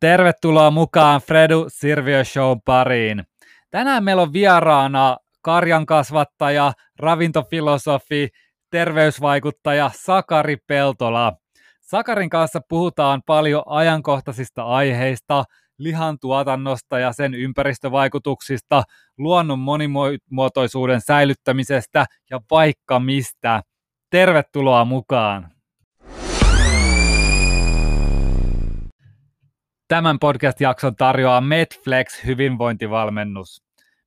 Tervetuloa mukaan Fredu Sirviö Show pariin. Tänään meillä on vieraana karjan kasvattaja, ravintofilosofi, terveysvaikuttaja Sakari Peltola. Sakarin kanssa puhutaan paljon ajankohtaisista aiheista, lihan tuotannosta ja sen ympäristövaikutuksista, luonnon monimuotoisuuden säilyttämisestä ja vaikka mistä. Tervetuloa mukaan! Tämän podcast-jakson tarjoaa Medflex hyvinvointivalmennus.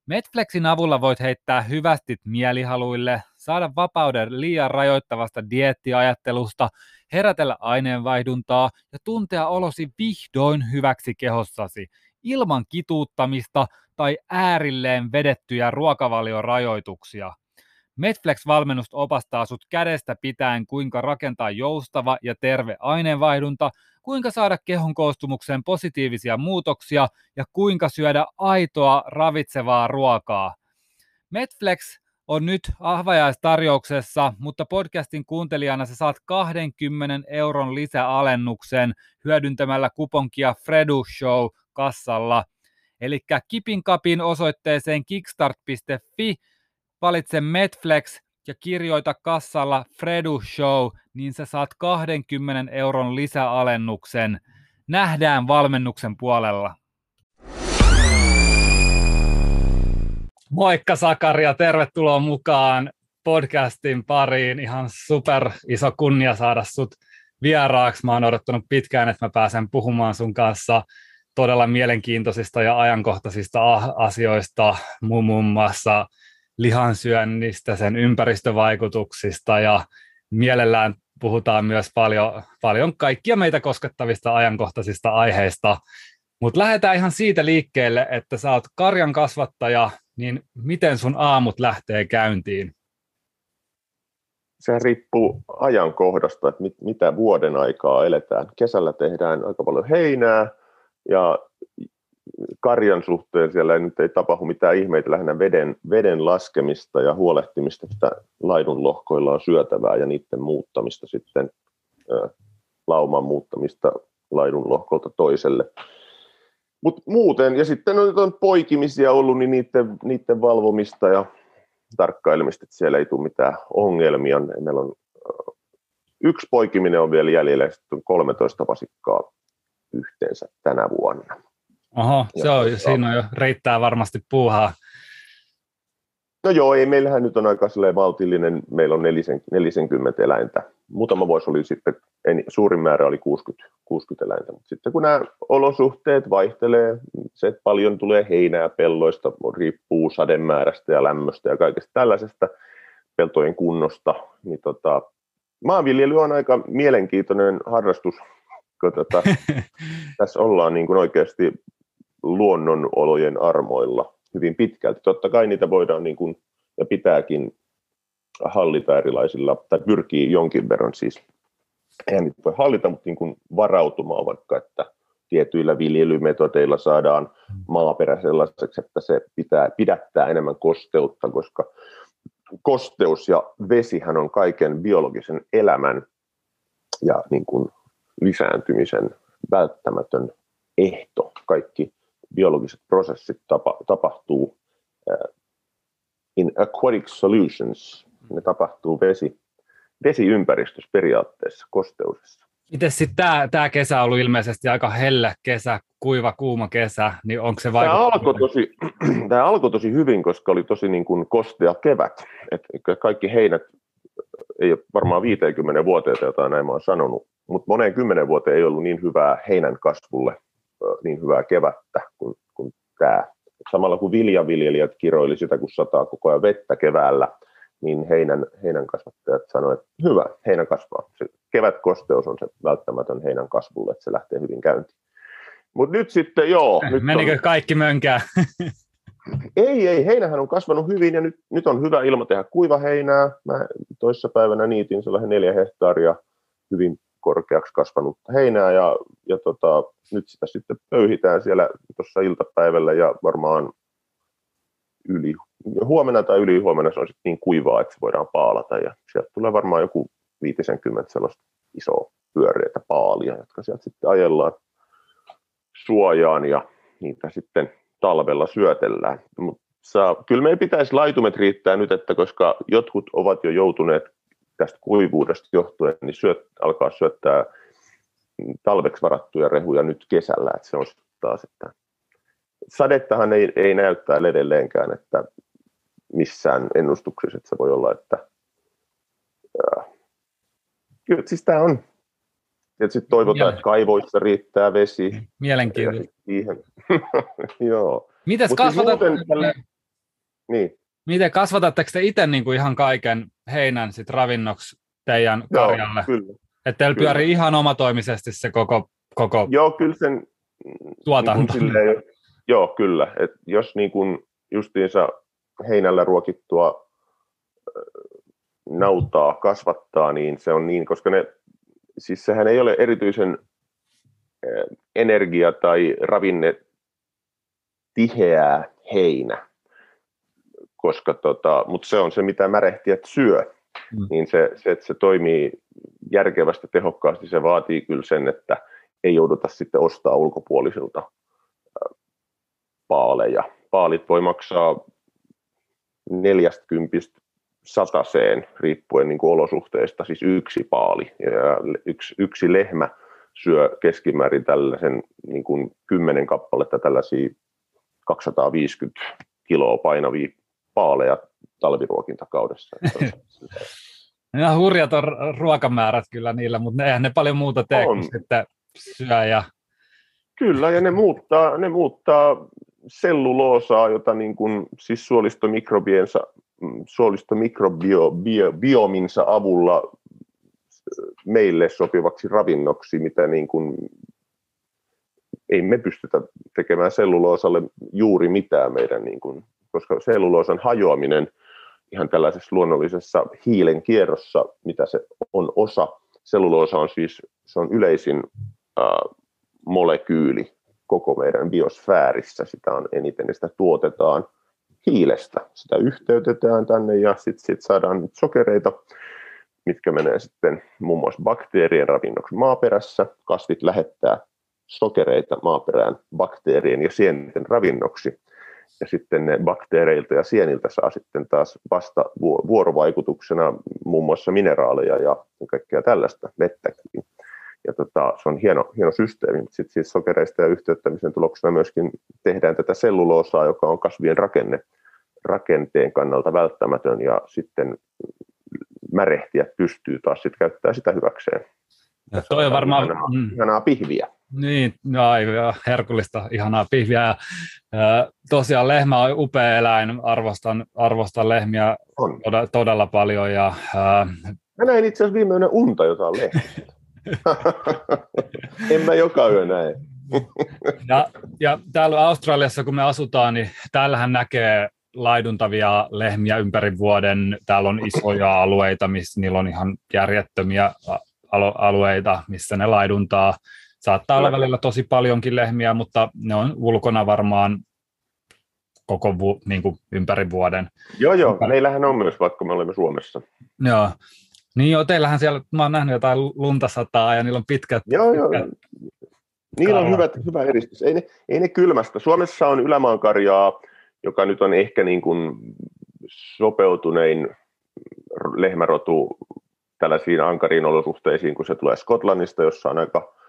Medflexin avulla voit heittää hyvästit mielihaluille, saada vapauden liian rajoittavasta diettiajattelusta, herätellä aineenvaihduntaa ja tuntea olosi vihdoin hyväksi kehossasi, ilman kituuttamista tai äärilleen vedettyjä ruokavaliorajoituksia. Medflex-valmennus opastaa sut kädestä pitäen, kuinka rakentaa joustava ja terve aineenvaihdunta, kuinka saada kehon koostumukseen positiivisia muutoksia ja kuinka syödä aitoa ravitsevaa ruokaa. Medflex on nyt ahvajaistarjouksessa, mutta podcastin kuuntelijana sä saat 20 euron lisäalennuksen hyödyntämällä kuponkia Fredu Show kassalla. Eli kipin kapin osoitteeseen kickstart.fi valitse Medflex ja kirjoita kassalla Fredu Show, niin sä saat 20 euron lisäalennuksen. Nähdään valmennuksen puolella. Moikka Sakari ja tervetuloa mukaan podcastin pariin. Ihan super iso kunnia saada sut vieraaksi. Mä oon odottanut pitkään, että mä pääsen puhumaan sun kanssa todella mielenkiintoisista ja ajankohtaisista asioista, muun muassa lihansyönnistä, sen ympäristövaikutuksista ja mielellään puhutaan myös paljon, paljon kaikkia meitä koskettavista ajankohtaisista aiheista. Mutta lähdetään ihan siitä liikkeelle, että sä oot karjan kasvattaja, niin miten sun aamut lähtee käyntiin? Se riippuu ajankohdasta, että mit, mitä vuoden aikaa eletään. Kesällä tehdään aika paljon heinää ja karjan suhteen siellä ei nyt ei tapahdu mitään ihmeitä, lähinnä veden, veden laskemista ja huolehtimista, että laidun lohkoilla on syötävää ja niiden muuttamista sitten, lauman muuttamista laidun lohkolta toiselle. Mutta muuten, ja sitten on poikimisia ollut, niin niiden, niiden valvomista ja tarkkailemista, että siellä ei tule mitään ongelmia. Meillä on yksi poikiminen on vielä jäljellä, ja sitten on 13 vasikkaa yhteensä tänä vuonna. Oho, se on, ja, siinä on jo, reittää varmasti puuhaa. No joo, ei, meillähän nyt on aika maltillinen, meillä on 40 eläintä. Muutama vuosi oli sitten, en, suurin määrä oli 60, 60 eläintä, mutta sitten kun nämä olosuhteet vaihtelee, se että paljon tulee heinää pelloista, riippuu sademäärästä ja lämmöstä ja kaikesta tällaisesta peltojen kunnosta, niin tota, maanviljely on aika mielenkiintoinen harrastus, kun tota, tässä ollaan niin kuin oikeasti luonnonolojen armoilla hyvin pitkälti. Totta kai niitä voidaan niin kuin, ja pitääkin hallita erilaisilla, tai pyrkii jonkin verran siis, eihän niitä voi hallita, mutta niin kuin varautumaan vaikka, että tietyillä viljelymetodeilla saadaan maaperä sellaiseksi, että se pitää pidättää enemmän kosteutta, koska kosteus ja vesihän on kaiken biologisen elämän ja niin kuin lisääntymisen välttämätön ehto. Kaikki biologiset prosessit tapa, tapahtuu uh, in aquatic solutions, ne tapahtuu vesi, vesiympäristössä periaatteessa, kosteudessa. Miten sitten tämä, tämä kesä on ollut ilmeisesti aika hellä kesä, kuiva, kuuma kesä, niin onko se vaikuttanut? Tämä alkoi tosi, tämä alkoi tosi hyvin, koska oli tosi niin kuin kostea kevät. Et kaikki heinät, ei ole varmaan 50 vuoteen jotain näin mä olen sanonut, mutta moneen kymmenen vuoteen ei ollut niin hyvää heinän kasvulle niin hyvää kevättä kuin, kuin tämä. Samalla kun viljaviljelijät kiroili sitä, kun sataa koko ajan vettä keväällä, niin heinän, heinän kasvattajat sanoivat, että hyvä, heinä kasvaa. Se kevätkosteus on se välttämätön heinän kasvulle, että se lähtee hyvin käyntiin. Mutta nyt sitten, joo. Nyt Menikö on... kaikki mönkää? ei, ei, heinähän on kasvanut hyvin ja nyt, nyt on hyvä ilma tehdä kuiva heinää. Mä toissapäivänä niitin sellainen neljä hehtaaria hyvin korkeaksi kasvanutta heinää ja, ja tota, nyt sitä sitten pöyhitään siellä tuossa iltapäivällä ja varmaan yli, huomenna tai yli huomenna se on sitten niin kuivaa, että se voidaan paalata ja sieltä tulee varmaan joku 50 sellaista isoa pyöreitä paalia, jotka sieltä sitten ajellaan suojaan ja niitä sitten talvella syötellään. Mutta kyllä meidän pitäisi laitumet riittää nyt, että koska jotkut ovat jo joutuneet tästä kuivuudesta johtuen, niin syöt, alkaa syöttää talveksi varattuja rehuja nyt kesällä, että se on taas, että sadettahan ei, ei näyttää edelleenkään, että missään ennustuksessa, että se voi olla, että äh, kyllä siis tämä on, sitten toivotaan, että kaivoissa riittää vesi. Mielenkiintoista. Joo. Mites siis kasvatat... Siis tällä... niin. Miten kasvatatteko te itse niin kuin ihan kaiken heinän sit ravinnoksi teidän Joo, karjalle? kyllä. Että teillä kyllä. pyörii ihan omatoimisesti se koko, koko Joo, kyllä sen, tuotanto. Niin silleen, joo, kyllä. Et jos niin kuin justiinsa heinällä ruokittua nautaa kasvattaa, niin se on niin, koska ne, siis sehän ei ole erityisen energia- tai ravinne tiheää heinä, koska tota, mutta se on se, mitä märehtijät syö. Mm. Niin se, se, että se toimii järkevästi tehokkaasti, se vaatii kyllä sen, että ei jouduta sitten ostaa ulkopuolisilta paaleja. Paalit voi maksaa 40 sataseen riippuen niin kuin olosuhteista, siis yksi paali. Ja yksi, yksi lehmä syö keskimäärin tällaisen niin kuin 10 kappaletta tällaisia 250 kiloa painavia paaleja talviruokintakaudessa. Ja hurjat on ruokamäärät kyllä niillä, mutta eihän ne paljon muuta tee kuin sitten syö. Ja... Kyllä, ja ne muuttaa, ne muuttaa selluloosaa, jota niin kuin, siis suolistomikrobiensa, suolistomikrobiominsa avulla meille sopivaksi ravinnoksi, mitä niin kuin, ei me pystytä tekemään selluloosalle juuri mitään meidän, niin kuin, koska selluloosan hajoaminen ihan tällaisessa luonnollisessa hiilen kierrossa, mitä se on osa, selluloosa on siis se on yleisin äh, molekyyli koko meidän biosfäärissä, sitä on eniten, sitä tuotetaan hiilestä. Sitä yhteytetään tänne ja sitten sit saadaan sokereita, mitkä menee sitten muun muassa bakteerien ravinnoksi maaperässä. Kasvit lähettää sokereita maaperään bakteerien ja sienten ravinnoksi. Ja sitten ne bakteereilta ja sieniltä saa sitten taas vasta vuorovaikutuksena muun muassa mineraaleja ja kaikkea tällaista, vettäkin ja tota, se on hieno, hieno systeemi, mutta sitten siis sokereista ja yhteyttämisen tuloksena myöskin tehdään tätä selluloosaa, joka on kasvien rakenne, rakenteen kannalta välttämätön, ja sitten märehtiä pystyy taas sitten käyttämään sitä hyväkseen. Ja toi on varmaan... Ihanaa, ihanaa pihviä. Niin, no, herkullista, ihanaa pihviä. Ja, tosiaan lehmä on upea eläin, arvostan, arvostan lehmiä on. Todella, todella paljon. Ja, ää... Mä näin itse asiassa viime yönä unta jotain lehdistä. en mä joka yö näe. ja, ja täällä Australiassa, kun me asutaan, niin täällähän näkee laiduntavia lehmiä ympäri vuoden. Täällä on isoja alueita, missä niillä on ihan järjettömiä alueita, missä ne laiduntaa. Saattaa olla välillä tosi paljonkin lehmiä, mutta ne on ulkona varmaan koko vu, niin kuin ympäri vuoden. Joo, joo. Meillähän on myös, vaikka me olemme Suomessa. Joo. Niin joo, teillähän siellä, mä oon nähnyt jotain luntasataa ja niillä on pitkät... Joo, joo. Niillä on hyvä, hyvä eristys. Ei ne, ei ne kylmästä. Suomessa on ylämaankarjaa, joka nyt on ehkä niin kuin sopeutunein lehmärotu tällaisiin ankariin olosuhteisiin, kun se tulee Skotlannista, jossa on aika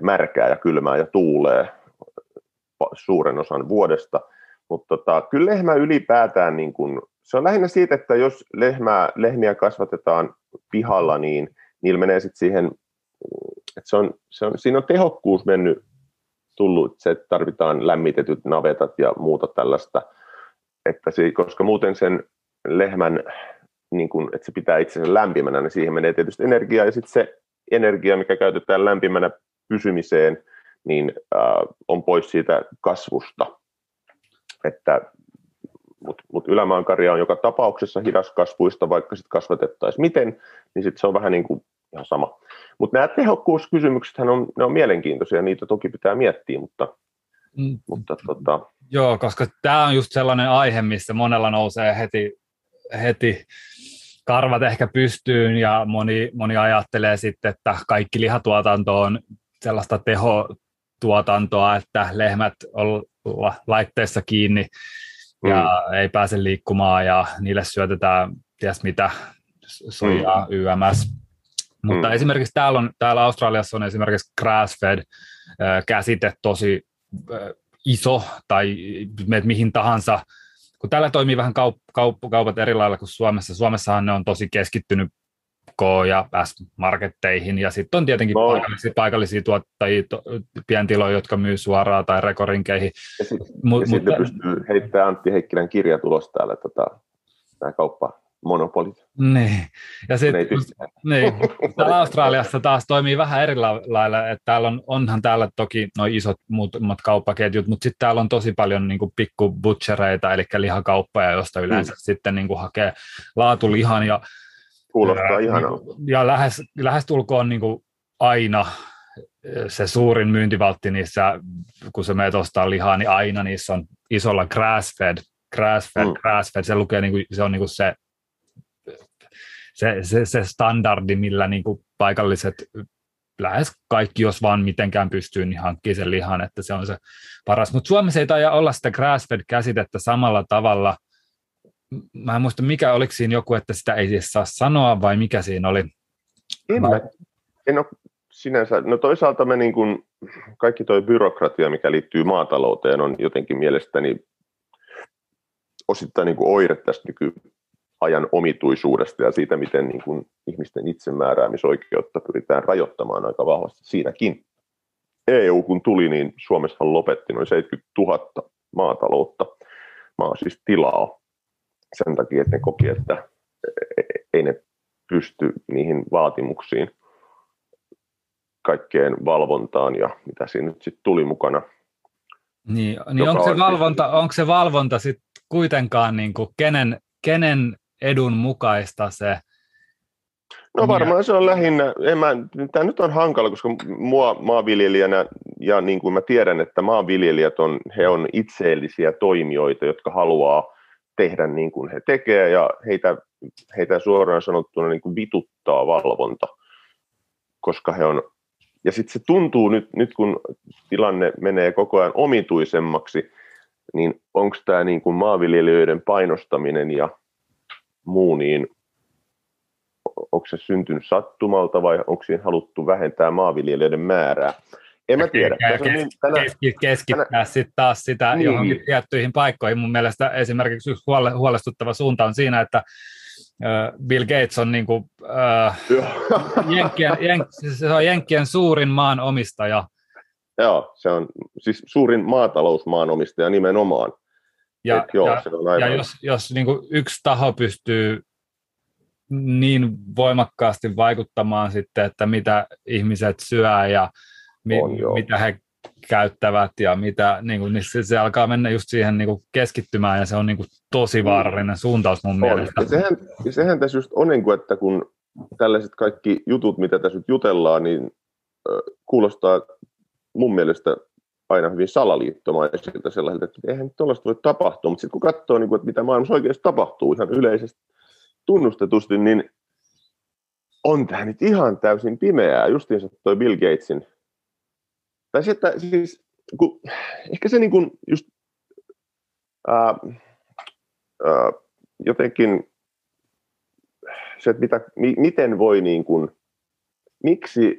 märkää ja kylmää ja tuulee suuren osan vuodesta. Mutta tota, kyllä lehmä ylipäätään niin kuin se on lähinnä siitä, että jos lehmää, lehmiä kasvatetaan pihalla, niin niillä menee sitten siihen, että se on, se on, siinä on tehokkuus mennyt tullut, se, että tarvitaan lämmitetyt navetat ja muuta tällaista, että se, koska muuten sen lehmän, niin kun, että se pitää itsensä lämpimänä, niin siihen menee tietysti energiaa, ja sitten se energia, mikä käytetään lämpimänä pysymiseen, niin äh, on pois siitä kasvusta. Että mutta mut ylämaankarja on joka tapauksessa hidaskasvuista, vaikka sitten kasvatettaisiin miten, niin sitten se on vähän niin kuin ihan sama. Mutta nämä tehokkuuskysymykset on, ne on mielenkiintoisia, niitä toki pitää miettiä, mutta, mm. mutta tota... Joo, koska tämä on just sellainen aihe, missä monella nousee heti, heti karvat ehkä pystyyn ja moni, moni ajattelee sitten, että kaikki lihatuotanto on sellaista teho, tuotantoa, että lehmät olla laitteessa kiinni ja mm. ei pääse liikkumaan ja niille syötetään ties mitä soijaa mm. YMS. Mutta mm. esimerkiksi täällä, on, täällä Australiassa on esimerkiksi grass-fed käsite tosi iso tai mihin tahansa, kun täällä toimii vähän kaup- kaup- kaupat eri lailla kuin Suomessa. Suomessahan ne on tosi keskittynyt K- ja S-marketteihin, ja sitten on tietenkin no. paikallisia, paikallisia tuottajia, to, pientiloja, jotka myy suoraan tai rekorinkeihin. Ja, sit, Mut, ja sitten pystyy heittämään Antti Heikkilän kirja tulos täällä, tota, tämä kauppa monopolit. Niin, ja sitten niin, täällä Australiassa taas toimii vähän eri lailla, että täällä on, onhan täällä toki noin isot muutamat kauppaketjut, mutta sitten täällä on tosi paljon niin kuin pikku butchereita, eli lihakauppoja, josta yleensä mm. sitten niin kuin hakee laatulihan ja Kuulostaa ihan niin, Ja lähes, lähes tulkoon niin kuin aina se suurin myyntivaltti niissä, kun se menet ostaa lihaa, niin aina niissä on isolla grass-fed, grass-fed, mm. grass-fed, se lukee, niin kuin, se on niin kuin se se, se, se standardi, millä niin kuin paikalliset lähes kaikki, jos vaan mitenkään pystyy, niin hankkii sen lihan, että se on se paras. Mutta Suomessa ei taida olla sitä grass-fed-käsitettä samalla tavalla. Mä en muista, mikä oliko siinä joku, että sitä ei siis saa sanoa, vai mikä siinä oli? En, mä, en ole sinänsä, no toisaalta me niin kuin, kaikki tuo byrokratia, mikä liittyy maatalouteen, on jotenkin mielestäni osittain niin kuin oire tästä nyky, ajan omituisuudesta ja siitä, miten niin kuin ihmisten itsemääräämisoikeutta pyritään rajoittamaan aika vahvasti siinäkin. EU kun tuli, niin Suomessa lopetti noin 70 000 maataloutta, maa siis tilaa, sen takia, että ne koki, että ei ne pysty niihin vaatimuksiin kaikkeen valvontaan ja mitä siinä nyt sitten tuli mukana. Niin, niin onko, se valvonta, onko se valvonta sitten kuitenkaan niin kuin kenen, kenen edun mukaista se? No varmaan se on lähinnä, en mä, tämä nyt on hankala, koska mua maanviljelijänä, ja niin kuin mä tiedän, että maanviljelijät on, he on itseellisiä toimijoita, jotka haluaa tehdä niin kuin he tekee, ja heitä, heitä suoraan sanottuna niin kuin vituttaa valvonta, koska he on, ja sitten se tuntuu nyt, nyt, kun tilanne menee koko ajan omituisemmaksi, niin onko tämä niin kuin maanviljelijöiden painostaminen ja muu, niin onko se syntynyt sattumalta vai onko siinä haluttu vähentää maanviljelijöiden määrää? En mä tiedä. Niin, tänä, keski, keskittää tänä, sitten taas sitä niin. johonkin tiettyihin paikkoihin. Mun mielestä esimerkiksi yksi huole, huolestuttava suunta on siinä, että Bill Gates on, niin kuin, äh, Jenkkien, Jenk, se on Jenkkien suurin maan omistaja. Joo, se on siis suurin maatalousmaanomistaja nimenomaan. Ja, joo, ja, se on aivan... ja jos, jos niin kuin yksi taho pystyy niin voimakkaasti vaikuttamaan sitten, että mitä ihmiset syö ja mi, on, mitä he käyttävät ja mitä, niin, kuin, niin se, se alkaa mennä just siihen niin kuin keskittymään ja se on niin kuin tosi vaarallinen suuntaus mun on. mielestä. Ja sehän, ja sehän tässä just on, niin kuin, että kun tällaiset kaikki jutut, mitä tässä nyt jutellaan, niin kuulostaa mun mielestä aina hyvin salaliittomaisilta sellaisilta, että eihän tuollaista voi tapahtua, mutta sitten kun katsoo, niin kuin, että mitä maailmassa oikeasti tapahtuu ihan yleisesti tunnustetusti, niin on tämä nyt ihan täysin pimeää, justiinsa toi Bill Gatesin. Tai se, että siis, kun, ehkä se niin kuin just ää, ää, jotenkin se, että mitä, mi, miten voi niin kuin, miksi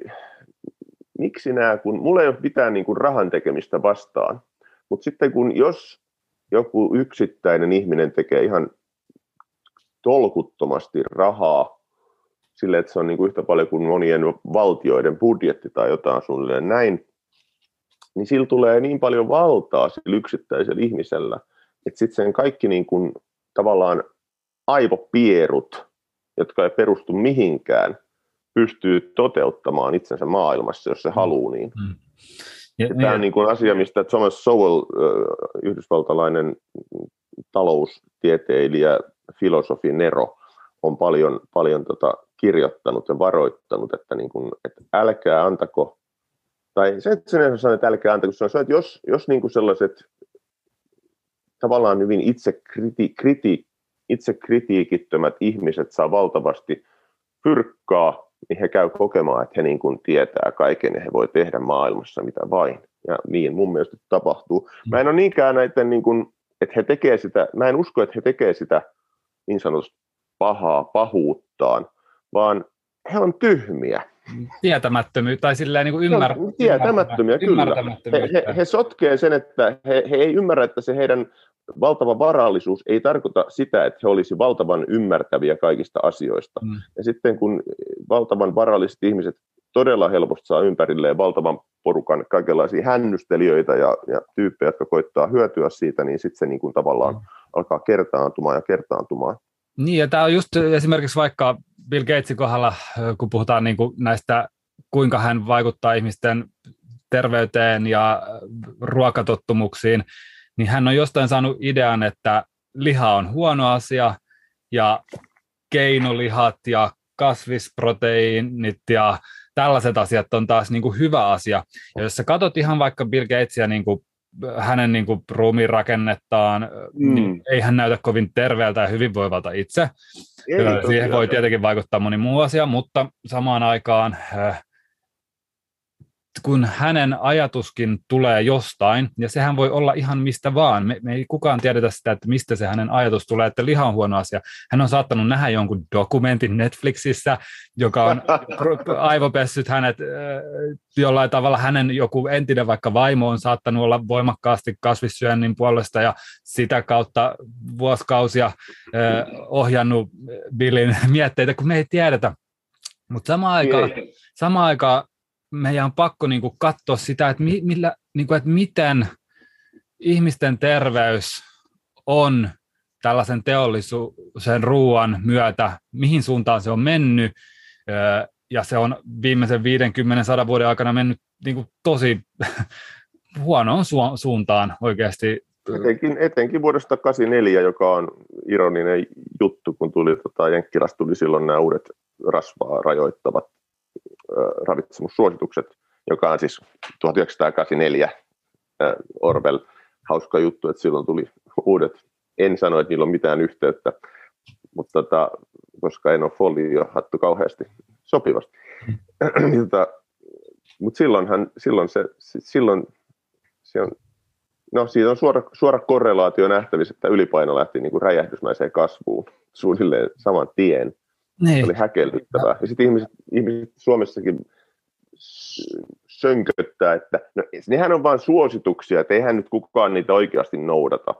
miksi nämä, kun mulla ei ole mitään niin kuin rahan tekemistä vastaan, mutta sitten kun jos joku yksittäinen ihminen tekee ihan tolkuttomasti rahaa sille, että se on niin kuin yhtä paljon kuin monien valtioiden budjetti tai jotain suunnilleen näin, niin sillä tulee niin paljon valtaa sillä yksittäisellä ihmisellä, että sitten sen kaikki niin kuin, tavallaan aivopierut, jotka ei perustu mihinkään, pystyy toteuttamaan itsensä maailmassa, jos se mm. haluaa niin. Mm. Ja, ja tämä on niin kuin asia, mistä Thomas Sowell, yhdysvaltalainen taloustieteilijä, filosofi Nero, on paljon, paljon tota kirjoittanut ja varoittanut, että, niin kuin, että älkää antako, tai se, että sen sanoo, että älkää antako, se on että jos, jos niin kuin sellaiset tavallaan hyvin itse, kriti, kriti, itse kritiikittömät ihmiset saa valtavasti fyrkkaa niin he käy kokemaan, että he niin kuin tietää kaiken ja he voi tehdä maailmassa mitä vain. Ja niin mun mielestä tapahtuu. Mä en ole niinkään näiden, niin kuin, että he tekee sitä, mä en usko, että he tekee sitä niin sanotusti pahaa pahuuttaan, vaan he on tyhmiä. Tietämättömyys, tai silleen niin kuin ymmär... no, tietämättömiä, kyllä. He, he, he sotkee sen, että he, he ei ymmärrä, että se heidän valtava varallisuus ei tarkoita sitä, että he olisivat valtavan ymmärtäviä kaikista asioista. Mm. Ja sitten kun valtavan varalliset ihmiset todella helposti saa ympärilleen valtavan porukan kaikenlaisia hännystelijöitä ja, ja tyyppejä, jotka koittaa hyötyä siitä, niin sitten se niin kuin tavallaan mm. alkaa kertaantumaan ja kertaantumaan. Niin, ja tämä on just esimerkiksi vaikka Bill Gatesin kohdalla, kun puhutaan niin kuin näistä, kuinka hän vaikuttaa ihmisten terveyteen ja ruokatottumuksiin, niin hän on jostain saanut idean, että liha on huono asia ja keinolihat ja kasvisproteiinit ja tällaiset asiat on taas niin kuin hyvä asia. Ja jos sä katsot ihan vaikka Bill Gatesia niin kuin hänen niin kuin ruumiin rakennettaan, mm. niin ei hän näytä kovin terveeltä ja hyvinvoivalta itse. Ei, Siihen voi tietenkin vaikuttaa moni muu asia, mutta samaan aikaan äh, kun hänen ajatuskin tulee jostain, ja sehän voi olla ihan mistä vaan, me, me ei kukaan tiedetä sitä, että mistä se hänen ajatus tulee, että liha on huono asia. Hän on saattanut nähdä jonkun dokumentin Netflixissä, joka on aivopessyt hänet jollain tavalla, hänen joku entinen vaikka vaimo on saattanut olla voimakkaasti kasvissyönnin puolesta, ja sitä kautta vuosikausia ohjannut Billin mietteitä, kun me ei tiedetä. Mutta samaan aikaan, samaan aikaan meidän on pakko niin kuin katsoa sitä, että, mi, millä, niin kuin, että miten ihmisten terveys on tällaisen teollisuuden ruoan myötä, mihin suuntaan se on mennyt, ja se on viimeisen 50-100 vuoden aikana mennyt niin kuin tosi huonoon su- suuntaan oikeasti. Etenkin, etenkin vuodesta 84, joka on ironinen juttu, kun tuli tota, Jenkkilästä tuli silloin nämä uudet rasvaa rajoittavat ravitsemussuositukset, joka on siis 1984 Orwell. Hauska juttu, että silloin tuli uudet. En sano, että niillä on mitään yhteyttä, mutta tota, koska en ole folio hattu kauheasti sopivasti. Niin tota, mutta silloinhan, silloin se, silloin se on, no siitä on suora, suora korrelaatio nähtävissä, että ylipaino lähti niin kuin räjähdysmäiseen kasvuun suunnilleen saman tien. Niin. Se oli häkellyttävää. Ja sitten ihmiset, ihmiset Suomessakin sönköttää, että no, nehän on vain suosituksia, että eihän nyt kukaan niitä oikeasti noudata.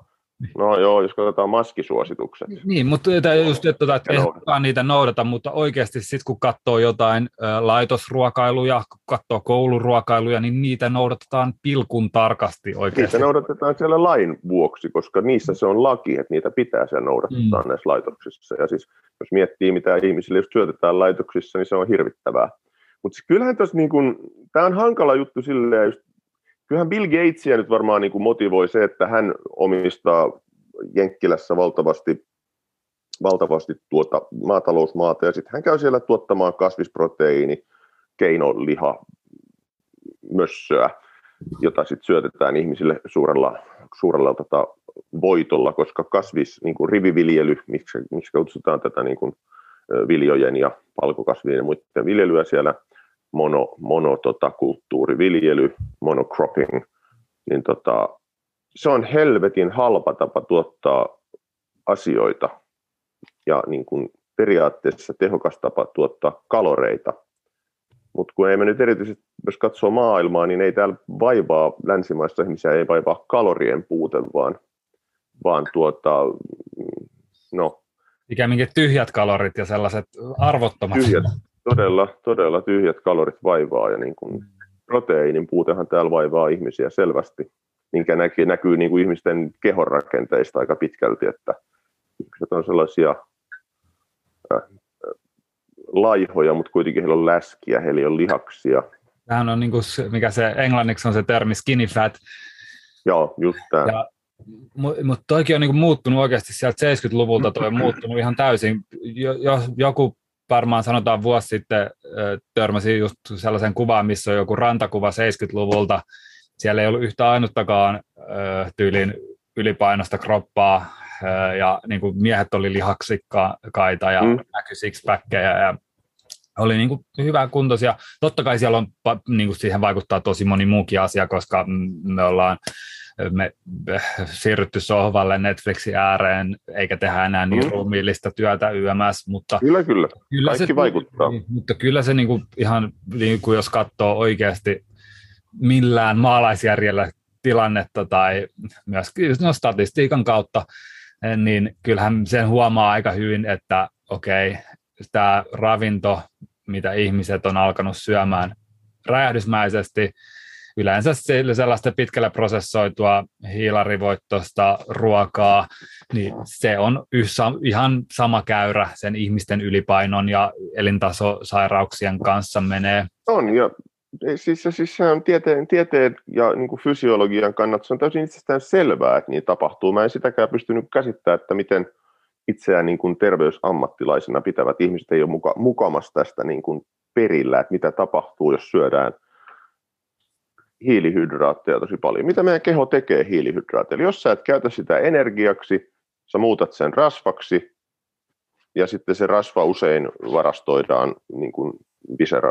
No joo, jos katsotaan maskisuositukset. Niin, mutta just, että, tota, että ei kukaan niitä noudata, mutta oikeasti sitten kun katsoo jotain ä, laitosruokailuja, kun katsoo kouluruokailuja, niin niitä noudatetaan pilkun tarkasti oikeasti. Niitä noudatetaan siellä lain vuoksi, koska niissä se on laki, että niitä pitää siellä noudattaa mm. näissä laitoksissa. Ja siis jos miettii, mitä ihmisille just syötetään laitoksissa, niin se on hirvittävää. Mutta kyllähän tuossa, niin tämä on hankala juttu silleen, just kyllähän Bill Gatesia nyt varmaan niin kuin motivoi se, että hän omistaa Jenkkilässä valtavasti, valtavasti tuota maatalousmaata, ja sitten hän käy siellä tuottamaan kasvisproteiini, keinoliha, mössöä, jota sitten syötetään ihmisille suurella, suurella tota, voitolla, koska kasvis, niin kuin riviviljely, miksi, miksi kutsutaan tätä niin kuin, viljojen ja palkokasvien ja muiden viljelyä siellä – mono, mono tota, kulttuuriviljely, monocropping, niin tota, se on helvetin halpa tapa tuottaa asioita ja niin kuin periaatteessa tehokas tapa tuottaa kaloreita. Mutta kun ei me nyt erityisesti, jos katsoo maailmaa, niin ei täällä vaivaa länsimaissa ihmisiä, ei vaivaa kalorien puute, vaan, vaan tuota, no... Ikään tyhjät kalorit ja sellaiset arvottomat. Tyhjät, todella, todella tyhjät kalorit vaivaa ja niin kuin proteiinin puutehan täällä vaivaa ihmisiä selvästi, minkä näkyy, näkyy niin kuin ihmisten kehonrakenteista aika pitkälti, että ihmiset on sellaisia äh, laihoja, mutta kuitenkin heillä on läskiä, heillä on lihaksia. Tämähän on niin kuin, mikä se englanniksi on se termi skinny fat. Joo, just tämä. Ja mutta toikin on niinku muuttunut oikeasti sieltä 70-luvulta, toi on muuttunut ihan täysin. Jo, jo, joku varmaan sanotaan vuosi sitten törmäsin just sellaisen kuvaan, missä on joku rantakuva 70-luvulta. Siellä ei ollut yhtä ainuttakaan tyylin ylipainosta kroppaa ja niin kuin miehet oli lihaksikkaita ja mm. näkyi sixpackkejä ja oli niin kuin hyvä kuntoisia. Totta kai siellä on, niin kuin siihen vaikuttaa tosi moni muukin asia, koska me ollaan me siirrytty sohvalle Netflixin ääreen, eikä tehdä enää niin mm. ruumiillista työtä YMS, mutta kyllä, kyllä. kyllä Kaikki se, vaikuttaa. Niin, mutta kyllä se niin kuin ihan, niin kuin jos katsoo oikeasti millään maalaisjärjellä tilannetta tai myös no, statistiikan kautta, niin kyllähän sen huomaa aika hyvin, että okei, okay, tämä ravinto, mitä ihmiset on alkanut syömään räjähdysmäisesti, yleensä sellaista pitkälle prosessoitua hiilarivoittoista ruokaa, niin se on ihan sama käyrä sen ihmisten ylipainon ja elintasosairauksien kanssa menee. On, ja siis, siis se on tieteen, tieteen ja niin kuin fysiologian kannalta se on täysin itsestään selvää, että niin tapahtuu. Mä en sitäkään pystynyt käsittämään, että miten itseään niin kuin terveysammattilaisena pitävät ihmiset ei ole muka, mukamassa tästä niin kuin perillä, että mitä tapahtuu, jos syödään hiilihydraatteja tosi paljon. Mitä meidän keho tekee hiilihydraateilla? Jos sä et käytä sitä energiaksi, sä muutat sen rasvaksi, ja sitten se rasva usein varastoidaan niin kuin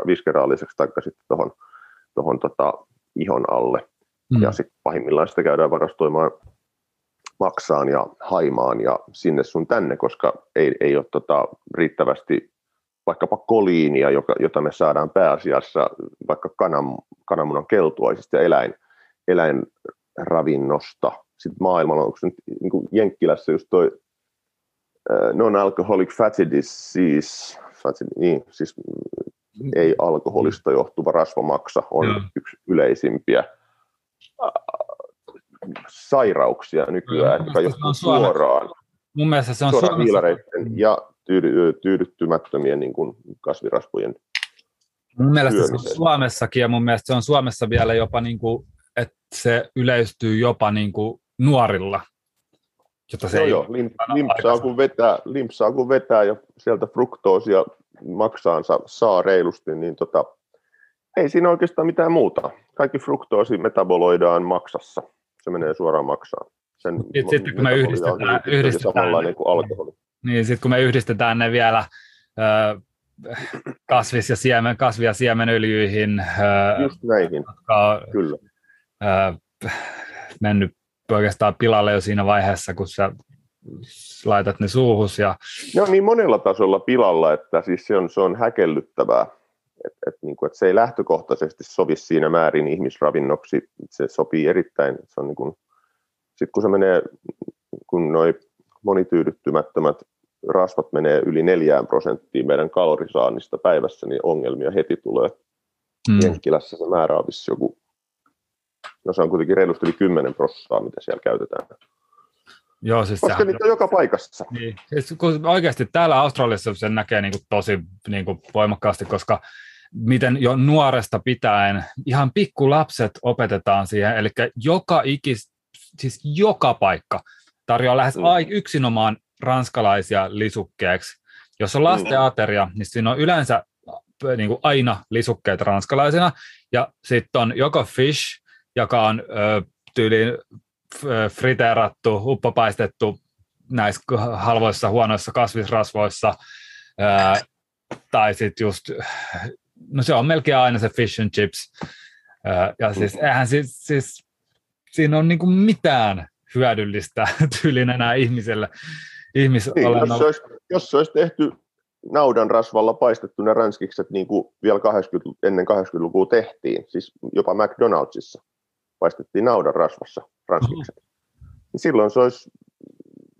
viskeraaliseksi tai sitten tuohon tohon tota ihon alle. Mm. Ja sitten pahimmillaan sitä käydään varastoimaan maksaan ja haimaan ja sinne sun tänne, koska ei, ei ole tota riittävästi vaikkapa koliinia, joka, jota me saadaan pääasiassa vaikka kanan, kananmunan keltuaisista ja eläin, eläinravinnosta. Sitten maailmalla, onko nyt niin kuin Jenkkilässä just toi non-alcoholic fatty disease, fatty, niin, siis ei alkoholista johtuva rasvamaksa on ja. yksi yleisimpiä sairauksia nykyään, joka johtuu suoraan, mun mielestä se on suoraan Suomessa... ja tyydy, tyydyttymättömien niin kuin kasvirasvojen Mun mielestä se on Suomessakin ja mun mielestä se on Suomessa vielä jopa, niin kuin, että se yleistyy jopa niin kuin nuorilla. Jota se joo, ei joo. Limp, limpsaa, kun vetää, limpsaa kun vetää ja sieltä fruktoosia maksaansa saa reilusti, niin tota, ei siinä oikeastaan mitään muuta. Kaikki fruktoosi metaboloidaan maksassa. Se menee suoraan maksaan. Sen sitten kun me yhdistetään, yhdistetään samanlainen kuin alkoholi. Niin, sitten kun me yhdistetään ne vielä kasvis- ja siemen, kasvi- ja siemenöljyihin, Just näihin. jotka Kyllä. mennyt oikeastaan pilalle jo siinä vaiheessa, kun sä laitat ne suuhus. Ja... Ne on niin monella tasolla pilalla, että siis se on, se on häkellyttävää. Et, et niin kuin, et se ei lähtökohtaisesti sovi siinä määrin ihmisravinnoksi, se sopii erittäin, se on niin kuin, sit kun se menee, kun noi monityydyttymättömät rasvat menee yli neljään prosenttiin meidän kalorisaannista päivässä, niin ongelmia heti tulee. Mm. Jenkkilässä se määrä on joku, no se on kuitenkin reilusti yli 10 prosenttia, mitä siellä käytetään. Joo, siis Koska niitä on joka paikassa. Niin. Siis, kun oikeasti täällä Australiassa sen näkee niin kuin tosi niin kuin voimakkaasti, koska miten jo nuoresta pitäen ihan pikkulapset opetetaan siihen, eli joka ikis, siis joka paikka tarjoaa lähes mm. yksinomaan ranskalaisia lisukkeeksi. Jos on lasten mm. ateria, niin siinä on yleensä äh, niin kuin aina lisukkeet ranskalaisena, ja sitten on joko fish, joka on ö, tyyliin friteerattu, uppopaistettu näissä halvoissa huonoissa kasvisrasvoissa, ö, tai sitten just, no se on melkein aina se fish and chips, ö, ja siis eihän siis, siis siinä on niinku mitään hyödyllistä tyylin enää ihmiselle. Ihmis- niin, jos, se olisi, jos se olisi tehty naudan rasvalla paistettu ne ranskikset niin kuin vielä 80, ennen 80-lukua tehtiin, siis jopa McDonaldsissa paistettiin naudan rasvassa ranskikset. Mm-hmm. Niin silloin se olisi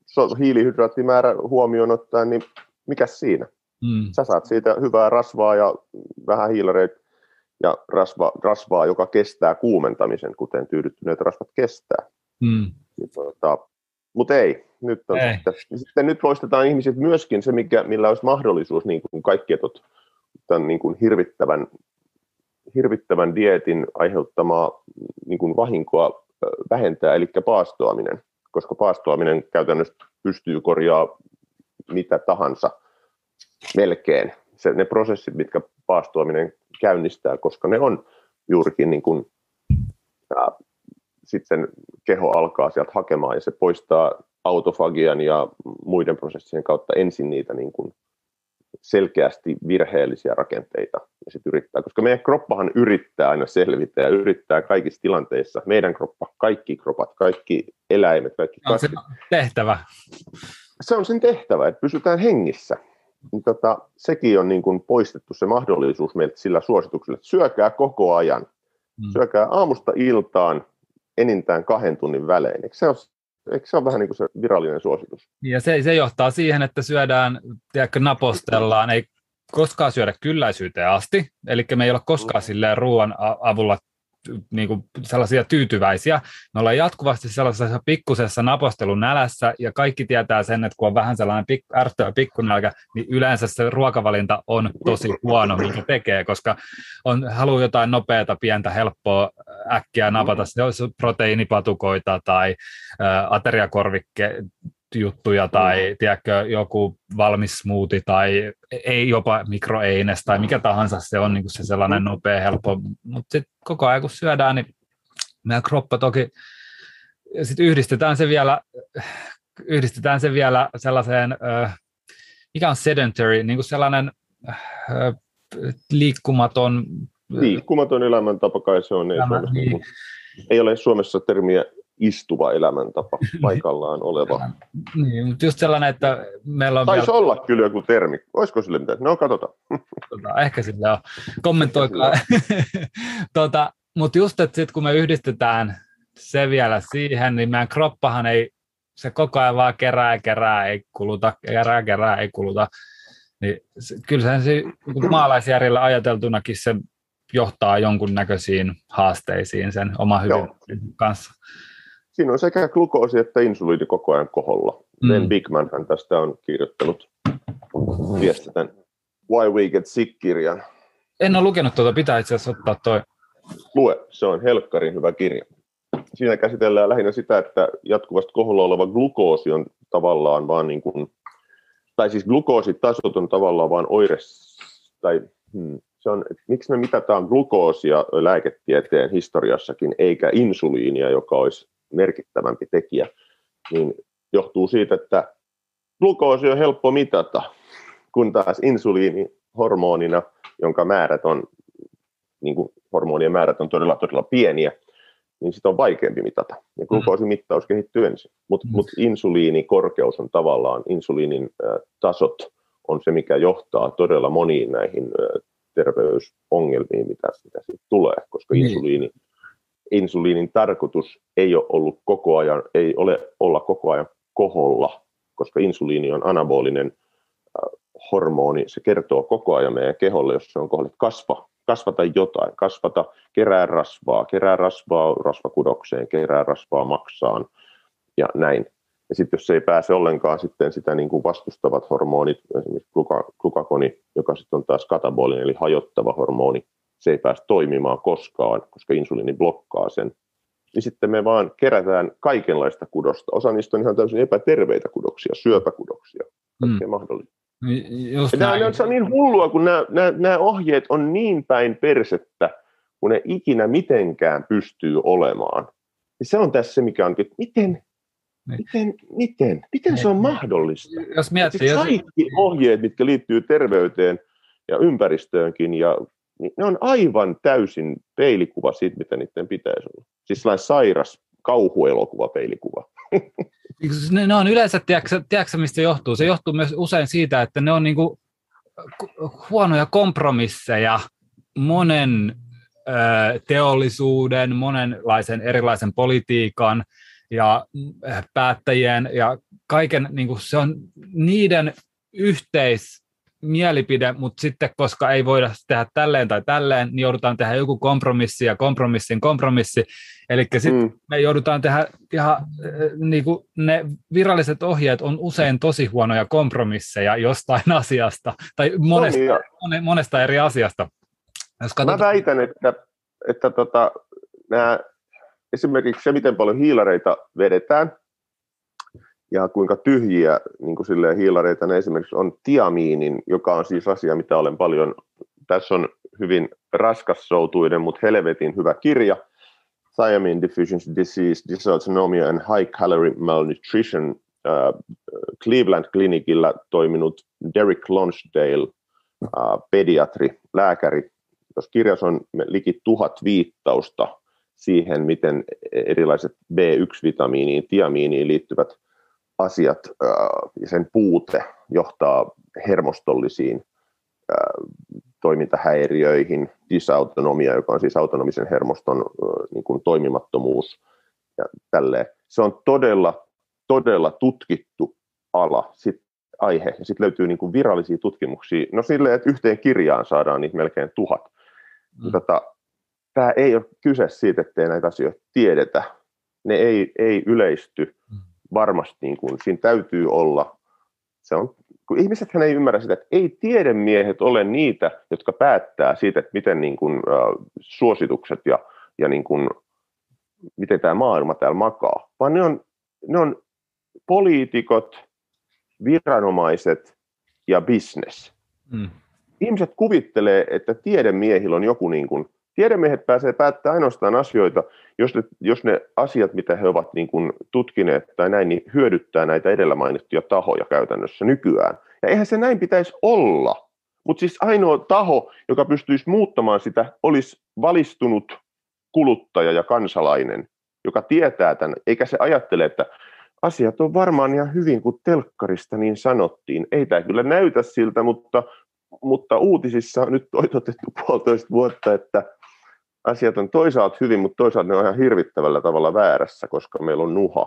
se hiilihydraattimäärä huomioon ottaen, niin mikä siinä? Mm. Sä saat siitä hyvää rasvaa ja vähän hiilareita ja rasva, rasvaa, joka kestää kuumentamisen, kuten tyydyttyneet rasvat kestää. Mm. Niin, tuota, mutta ei, nyt, on ei. Sitten, sitten nyt poistetaan ihmiset myöskin se, mikä, millä olisi mahdollisuus niin kuin kaikki etot, tämän niin kuin hirvittävän, hirvittävän dietin aiheuttamaa niin kuin vahinkoa vähentää, eli paastoaminen, koska paastoaminen käytännössä pystyy korjaa mitä tahansa melkein. Se, ne prosessit, mitkä paastoaminen käynnistää, koska ne on juurikin niin kuin, ää, sitten keho alkaa sieltä hakemaan ja se poistaa autofagian ja muiden prosessien kautta ensin niitä niin kuin selkeästi virheellisiä rakenteita ja sit yrittää, koska meidän kroppahan yrittää aina selvitä ja yrittää kaikissa tilanteissa, meidän kroppa, kaikki kropat, kaikki eläimet, kaikki on se tehtävä. Se on sen tehtävä, että pysytään hengissä. Niin tota, sekin on niin kuin poistettu se mahdollisuus meiltä sillä suosituksella, että syökää koko ajan. Hmm. Syökää aamusta iltaan enintään kahden tunnin välein. Eikö se ole Eikö se ole vähän niin kuin se virallinen suositus? Ja se, se johtaa siihen, että syödään, tiedätkö, napostellaan, ei koskaan syödä kylläisyyteen asti, eli me ei ole koskaan mm. silleen ruoan avulla niin kuin sellaisia tyytyväisiä. Me ollaan jatkuvasti sellaisessa pikkusessa napostelun nälässä, ja kaikki tietää sen, että kun on vähän sellainen pik, ärtö pikkunälkä, niin yleensä se ruokavalinta on tosi huono, minkä tekee, koska on halu jotain nopeata, pientä, helppoa, äkkiä napata proteiinipatukoita tai ä, ateriakorvikke juttuja tai mm. tiedätkö, joku valmis smoothie tai ei jopa mikroeines tai mikä tahansa se on niin kuin se sellainen nopea, helppo, mutta sitten koko ajan kun syödään, niin meidän kroppa toki, ja sitten yhdistetään se vielä, yhdistetään se vielä sellaiseen, mikä on sedentary, niin kuin sellainen liikkumaton Liikkumaton elämäntapa kai se on. Ei, Tämä, Suomessa, niin. ei ole Suomessa termiä istuva elämäntapa, paikallaan oleva. niin, mutta just sellainen, että meillä on... Taisi vielä... olla kyllä joku termi. Olisiko sille mitään? No, katsotaan. Tota, ehkä sillä on. Kommentoikaa. tota, mutta just, että sit kun me yhdistetään se vielä siihen, niin meidän kroppahan ei, se koko ajan vaan kerää, kerää, ei kuluta, kerää, kerää, ei kuluta. Niin se, kyllä se maalaisjärjellä ajateltunakin se johtaa jonkunnäköisiin haasteisiin sen oma hyvinvoinnin kanssa siinä on sekä glukoosi että insuliini koko ajan koholla. Mm. Ben Bigman hän tästä on kirjoittanut viestitän Why We Get Sick-kirjan. En ole lukenut tuota, pitää itse asiassa ottaa toi. Lue, se on helkkarin hyvä kirja. Siinä käsitellään lähinnä sitä, että jatkuvasti koholla oleva glukoosi on tavallaan vaan niin kuin, tai siis glukoositasot on tavallaan vaan oire, tai hmm, se on, että miksi me mitataan glukoosia lääketieteen historiassakin, eikä insuliinia, joka olisi merkittävämpi tekijä, niin johtuu siitä, että glukoosi on helppo mitata, kun taas insuliini hormonina, jonka määrät on, niin kuin hormonien määrät on todella, todella pieniä, niin sitä on vaikeampi mitata. Ja glukoosimittaus kehittyy ensin. Mutta mm. mut insuliinikorkeus on tavallaan, insuliinin äh, tasot on se, mikä johtaa todella moniin näihin äh, terveysongelmiin, mitä, mitä siitä tulee, koska niin. insuliini insuliinin tarkoitus ei ole ollut koko ajan, ei ole olla koko ajan koholla, koska insuliini on anabolinen äh, hormoni, se kertoo koko ajan meidän keholle, jos se on kohdalla, kasva, kasvata jotain, kasvata, kerää rasvaa, kerää rasvaa rasvakudokseen, kerää rasvaa maksaan ja näin. Ja sitten jos se ei pääse ollenkaan sitten sitä niin kuin vastustavat hormonit, esimerkiksi glukakoni, joka sitten on taas katabolinen eli hajottava hormoni, se ei pääse toimimaan koskaan, koska insuliini blokkaa sen, niin sitten me vaan kerätään kaikenlaista kudosta. Osa niistä on ihan täysin epäterveitä kudoksia, syöpäkudoksia, kaikkea mm. mahdollista. Just nämä, nämä, on niin hullua, kun nämä, nämä, nämä ohjeet on niin päin persettä, kun ne ikinä mitenkään pystyy olemaan. Ja se on tässä se, mikä on, että miten, niin. miten, miten, miten se on niin. mahdollista? Jos miettii, jos... Kaikki ohjeet, mitkä liittyy terveyteen ja ympäristöönkin ja niin ne on aivan täysin peilikuva siitä, mitä niiden pitäisi olla. Siis sellainen sairas kauhuelokuva peilikuva. Ne, ne on yleensä, tiedätkö, tiedätkö mistä johtuu? Se johtuu myös usein siitä, että ne on niinku huonoja kompromisseja monen ö, teollisuuden, monenlaisen erilaisen politiikan ja päättäjien ja kaiken, niin kuin se on niiden yhteis, mielipide, mutta sitten koska ei voida tehdä tälleen tai tälleen, niin joudutaan tehdä joku kompromissi ja kompromissin kompromissi. Eli sitten mm. me joudutaan tehdä ihan, äh, niin kuin ne viralliset ohjeet on usein tosi huonoja kompromisseja jostain asiasta tai monesta, no, monesta eri asiasta. Jos katsotaan... Mä väitän, että, että tota, nämä, esimerkiksi se, miten paljon hiilareita vedetään, ja kuinka tyhjiä niin kuin silleen, hiilareita ne esimerkiksi on tiamiinin, joka on siis asia, mitä olen paljon, tässä on hyvin raskassoutuinen, mutta helvetin hyvä kirja, Thiamine Deficiency Disease, Dysautonomia and High Calorie Malnutrition, Cleveland Clinicillä toiminut Derek Lonsdale, pediatri, lääkäri. Tuossa kirjassa on liki tuhat viittausta siihen, miten erilaiset B1-vitamiiniin, tiamiiniin liittyvät asiat ja sen puute johtaa hermostollisiin toimintahäiriöihin, dysautonomia, joka on siis autonomisen hermoston niin kuin toimimattomuus ja tälleen. Se on todella, todella tutkittu ala, sit aihe, ja sitten löytyy niin kuin virallisia tutkimuksia, no silleen, että yhteen kirjaan saadaan niitä melkein tuhat. Mm. Tota, Tämä ei ole kyse siitä, ettei näitä asioita tiedetä. Ne ei, ei yleisty mm. Varmasti, niin kuin, siinä täytyy olla, se on kun ihmisethän ei ymmärrä sitä, että ei tiedemiehet ole niitä, jotka päättää siitä, että miten niin kuin, uh, suositukset ja, ja niin kuin, miten tämä maailma täällä makaa, vaan ne on, ne on poliitikot, viranomaiset ja business. Mm. Ihmiset kuvittelee, että tiedemiehillä on joku niin kuin, tiedemiehet pääsee päättämään ainoastaan asioita, jos ne, jos ne asiat, mitä he ovat niin kuin tutkineet tai näin, niin hyödyttää näitä edellä mainittuja tahoja käytännössä nykyään. Ja eihän se näin pitäisi olla. Mutta siis ainoa taho, joka pystyisi muuttamaan sitä, olisi valistunut kuluttaja ja kansalainen, joka tietää tämän, eikä se ajattele, että asiat on varmaan ihan hyvin, kuin telkkarista niin sanottiin. Ei tämä kyllä näytä siltä, mutta, mutta uutisissa on nyt toitotettu puolitoista vuotta, että asiat on toisaalta hyvin, mutta toisaalta ne on ihan hirvittävällä tavalla väärässä, koska meillä on nuha.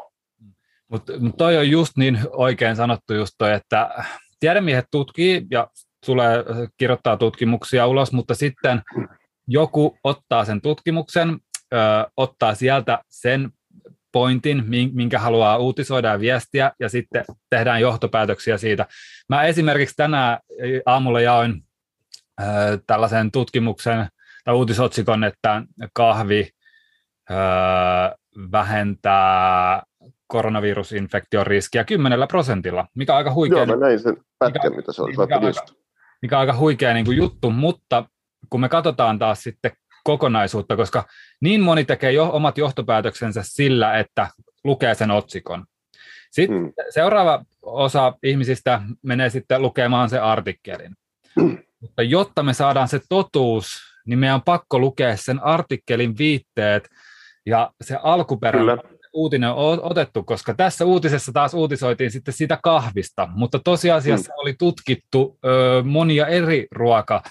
Mutta mut toi on just niin oikein sanottu just toi, että tiedemiehet tutkii ja tulee kirjoittaa tutkimuksia ulos, mutta sitten joku ottaa sen tutkimuksen, ö, ottaa sieltä sen pointin, minkä haluaa uutisoida ja viestiä, ja sitten tehdään johtopäätöksiä siitä. Mä esimerkiksi tänään aamulla jaoin ö, tällaisen tutkimuksen, tai uutisotsikon, että kahvi öö, vähentää koronavirusinfektion riskiä 10 prosentilla, mikä on aika huikea. Joo, mä näin sen pätkän, mikä, mitä se oli. Mikä, mikä, aika, mikä on aika huikea niin kuin juttu, mutta kun me katsotaan taas sitten kokonaisuutta, koska niin moni tekee jo omat johtopäätöksensä sillä, että lukee sen otsikon. Sitten hmm. seuraava osa ihmisistä menee sitten lukemaan se artikkelin. Hmm. Mutta jotta me saadaan se totuus niin meidän on pakko lukea sen artikkelin viitteet ja se alkuperäinen uutinen on otettu, koska tässä uutisessa taas uutisoitiin sitten sitä kahvista, mutta tosiasiassa mm. oli tutkittu ö, monia eri ruoka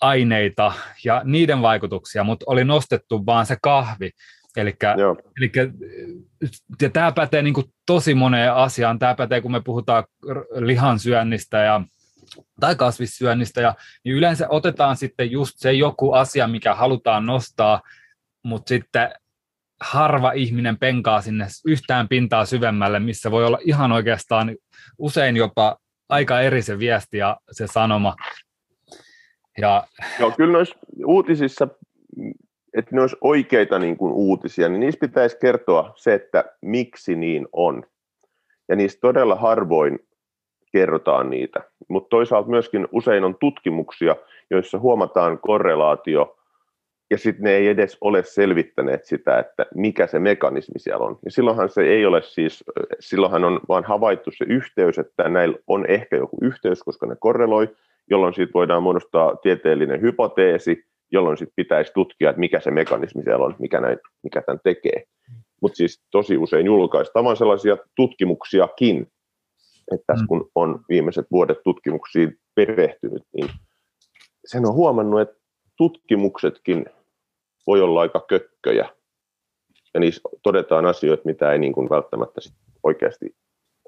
aineita ja niiden vaikutuksia, mutta oli nostettu vaan se kahvi. Eli ja tämä pätee niin tosi moneen asiaan. Tämä pätee, kun me puhutaan lihansyönnistä ja tai kasvissyönnistä, ja, niin yleensä otetaan sitten just se joku asia, mikä halutaan nostaa, mutta sitten harva ihminen penkaa sinne yhtään pintaa syvemmälle, missä voi olla ihan oikeastaan usein jopa aika eri se viesti ja se sanoma. Ja... Joo, kyllä noissa uutisissa, että ne olisi oikeita niin kuin uutisia, niin niissä pitäisi kertoa se, että miksi niin on. Ja niistä todella harvoin kerrotaan niitä. Mutta toisaalta myöskin usein on tutkimuksia, joissa huomataan korrelaatio, ja sitten ne ei edes ole selvittäneet sitä, että mikä se mekanismi siellä on. Ja silloinhan se ei ole siis, silloinhan on vaan havaittu se yhteys, että näillä on ehkä joku yhteys, koska ne korreloi, jolloin siitä voidaan muodostaa tieteellinen hypoteesi, jolloin sitten pitäisi tutkia, että mikä se mekanismi siellä on, mikä, näin, mikä tämän tekee. Mutta siis tosi usein julkaistaan sellaisia tutkimuksiakin, että tässä mm. kun on viimeiset vuodet tutkimuksiin perehtynyt, niin sen on huomannut, että tutkimuksetkin voi olla aika kökköjä. Ja niissä todetaan asioita, mitä ei niin kuin välttämättä sit oikeasti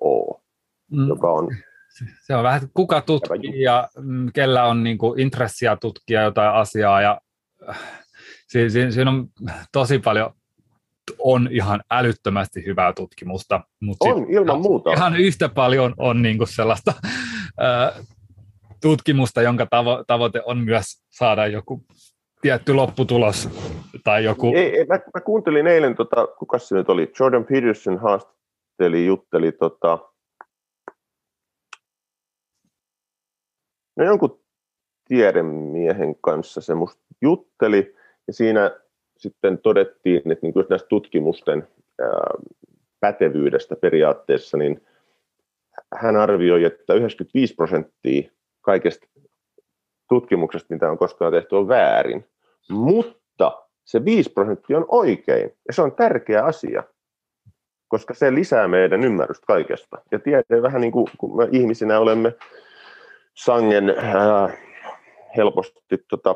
ole. Mm. Joka on se on vähän, kuka tutkii ja mm, kellä on niin kuin intressiä tutkia jotain asiaa. Ja, äh, siinä, siinä on tosi paljon on ihan älyttömästi hyvää tutkimusta. Mutta on, ilman muuta. Ihan yhtä paljon on niin kuin sellaista ää, tutkimusta, jonka tavo- tavoite on myös saada joku tietty lopputulos tai joku... Ei, ei, mä, mä kuuntelin eilen, tota, kuka se nyt oli, Jordan Peterson haastatteli, jutteli tota, no jonkun tiedemiehen kanssa se musta jutteli, ja siinä sitten todettiin, että niin näistä tutkimusten pätevyydestä periaatteessa, niin hän arvioi, että 95 prosenttia kaikesta tutkimuksesta, mitä on koskaan tehty, on väärin. Mutta se 5 prosenttia on oikein, ja se on tärkeä asia, koska se lisää meidän ymmärrystä kaikesta. Ja tiedän vähän niin kuin kun me ihmisinä olemme sangen äh, helposti tota,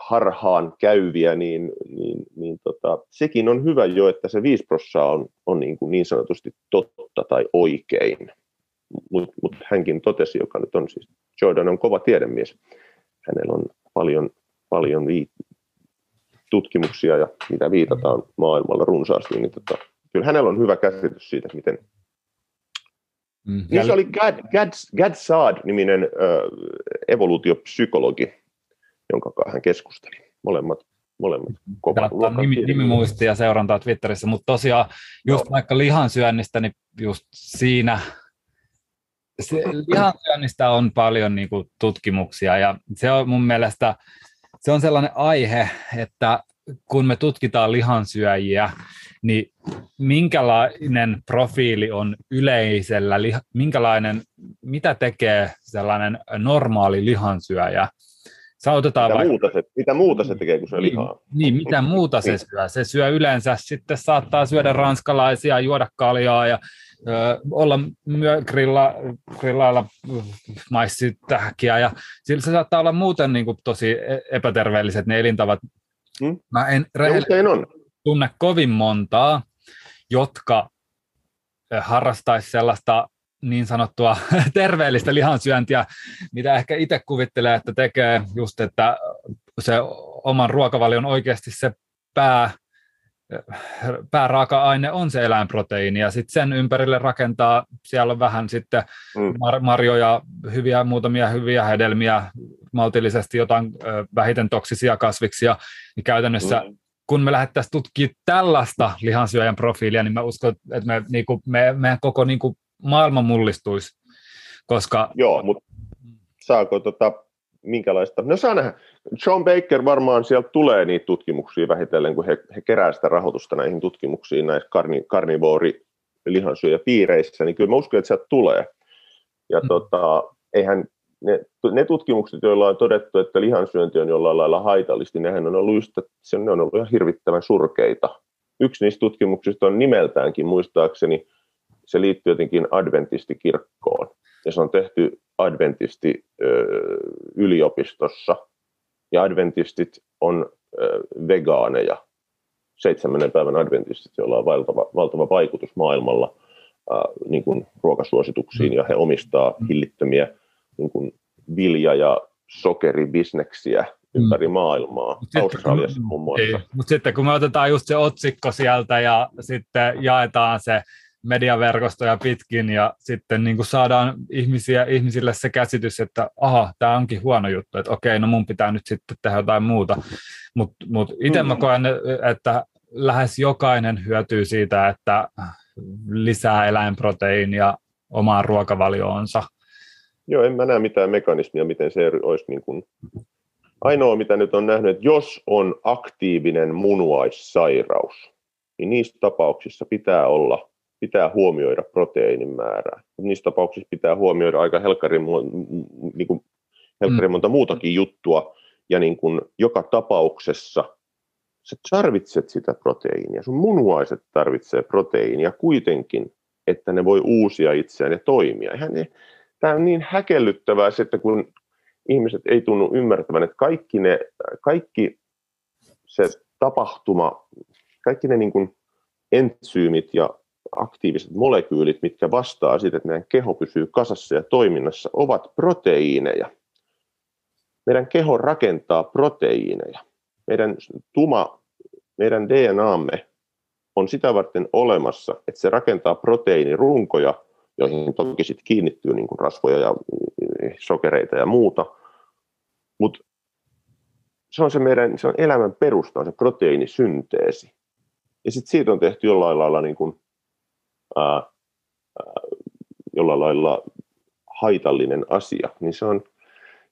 harhaan käyviä, niin, niin, niin tota, sekin on hyvä jo, että se 5 prosenttia on, on niin, kuin niin sanotusti totta tai oikein. Mutta mut hänkin totesi, joka nyt on siis, Jordan on kova tiedemies. Hänellä on paljon, paljon vi- tutkimuksia ja mitä viitataan maailmalla runsaasti, niin tota, kyllä hänellä on hyvä käsitys siitä, miten Mm. Niin se oli Gad, Gad, Gad Saad-niminen äh, evoluutiopsykologi, jonka kanssa hän keskusteli. Molemmat, molemmat kova nimi, nimimuistia ja seurantaa Twitterissä, mutta tosiaan just no. vaikka lihansyönnistä, niin just siinä se, lihansyönnistä on paljon niin kuin, tutkimuksia ja se on mun mielestä se on sellainen aihe, että kun me tutkitaan lihansyöjiä, niin minkälainen profiili on yleisellä, minkälainen, mitä tekee sellainen normaali lihansyöjä? Saatetaan mitä, vaikka, muuta se, mitä muuta se tekee kuin se niin, lihaa? Niin, mitä muuta se syö? Se syö yleensä sitten saattaa syödä ranskalaisia, juoda kaljaa ja ö, olla myö, grilla, grillailla maissitähkiä ja sillä se saattaa olla muuten niin kuin, tosi e-, epäterveelliset ne elintavat. Hmm? Mä en rehellisesti on. tunne kovin montaa, jotka harrastaisi sellaista niin sanottua terveellistä lihansyöntiä, mitä ehkä itse kuvittelee, että tekee just, että se oman ruokavalion oikeasti se pää, pääraaka-aine on se eläinproteiini ja sitten sen ympärille rakentaa, siellä on vähän sitten mm. mar- marjoja, hyviä, muutamia hyviä hedelmiä, maltillisesti jotain vähiten toksisia kasviksia, niin käytännössä mm. kun me lähdettäisiin tutkimaan tällaista lihansyöjän profiilia, niin mä uskon, että me, niin kuin, me, meidän koko niin kuin, maailma mullistuisi, koska... Joo, mutta saako tota, minkälaista... No saa nähdä. John Baker varmaan sieltä tulee niitä tutkimuksia vähitellen, kun he, he kerää sitä rahoitusta näihin tutkimuksiin näissä karni, karnivoori piireissä, niin kyllä mä uskon, että sieltä tulee. Ja mm. tota, eihän ne, ne tutkimukset, joilla on todettu, että lihansyönti on jollain lailla haitallista, nehän on ollut, just, se on ollut ihan hirvittävän surkeita. Yksi niistä tutkimuksista on nimeltäänkin muistaakseni se liittyy jotenkin adventistikirkkoon. Ja se on tehty adventisti yliopistossa. Ja adventistit on vegaaneja, seitsemännen päivän adventistit, joilla on valtava, valtava vaikutus maailmalla niin kuin ruokasuosituksiin, ja he omistaa hillittömiä niin kuin vilja- ja sokeribisneksiä ympäri mm. maailmaa, Mut Australiassa muun muassa. Mutta sitten kun me otetaan just se otsikko sieltä ja sitten jaetaan se mediaverkostoja pitkin ja sitten niin kuin saadaan ihmisiä, ihmisille se käsitys, että aha, tämä onkin huono juttu, että okei, no mun pitää nyt sitten tehdä jotain muuta. Mutta mut itse mm. mä koen, että lähes jokainen hyötyy siitä, että lisää eläinproteiinia omaan ruokavalioonsa. Joo, en mä näe mitään mekanismia, miten se olisi niin kuin... Ainoa, mitä nyt on nähnyt, että jos on aktiivinen munuaissairaus, niin niissä tapauksissa pitää olla pitää huomioida proteiinin määrää. Niissä tapauksissa pitää huomioida aika helkkarin, niin kuin, helkkarin mm. monta muutakin juttua, ja niin kuin joka tapauksessa sä tarvitset sitä proteiinia, sun munuaiset tarvitsee proteiinia kuitenkin, että ne voi uusia itseään ja toimia. tämä on niin häkellyttävää se, että kun ihmiset ei tunnu ymmärtävän, että kaikki, ne, kaikki se tapahtuma, kaikki ne niin kuin entsyymit ja aktiiviset molekyylit, mitkä vastaa siitä, että meidän keho pysyy kasassa ja toiminnassa, ovat proteiineja. Meidän keho rakentaa proteiineja. Meidän tuma, meidän DNAmme on sitä varten olemassa, että se rakentaa proteiinirunkoja, joihin toki sitten kiinnittyy niin kuin rasvoja ja sokereita ja muuta. Mutta se on se meidän se on elämän perusta, on se proteiinisynteesi. Ja sitten siitä on tehty jollain lailla niin kuin ää, jollain lailla haitallinen asia, niin se, on,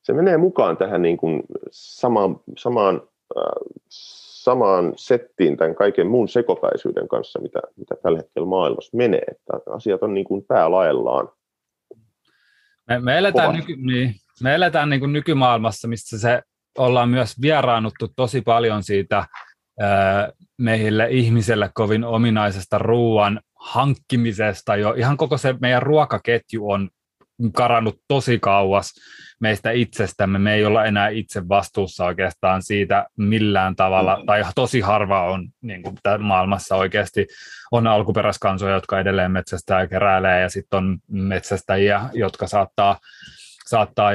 se menee mukaan tähän niin kuin samaan, samaan ää, samaan settiin tämän kaiken muun sekopäisyyden kanssa, mitä, mitä tällä hetkellä maailmassa menee. Että asiat on niin kuin päälaellaan. Me, me eletään, nyky, niin, me eletään niin kuin nykymaailmassa, missä se ollaan myös vieraannuttu tosi paljon siitä meille ihmiselle kovin ominaisesta ruoan hankkimisesta jo. Ihan koko se meidän ruokaketju on karannut tosi kauas meistä itsestämme. Me ei olla enää itse vastuussa oikeastaan siitä millään tavalla, tai tosi harva on niin kuin maailmassa oikeasti. On alkuperäiskansoja, jotka edelleen metsästää ja keräilee, ja sitten on metsästäjiä, jotka saattaa saattaa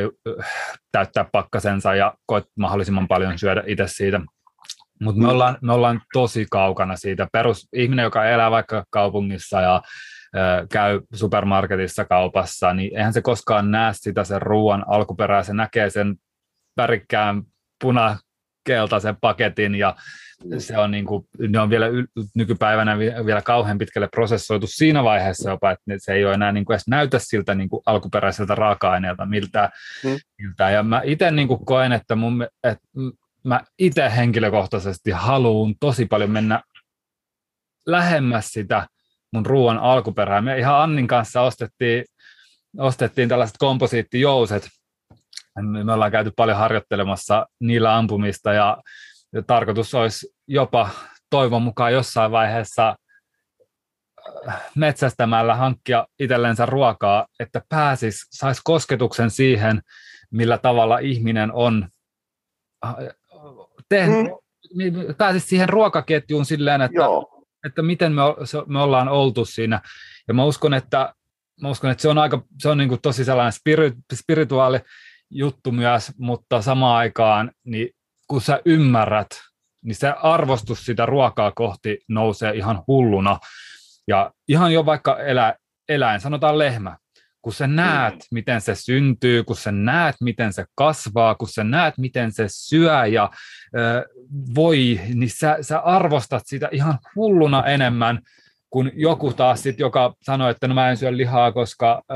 täyttää pakkasensa ja koet mahdollisimman paljon syödä itse siitä mutta me, mm. ollaan, me ollaan tosi kaukana siitä. Perus ihminen, joka elää vaikka kaupungissa ja ö, käy supermarketissa kaupassa, niin eihän se koskaan näe sitä sen ruoan alkuperää. Se näkee sen värikkään punakeltaisen paketin ja mm. se on niin kuin, ne on vielä nykypäivänä vielä kauhean pitkälle prosessoitu siinä vaiheessa jopa, että se ei ole enää niin kuin edes näytä siltä niin kuin alkuperäiseltä raaka-aineelta miltä, hmm. miltä. Ja mä itse niin kuin koen, että, mun, että mä itse henkilökohtaisesti haluan tosi paljon mennä lähemmäs sitä mun ruoan alkuperää. Me ihan Annin kanssa ostettiin, ostettiin tällaiset komposiittijouset. Me ollaan käyty paljon harjoittelemassa niillä ampumista ja, ja tarkoitus olisi jopa toivon mukaan jossain vaiheessa äh, metsästämällä hankkia itsellensä ruokaa, että pääsis, saisi kosketuksen siihen, millä tavalla ihminen on äh, te, mm. pääsisi siihen ruokaketjuun silleen, että, että miten me, me ollaan oltu siinä. Ja mä uskon, että, mä uskon, että se on, aika, se on niin kuin tosi sellainen spirit, spirituaali juttu myös, mutta samaan aikaan, niin kun sä ymmärrät, niin se arvostus sitä ruokaa kohti nousee ihan hulluna. Ja ihan jo vaikka elä, eläin, sanotaan lehmä, kun sä näet, mm. miten se syntyy, kun sä näet, miten se kasvaa, kun sä näet, miten se syö ja ö, voi, niin sä, sä arvostat sitä ihan hulluna enemmän kuin joku taas sit, joka sanoo, että no mä en syö lihaa, koska ö,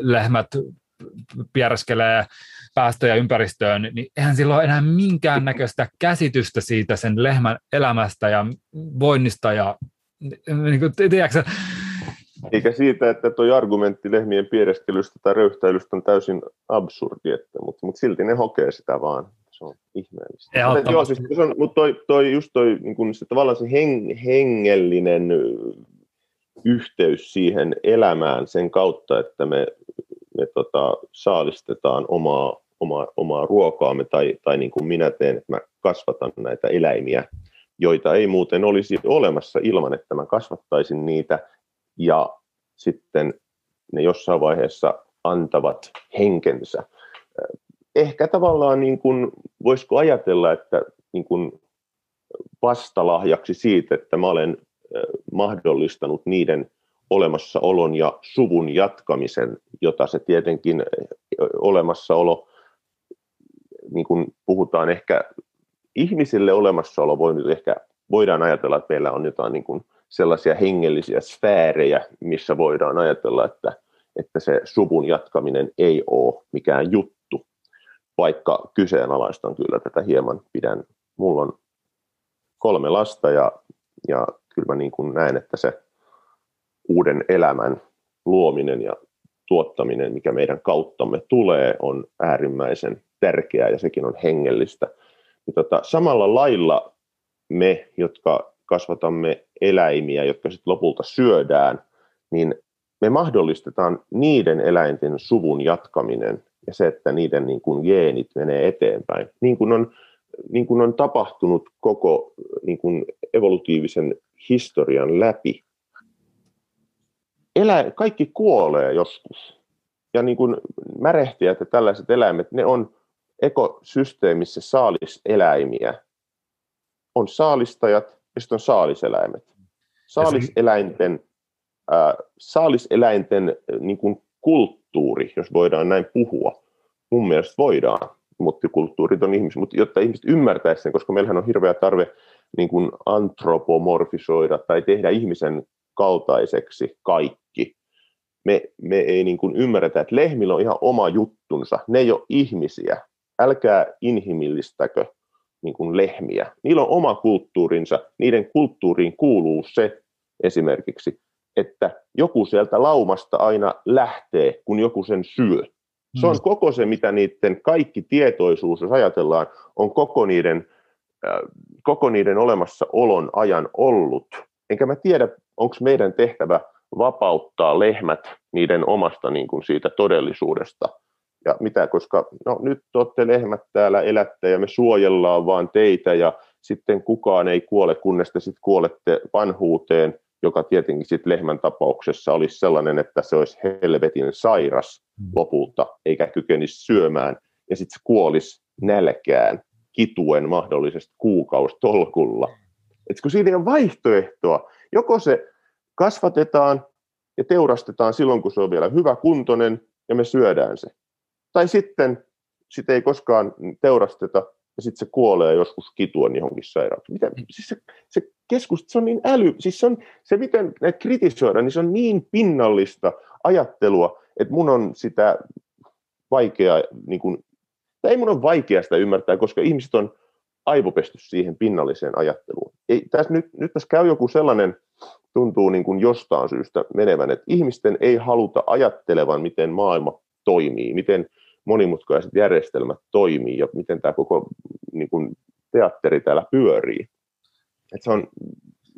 lehmät piereskelee päästöjä ympäristöön, niin eihän sillä ole enää minkäännäköistä käsitystä siitä sen lehmän elämästä ja voinnista ja niin kuin, tiedätkö, eikä siitä, että tuo argumentti lehmien piereskelystä tai röyhtäilystä on täysin absurdi, että, mutta, mutta silti ne hokee sitä vaan. Se on ihmeellistä. Mutta, joo, siis, se on, mutta toi, toi, just toi, niin kun se tavallaan se heng, hengellinen yhteys siihen elämään sen kautta, että me, me tota, saalistetaan omaa, omaa, omaa ruokaamme, tai, tai niin kuin minä teen, että mä kasvatan näitä eläimiä, joita ei muuten olisi olemassa ilman, että mä kasvattaisin niitä – ja sitten ne jossain vaiheessa antavat henkensä. Ehkä tavallaan niin kuin, voisiko ajatella, että niin kuin vastalahjaksi siitä, että mä olen mahdollistanut niiden olemassaolon ja suvun jatkamisen, jota se tietenkin olemassaolo, niin kuin puhutaan ehkä ihmisille olemassaolo, voi nyt ehkä, voidaan ajatella, että meillä on jotain niin kuin sellaisia hengellisiä sfäärejä, missä voidaan ajatella, että, että se suvun jatkaminen ei ole mikään juttu, vaikka kyseenalaistan kyllä tätä hieman, pidän, mulla on kolme lasta ja, ja kyllä mä niin kuin näen, että se uuden elämän luominen ja tuottaminen, mikä meidän kauttamme tulee, on äärimmäisen tärkeää ja sekin on hengellistä. Ja tota, samalla lailla me, jotka kasvatamme eläimiä, jotka sitten lopulta syödään, niin me mahdollistetaan niiden eläinten suvun jatkaminen ja se, että niiden niin kuin geenit menee eteenpäin. Niin kuin on, niin kuin on tapahtunut koko niin kuin evolutiivisen historian läpi. Elä, kaikki kuolee joskus. Ja niin kuin märehtijät ja tällaiset eläimet, ne on ekosysteemissä saaliseläimiä. On saalistajat ja sitten on saaliseläimet. Saaliseläinten, äh, saaliseläinten niin kuin kulttuuri, jos voidaan näin puhua, mun mielestä voidaan, mutta kulttuurit on ihmisiä, mutta jotta ihmiset ymmärtäisivät sen, koska meillähän on hirveä tarve niin kuin antropomorfisoida tai tehdä ihmisen kaltaiseksi kaikki. Me, me ei niin kuin ymmärretä, että lehmillä on ihan oma juttunsa. Ne ei ole ihmisiä. Älkää inhimillistäkö niin kuin lehmiä. Niillä on oma kulttuurinsa, niiden kulttuuriin kuuluu se esimerkiksi, että joku sieltä laumasta aina lähtee, kun joku sen syö. Se on mm. koko se, mitä niiden kaikki tietoisuus, jos ajatellaan, on koko niiden, äh, koko niiden olemassaolon ajan ollut. Enkä mä tiedä, onko meidän tehtävä vapauttaa lehmät niiden omasta niin kuin siitä todellisuudesta. Ja mitä, koska no, nyt te olette lehmät täällä elätte ja me suojellaan vaan teitä ja sitten kukaan ei kuole, kunnes te sitten kuolette vanhuuteen, joka tietenkin sitten lehmän tapauksessa olisi sellainen, että se olisi helvetin sairas mm. lopulta, eikä kykenisi syömään, ja sitten se kuolisi nälkään, kituen mahdollisesti kuukaustolkulla. Et kun siinä ei ole vaihtoehtoa, joko se kasvatetaan ja teurastetaan silloin, kun se on vielä hyvä kuntoinen, ja me syödään se. Tai sitten sitä ei koskaan teurasteta, ja sitten se kuolee joskus kituen johonkin sairauteen. Mitä, siis se, se keskustelu, se on niin äly, siis se, on, se miten näitä kritisoidaan, niin se on niin pinnallista ajattelua, että mun on sitä vaikea, niin kuin, tai ei mun on vaikea sitä ymmärtää, koska ihmiset on aivopesty siihen pinnalliseen ajatteluun. Ei, tässä nyt, nyt tässä käy joku sellainen, tuntuu niin kuin jostain syystä menevän, että ihmisten ei haluta ajattelevan, miten maailma toimii, miten monimutkaiset järjestelmät toimii ja miten tämä koko niin kuin, teatteri täällä pyörii. Et se on,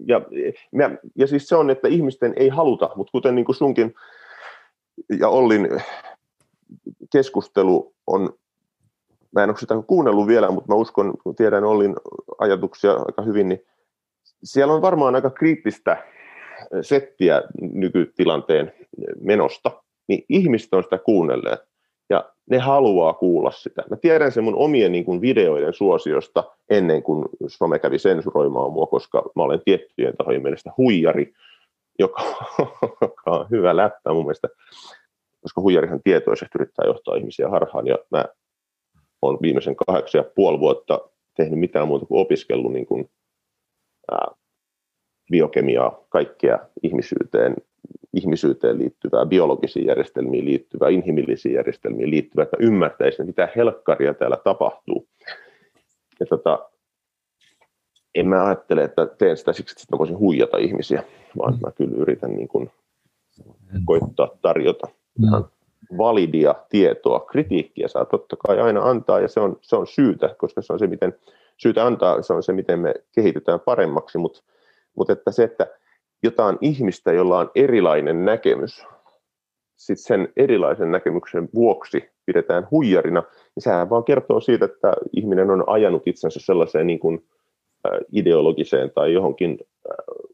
ja, ja, ja siis se on, että ihmisten ei haluta, mutta kuten niin kuin sunkin ja Ollin keskustelu on, mä en ole sitä kuunnellut vielä, mutta mä uskon, kun tiedän Ollin ajatuksia aika hyvin, niin siellä on varmaan aika kriittistä settiä nykytilanteen menosta, niin ihmiset on sitä kuunnelleet ja ne haluaa kuulla sitä. Mä tiedän sen mun omien niin kuin videoiden suosiosta ennen kuin some kävi sensuroimaan mua, koska mä olen tiettyjen tahojen mielestä huijari, joka, joka on hyvä läppä mun mielestä, koska huijarihan tietoisesti yrittää johtaa ihmisiä harhaan, ja mä olen viimeisen kahdeksan ja puoli vuotta tehnyt mitään muuta kuin opiskellut niin kuin, ää, biokemiaa, kaikkea ihmisyyteen ihmisyyteen liittyvää, biologisiin järjestelmiin liittyvää, inhimillisiin järjestelmiin liittyvää, että ymmärtäisi, mitä helkkaria täällä tapahtuu. Ja tota, en mä ajattele, että teen sitä siksi, että voisin huijata ihmisiä, vaan mä kyllä yritän niin kuin koittaa tarjota ihan validia tietoa. Kritiikkiä saa totta kai aina antaa, ja se on, se on syytä, koska se on se, miten syytä antaa, se on se, miten me kehitytään paremmaksi, mutta, mutta että se, että jotain ihmistä, jolla on erilainen näkemys, sitten sen erilaisen näkemyksen vuoksi pidetään huijarina, niin sehän vaan kertoo siitä, että ihminen on ajanut itsensä sellaiseen niin kuin ideologiseen tai johonkin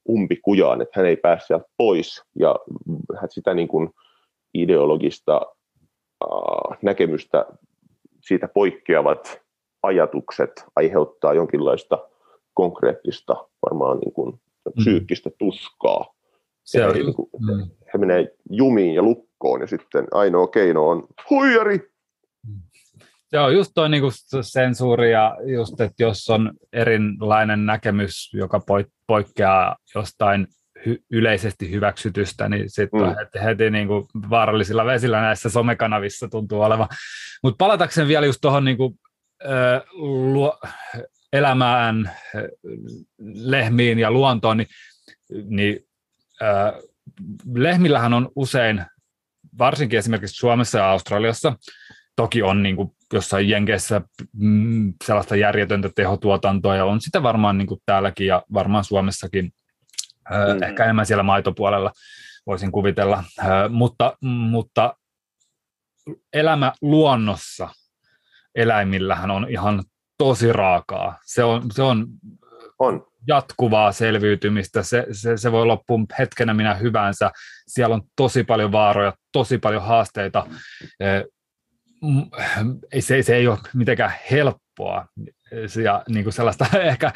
umpikujaan, että hän ei pääse sieltä pois, ja sitä niin kuin ideologista näkemystä siitä poikkeavat ajatukset aiheuttaa jonkinlaista konkreettista varmaan niin kuin. Psyykkistä tuskaa. Se, on, niin kuin, mm. he menee jumiin ja lukkoon ja sitten ainoa keino on huijari. On just tuo niinku sensuuri ja just, että jos on erilainen näkemys, joka poikkeaa jostain hy- yleisesti hyväksytystä, niin sitten mm. heti, heti niin kuin vaarallisilla vesillä näissä somekanavissa tuntuu olevan. Mutta palatakseni vielä just tuohon niin kuin, luo, elämään, lehmiin ja luontoon, niin, niin äh, lehmillähän on usein, varsinkin esimerkiksi Suomessa ja Australiassa, toki on niin kuin jossain Jenkeissä mm, sellaista järjetöntä tehotuotantoa, ja on sitä varmaan niin kuin täälläkin ja varmaan Suomessakin, äh, mm. ehkä enemmän siellä maitopuolella voisin kuvitella, äh, mutta, mutta elämä luonnossa eläimillähän on ihan tosi raakaa. Se on, se on, on. jatkuvaa selviytymistä. Se, se, se voi loppua hetkenä minä hyvänsä. Siellä on tosi paljon vaaroja, tosi paljon haasteita. Se, se ei ole mitenkään helppoa ja niin kuin sellaista ehkä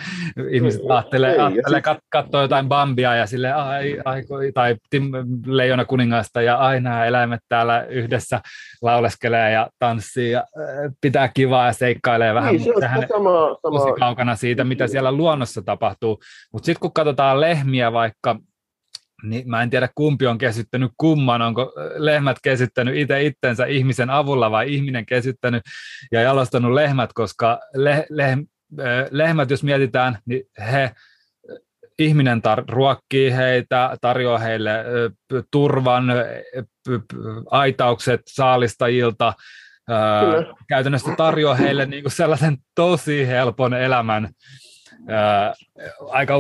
ihmiset ajattelee, ei, ajattelee kat, katsoa jotain Bambia ja sille ai, ai, tai Tim, Leijona kuningasta ja aina eläimet täällä yhdessä lauleskelee ja tanssii ja pitää kivaa ja seikkailee vähän, niin, mutta sehän sama, sama. kaukana siitä, mitä siellä luonnossa tapahtuu. Mutta sitten kun katsotaan lehmiä vaikka niin mä en tiedä kumpi on kesyttänyt kumman, onko lehmät kesyttänyt itse itsensä ihmisen avulla vai ihminen kesyttänyt ja jalostanut lehmät, koska le, le, lehmät, jos mietitään, niin he, ihminen tar- ruokkii heitä, tarjoaa heille turvan, aitaukset saalistajilta, Kyllä. käytännössä tarjoaa heille niin kuin sellaisen tosi helpon elämän ää, aika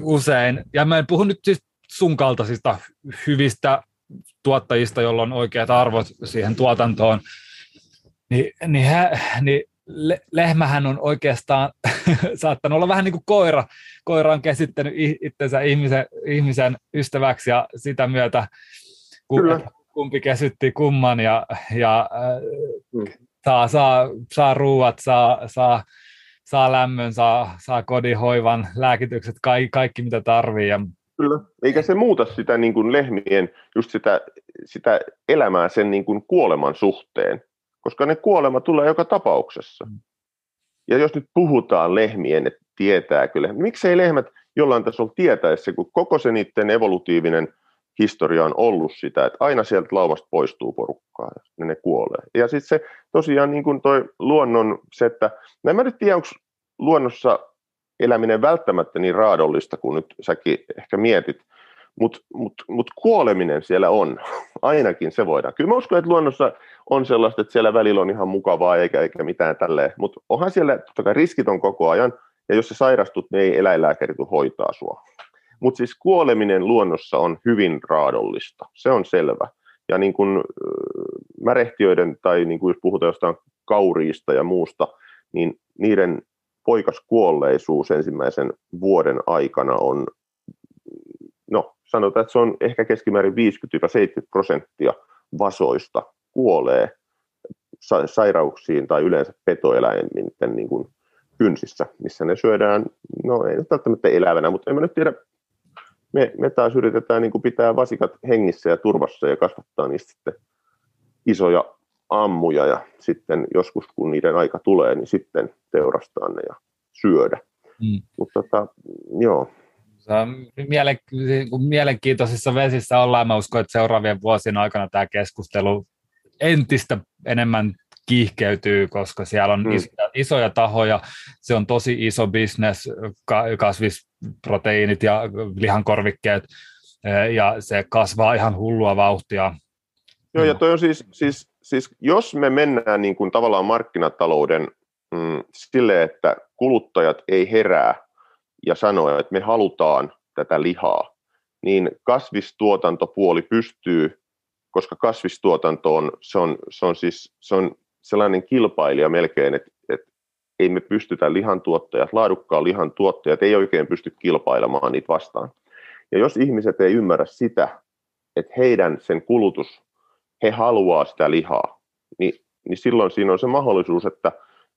usein. Ja mä en puhu nyt siis sun kaltaisista hyvistä tuottajista, joilla on oikeat arvot siihen tuotantoon, niin, niin, he, niin le, lehmähän on oikeastaan saattanut olla vähän niin kuin koira. Koira on käsittänyt itsensä ihmisen, ihmisen ystäväksi ja sitä myötä Kyllä. kumpi käsitti kumman ja, ja mm. saa, saa, saa ruuat, saa, saa, saa lämmön, saa, saa kodihoivan, lääkitykset, kaikki, kaikki mitä tarvii. Ja Kyllä, eikä se muuta sitä niin kuin lehmien, just sitä, sitä elämää sen niin kuin kuoleman suhteen, koska ne kuolema tulee joka tapauksessa. Mm. Ja jos nyt puhutaan lehmien, että tietää kyllä, miksei lehmät jollain tasolla tietäisi, kun koko se niiden evolutiivinen historia on ollut sitä, että aina sieltä laumasta poistuu porukkaa ja ne kuolee. Ja sitten se tosiaan niin kuin toi luonnon se, että no en mä nyt tiedä, onko luonnossa eläminen välttämättä niin raadollista kuin nyt säkin ehkä mietit, mutta mut, mut kuoleminen siellä on, ainakin se voidaan. Kyllä mä uskon, että luonnossa on sellaista, että siellä välillä on ihan mukavaa eikä, eikä mitään tälleen, mutta onhan siellä, totta kai riskit on koko ajan, ja jos sä sairastut, niin ei eläinlääkäri tule hoitaa sua. Mutta siis kuoleminen luonnossa on hyvin raadollista, se on selvä. Ja niin kun, märehtiöiden, tai niin kun jos puhutaan jostain kauriista ja muusta, niin niiden poikaskuolleisuus ensimmäisen vuoden aikana on, no sanotaan, että se on ehkä keskimäärin 50-70 prosenttia vasoista kuolee sairauksiin tai yleensä petoeläinten niin kuin kynsissä, missä ne syödään, no ei välttämättä elävänä, mutta en mä nyt tiedä, me, me taas yritetään niin kuin pitää vasikat hengissä ja turvassa ja kasvattaa niistä sitten isoja ammuja ja sitten joskus kun niiden aika tulee, niin sitten teurastaa ne ja syödä. Mm. Mutta tota, joo. Se on mielenkiintoisissa vesissä ollaan. Mä uskon, että seuraavien vuosien aikana tämä keskustelu entistä enemmän kiihkeytyy, koska siellä on mm. isoja, isoja tahoja, se on tosi iso bisnes, kasvisproteiinit ja lihankorvikkeet, ja se kasvaa ihan hullua vauhtia. Joo, ja toi on siis, siis siis jos me mennään niin kuin tavallaan markkinatalouden mm, sille, että kuluttajat ei herää ja sano, että me halutaan tätä lihaa, niin kasvistuotantopuoli pystyy, koska kasvistuotanto on, se on, se on, siis, se on sellainen kilpailija melkein, että, että ei me pystytä lihantuottajat, laadukkaan lihan tuottajat ei oikein pysty kilpailemaan niitä vastaan. Ja jos ihmiset ei ymmärrä sitä, että heidän sen kulutus he haluaa sitä lihaa, niin, niin silloin siinä on se mahdollisuus, että,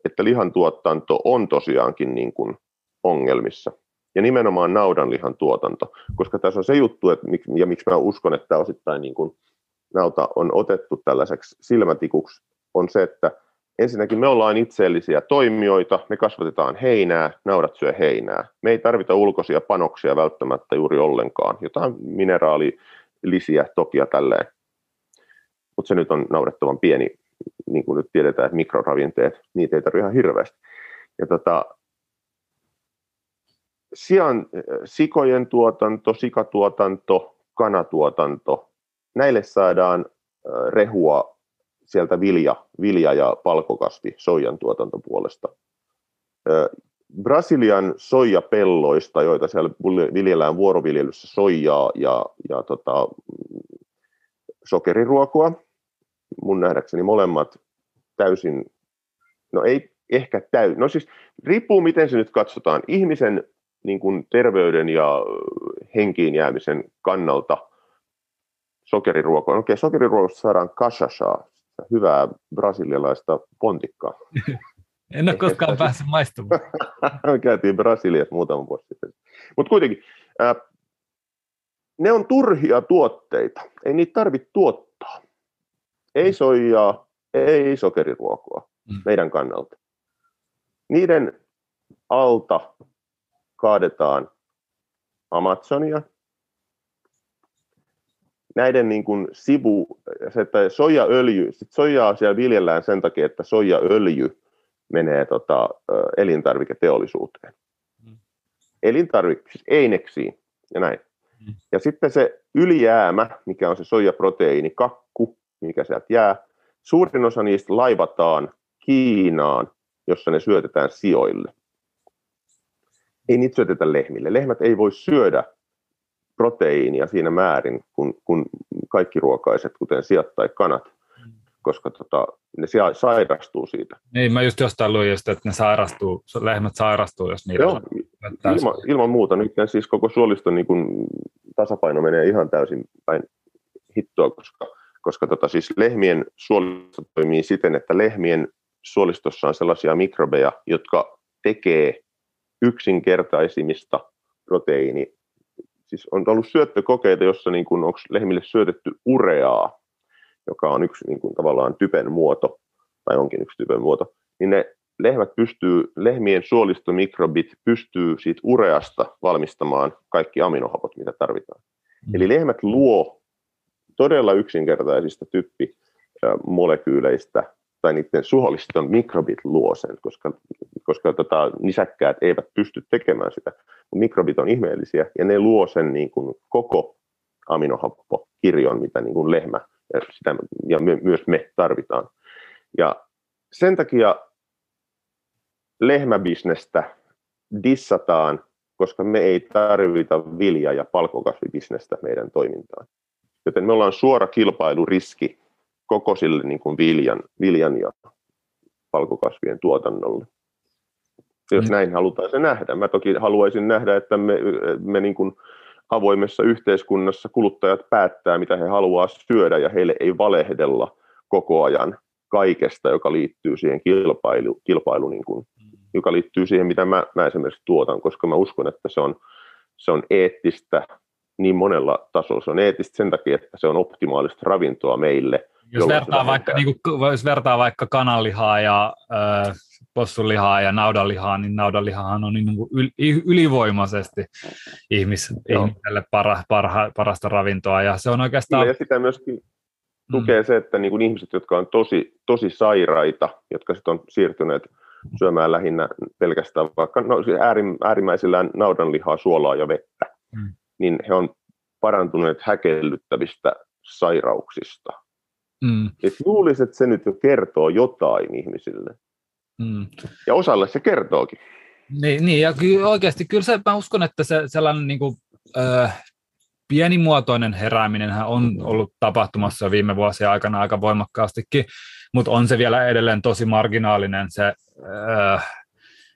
että lihantuotanto on tosiaankin niin kuin ongelmissa. Ja nimenomaan naudanlihan tuotanto, koska tässä on se juttu, että, ja miksi mä uskon, että osittain niin kuin nauta on otettu tällaiseksi silmätikuksi, on se, että ensinnäkin me ollaan itseellisiä toimijoita, me kasvatetaan heinää, naudat syö heinää. Me ei tarvita ulkoisia panoksia välttämättä juuri ollenkaan, jotain mineraalilisiä toki ja tälleen mutta se nyt on naurettavan pieni, niin kuin nyt tiedetään, että mikroravinteet, niitä ei tarvitse ihan hirveästi. Ja tota, sian, sikojen tuotanto, sikatuotanto, kanatuotanto, näille saadaan rehua sieltä vilja, vilja- ja palkokasvi soijan tuotantopuolesta. Brasilian soijapelloista, joita siellä viljellään vuoroviljelyssä soijaa ja, ja tota, sokeriruokoa, mun nähdäkseni molemmat täysin, no ei ehkä täysin, no siis riippuu miten se nyt katsotaan, ihmisen niin kuin terveyden ja henkiin jäämisen kannalta sokeriruokoa. No okei, sokeriruokosta saadaan kashashaa, hyvää brasilialaista pontikkaa. En ole koskaan päässyt maistumaan. Käytiin Brasiliassa muutama vuosi sitten. Mutta kuitenkin, ää, ne on turhia tuotteita. Ei niitä tarvitse tuottaa. Ei soijaa, ei sokeriruokoa mm. meidän kannalta. Niiden alta kaadetaan Amazonia. Näiden niin kuin sivu, se, että soijaöljy, sit soijaa siellä viljellään sen takia, että soijaöljy menee tota, elintarviketeollisuuteen. Mm. Elintarvike, siis eineksiin ja näin. Mm. Ja sitten se ylijäämä, mikä on se soijaproteiini, kakku, mikä sieltä jää, suurin osa niistä laivataan Kiinaan, jossa ne syötetään sijoille. Ei niitä syötetä lehmille. Lehmät ei voi syödä proteiinia siinä määrin kuin, kuin kaikki ruokaiset, kuten sijat tai kanat, koska tota, ne sairastuu siitä. Niin, mä just jostain luin just, että ne sairastuu, lehmät sairastuu, jos niitä Joo, ilman, ilman muuta. Nyt siis koko suoliston niin kun, tasapaino menee ihan täysin päin hittoa, koska, koska tota, siis lehmien suolisto toimii siten, että lehmien suolistossa on sellaisia mikrobeja, jotka tekee yksinkertaisimmista proteiini. Siis on ollut syöttökokeita, jossa niin kun, onko lehmille syötetty ureaa, joka on yksi niin kuin, tavallaan typen muoto, tai onkin yksi typen muoto, niin ne lehmät pystyy, lehmien suolistomikrobit pystyy siitä ureasta valmistamaan kaikki aminohapot, mitä tarvitaan. Mm. Eli lehmät luo todella yksinkertaisista typpimolekyyleistä tai niiden suoliston mikrobit luo sen, koska, koska tota, nisäkkäät eivät pysty tekemään sitä. Mikrobit on ihmeellisiä ja ne luo sen niin kuin koko aminohappokirjon, mitä niin kuin lehmä ja, sitä, ja my, myös me tarvitaan. Ja sen takia lehmäbisnestä dissataan, koska me ei tarvita vilja- ja palkokasvibisnestä meidän toimintaan. Joten me ollaan suora kilpailuriski koko sille niin kuin viljan, viljan ja palkokasvien tuotannolle. Jos mm. näin halutaan se nähdä. Mä toki haluaisin nähdä, että me, me niin kuin avoimessa yhteiskunnassa kuluttajat päättää, mitä he haluaa syödä, ja heille ei valehdella koko ajan kaikesta, joka liittyy siihen kilpailu, kilpailu niin kuin, mm. joka liittyy siihen, mitä mä, mä esimerkiksi tuotan, koska mä uskon, että se on, se on eettistä niin monella tasolla. Se on eettistä sen takia, että se on optimaalista ravintoa meille. Jos vertaa, vaikka, niin kuin, jos vertaa vaikka kananlihaa ja äh, possunlihaa ja naudanlihaa, niin naudanlihahan on niin kuin ylivoimaisesti ihmis, ihmiselle para, parha, parasta ravintoa. Ja se on oikeastaan... Ja sitä myöskin tukee mm. se, että niin kuin ihmiset, jotka on tosi, tosi sairaita, jotka sitten on siirtyneet syömään lähinnä pelkästään vaikka no, äärim, äärimmäisillään naudanlihaa, suolaa ja vettä, mm. Niin he on parantuneet häkellyttävistä sairauksista. Mm. Et luulisin, että se nyt jo kertoo jotain ihmisille. Mm. Ja osalle se kertookin. Niin, niin ja kyllä, oikeasti kyllä se, mä uskon, että se sellainen niin kuin, ö, pienimuotoinen herääminen on ollut tapahtumassa jo viime vuosien aikana aika voimakkaastikin, mutta on se vielä edelleen tosi marginaalinen se, ö,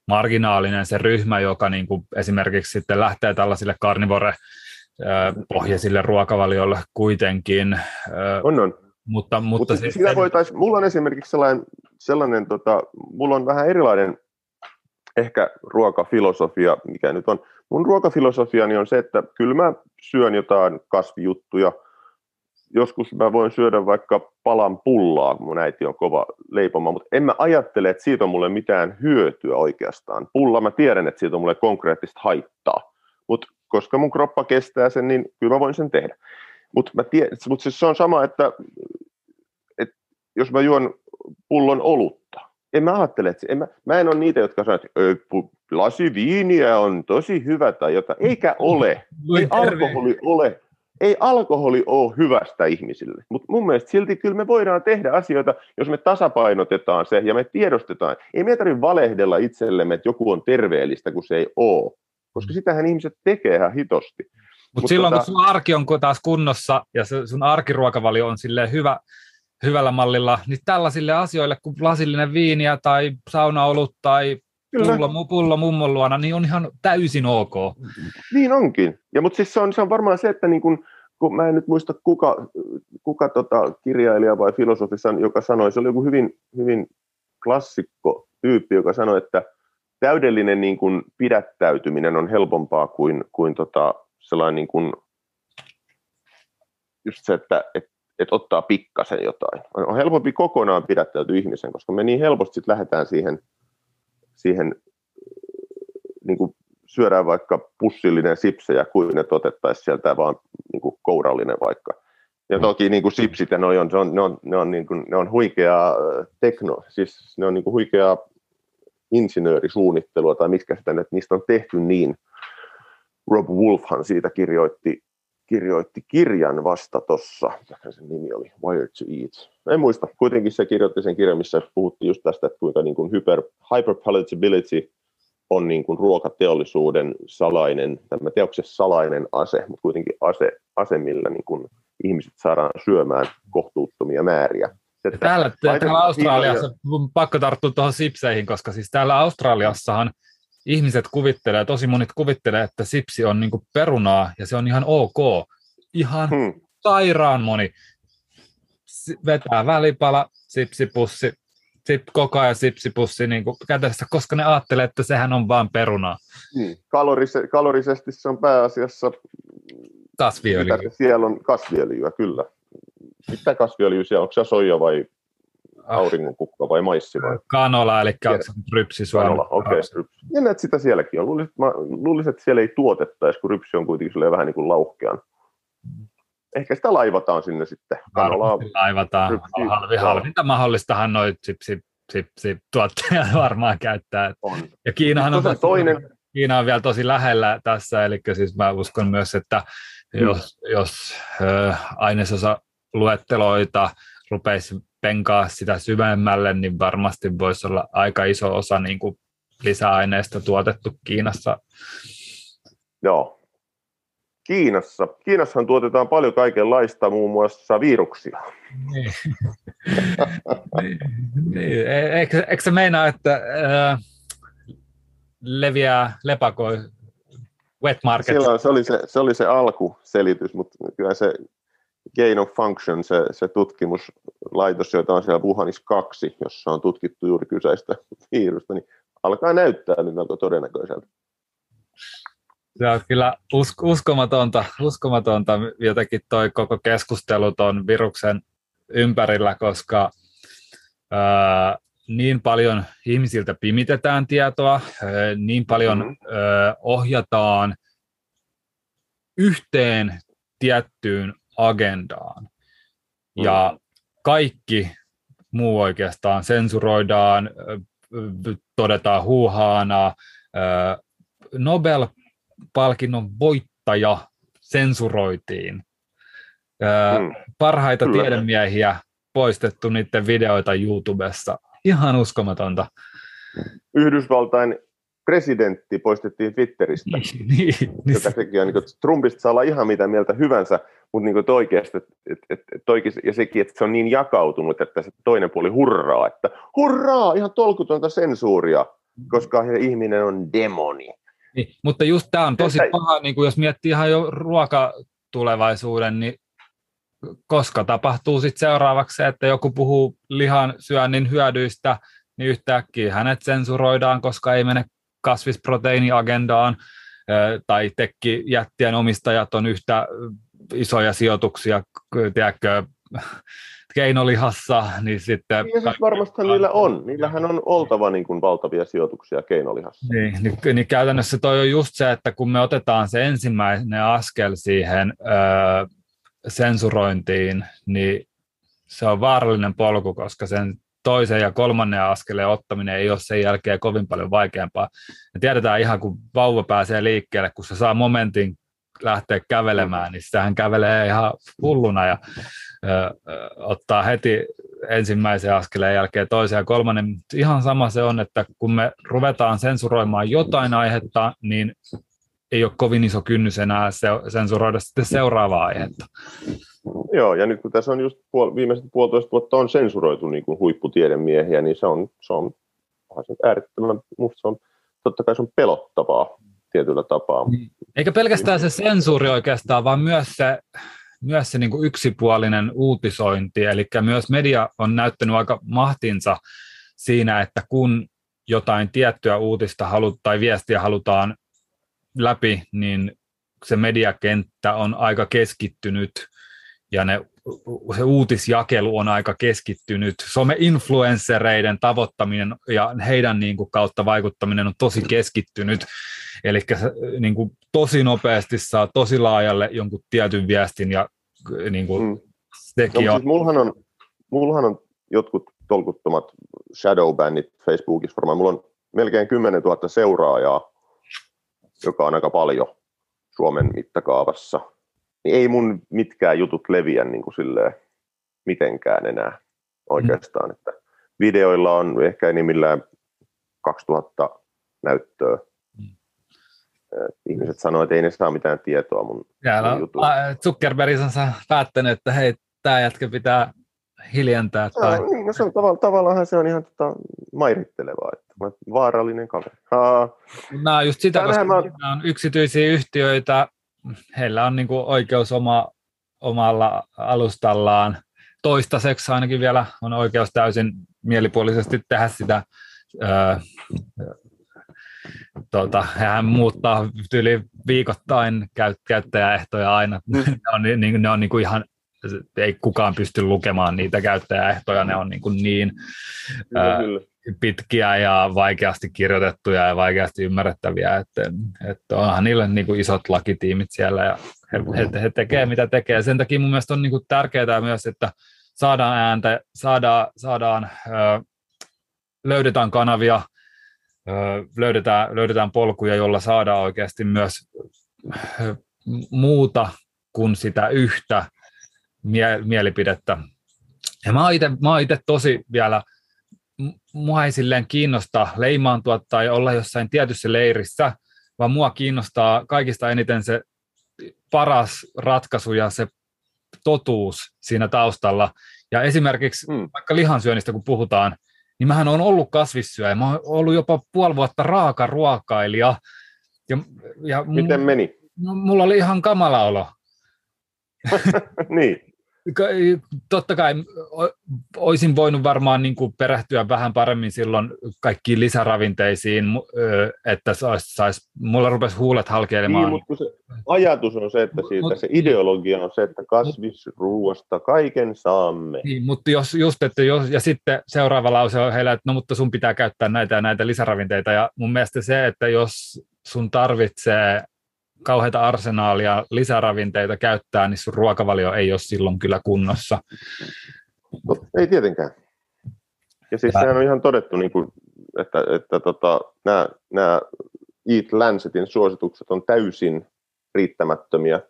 marginaalinen se ryhmä, joka niin kuin esimerkiksi sitten lähtee tällaisille karnivore pohjaisille ruokavalioille kuitenkin. On, on. Mutta, mutta, mutta siis sitä voitais, mulla on esimerkiksi sellainen, sellainen tota, mulla on vähän erilainen ehkä ruokafilosofia, mikä nyt on. Mun ruokafilosofiani on se, että kyllä mä syön jotain kasvijuttuja. Joskus mä voin syödä vaikka palan pullaa, mun äiti on kova leipoma, mutta en mä ajattele, että siitä on mulle mitään hyötyä oikeastaan. Pulla mä tiedän, että siitä on mulle konkreettista haittaa, mutta koska mun kroppa kestää sen, niin kyllä mä voin sen tehdä. Mutta mut siis se on sama, että, että jos mä juon pullon olutta, en mä ajattele, että en mä, mä en ole niitä, jotka sanoo, että lasi viiniä on tosi hyvä tai jotain. Eikä ole. Ei alkoholi ole. Ei alkoholi ole hyvästä ihmisille. Mutta mun mielestä silti kyllä me voidaan tehdä asioita, jos me tasapainotetaan se ja me tiedostetaan. Ei meidän tarvitse valehdella itsellemme, että joku on terveellistä, kun se ei ole. Koska sitähän ihmiset tekee ihan hitosti. Mutta Mut silloin, tota... kun sun arki on taas kunnossa ja sun arkiruokavalio on hyvä, hyvällä mallilla, niin tällaisille asioille kuin lasillinen viiniä tai saunaolut tai pullo, pullo mummon luona, niin on ihan täysin ok. Niin onkin. Ja, mutta siis se on, se on varmaan se, että niin kun, kun mä en nyt muista kuka, kuka tota kirjailija vai filosofi, joka sanoi, se oli joku hyvin, hyvin klassikko tyyppi, joka sanoi, että täydellinen niin kun pidättäytyminen on helpompaa kuin, kuin tota, sellainen niin kuin, just se, että, että, että ottaa pikkasen jotain. On helpompi kokonaan pidättäytyä ihmisen, koska me niin helposti sit lähdetään siihen, siihen niin kuin syödään vaikka pussillinen sipsejä kuin ne otettaisiin sieltä vaan niin kuin kourallinen vaikka. Ja mm. toki niin kuin sipsit ja ne on, ne on, ne on, ne on, niin kuin, ne on huikeaa tekno, siis ne on niin kuin huikeaa insinöörisuunnittelua, tai mitkä sitä että niistä on tehty niin. Rob Wolfhan siitä kirjoitti, kirjoitti kirjan vasta tuossa, mikä sen nimi oli, Wired to Eat. En muista, kuitenkin se kirjoitti sen kirjan, missä puhuttiin just tästä, että kuinka niin kuin hyper, hyperpalatability on niin kuin ruokateollisuuden salainen, onko se salainen ase, mutta kuitenkin ase, ase millä niin kuin ihmiset saadaan syömään kohtuuttomia määriä. Että täällä, täällä Australiassa, ja... pakko tarttua tuohon sipseihin, koska siis täällä Australiassahan ihmiset kuvittelee, tosi monet kuvittelee, että sipsi on niin perunaa ja se on ihan ok. Ihan hmm. sairaan moni vetää välipala, sipsipussi, sip, koko ajan sipsipussi niin kuin kädessä, koska ne ajattelee, että sehän on vain perunaa. Hmm. Kalorise, kalorisesti se on pääasiassa kasviöljyä. Siellä on kasviöljyä, kyllä. Mitä kasviöljyä siellä on? Onko se soija vai. Auringonkukka vai maissi vai? Kanola, eli rypsi Kanola, okei. Okay, ja näet sitä sielläkin on. Luulisin, mä, luulisin, että siellä ei tuotettaisi, kun rypsi on kuitenkin vähän niin kuin lauhkean. Ehkä sitä laivataan sinne sitten. Kanolaa, laivataan. Rypsi, Halvi, halvinta mahdollistahan noin sip, sip, sip, sip, tuottajat varmaan käyttää. On. Ja Kiinahan on, toinen... Kiina on vielä tosi lähellä tässä, eli siis mä uskon myös, että jos, mm. jos äh, ainesosa luetteloita rupeisi penkaa sitä syvemmälle, niin varmasti voisi olla aika iso osa niin kuin lisäaineista tuotettu Kiinassa. Joo. Kiinassa. Kiinassahan tuotetaan paljon kaikenlaista, muun muassa viruksia. Niin. niin, niin. E-, eikö, eikö se meinaa, että äh, leviää lepakoi wet market? Silloin se oli se, se, oli se alkuselitys, mutta kyllä se Gain of Function, se, se tutkimuslaitos, jota on siellä Wuhanissa kaksi, jossa on tutkittu juuri kyseistä virusta, niin alkaa näyttää nyt melko todennäköiseltä. Se on kyllä usk- uskomatonta, uskomatonta jotenkin toi koko keskustelu tuon viruksen ympärillä, koska ää, niin paljon ihmisiltä pimitetään tietoa, ää, niin paljon mm-hmm. ää, ohjataan yhteen tiettyyn agendaan. Mm. Ja kaikki muu oikeastaan sensuroidaan, todetaan huuhaana. Nobel-palkinnon voittaja sensuroitiin. Mm. Parhaita Kyllä. tiedemiehiä poistettu niiden videoita YouTubessa. Ihan uskomatonta. Yhdysvaltain presidentti poistettiin Twitteristä, niin, niin. joka sekin on, niin kuin, Trumpista saa olla ihan mitä mieltä hyvänsä, mutta niin oikeasti, et, et, et, et ja sekin, että se on niin jakautunut, että se toinen puoli hurraa, että hurraa, ihan tolkutonta sensuuria, koska ihminen on demoni. Niin, mutta just tämä on tosi että, paha, niin kuin jos miettii ihan jo ruokatulevaisuuden, niin koska tapahtuu sitten seuraavaksi se, että joku puhuu lihan syönnin hyödyistä, niin yhtäkkiä hänet sensuroidaan, koska ei mene kasvisproteiiniagendaan, tai jättien omistajat on yhtä isoja sijoituksia, tiedätkö, keinolihassa, niin sitten... Niin, siis varmasti niillä on. Niillähän on oltava niin kuin valtavia sijoituksia keinolihassa. Niin, niin, niin käytännössä toi on just se, että kun me otetaan se ensimmäinen askel siihen öö, sensurointiin, niin se on vaarallinen polku, koska sen toisen ja kolmannen askeleen ottaminen ei ole sen jälkeen kovin paljon vaikeampaa. Me tiedetään ihan, kun vauva pääsee liikkeelle, kun se saa momentin lähteä kävelemään, niin sitähän kävelee ihan hulluna ja ö, ottaa heti ensimmäisen askeleen jälkeen toisen ja kolmannen. Ihan sama se on, että kun me ruvetaan sensuroimaan jotain aihetta, niin ei ole kovin iso kynnys enää se, sensuroida sitten seuraavaa aihetta. Joo, ja nyt kun tässä on just puol- viimeiset puolitoista vuotta on sensuroitu niin kuin huipputiedemiehiä, niin se on, se on, se äärettömän, musta se on, totta kai se on pelottavaa tietyllä tapaa. Niin. Eikä pelkästään se sensuuri oikeastaan, vaan myös se, myös se niin kuin yksipuolinen uutisointi, eli myös media on näyttänyt aika mahtinsa siinä, että kun jotain tiettyä uutista halut, tai viestiä halutaan läpi, niin se mediakenttä on aika keskittynyt ja ne, se uutisjakelu on aika keskittynyt. Some-influenssereiden tavoittaminen ja heidän niin kuin, kautta vaikuttaminen on tosi keskittynyt. Eli niin kuin, tosi nopeasti saa tosi laajalle jonkun tietyn viestin ja niin kuin, mm. sekin no, on... Siis mullahan on... Mullahan on jotkut tolkuttomat shadowbannit Facebookissa varmaan. Mulla on melkein 10 000 seuraajaa, joka on aika paljon Suomen mittakaavassa. Niin ei mun mitkään jutut leviä niin kuin silleen mitenkään enää oikeastaan. Mm. Että videoilla on ehkä enimmillään 2000 näyttöä. Mm. Ihmiset sanoo, että ei ne saa mitään tietoa mun, mun jutuista. Zuckerberg on päättänyt, että hei, tämä jätkä pitää hiljentää. Tai... No, niin, no se on tavalla, tavallaan se on ihan tota, mairittelevaa, että vaarallinen kaveri. Haa. No just sitä, koska mä... on yksityisiä yhtiöitä, heillä on niinku oikeus oma, omalla alustallaan toistaiseksi ainakin vielä on oikeus täysin mielipuolisesti tehdä sitä. Öö, tuota, hän muuttaa yli viikoittain käyttäjäehtoja aina. Mm. ne on, niin, ne on niin kuin ihan ei kukaan pysty lukemaan niitä käyttäjäehtoja, ne on niin, kuin niin kyllä, kyllä. Pitkiä ja vaikeasti kirjoitettuja ja vaikeasti ymmärrettäviä, että, että onhan niillä niin kuin isot lakitiimit siellä ja he, he, he tekee mitä tekee. Sen takia mun mielestä on niin kuin tärkeää myös, että saadaan ääntä, saadaan, saadaan löydetään kanavia, löydetään, löydetään polkuja, jolla saadaan oikeasti myös muuta kuin sitä yhtä mie- mielipidettä. Ja mä oon itse tosi vielä, mua ei silleen kiinnosta leimaantua tai olla jossain tietyssä leirissä, vaan mua kiinnostaa kaikista eniten se paras ratkaisu ja se totuus siinä taustalla. Ja esimerkiksi hmm. vaikka lihansyönnistä kun puhutaan, niin mähän on ollut kasvissyöjä, mä oon ollut jopa puoli vuotta raaka ruokailija. Ja, ja Miten meni? Mulla oli ihan kamala olo. niin totta kai olisin voinut varmaan niin kuin perehtyä vähän paremmin silloin kaikkiin lisäravinteisiin, että sais, sais, mulla rupesi huulet halkeilemaan. Niin, mutta se ajatus on se, että siitä, Mut, se ideologia on se, että kasvisruuasta kaiken saamme. Niin, mutta jos, just, että jos, ja sitten seuraava lause on heillä, että no mutta sun pitää käyttää näitä ja näitä lisäravinteita, ja mun mielestä se, että jos sun tarvitsee kauheita arsenaalia lisäravinteita käyttää, niin sun ruokavalio ei ole silloin kyllä kunnossa. No, ei tietenkään. Ja siis sehän on ihan todettu, niin kuin, että, että tota, nämä, nämä Eat Lancetin suositukset on täysin riittämättömiä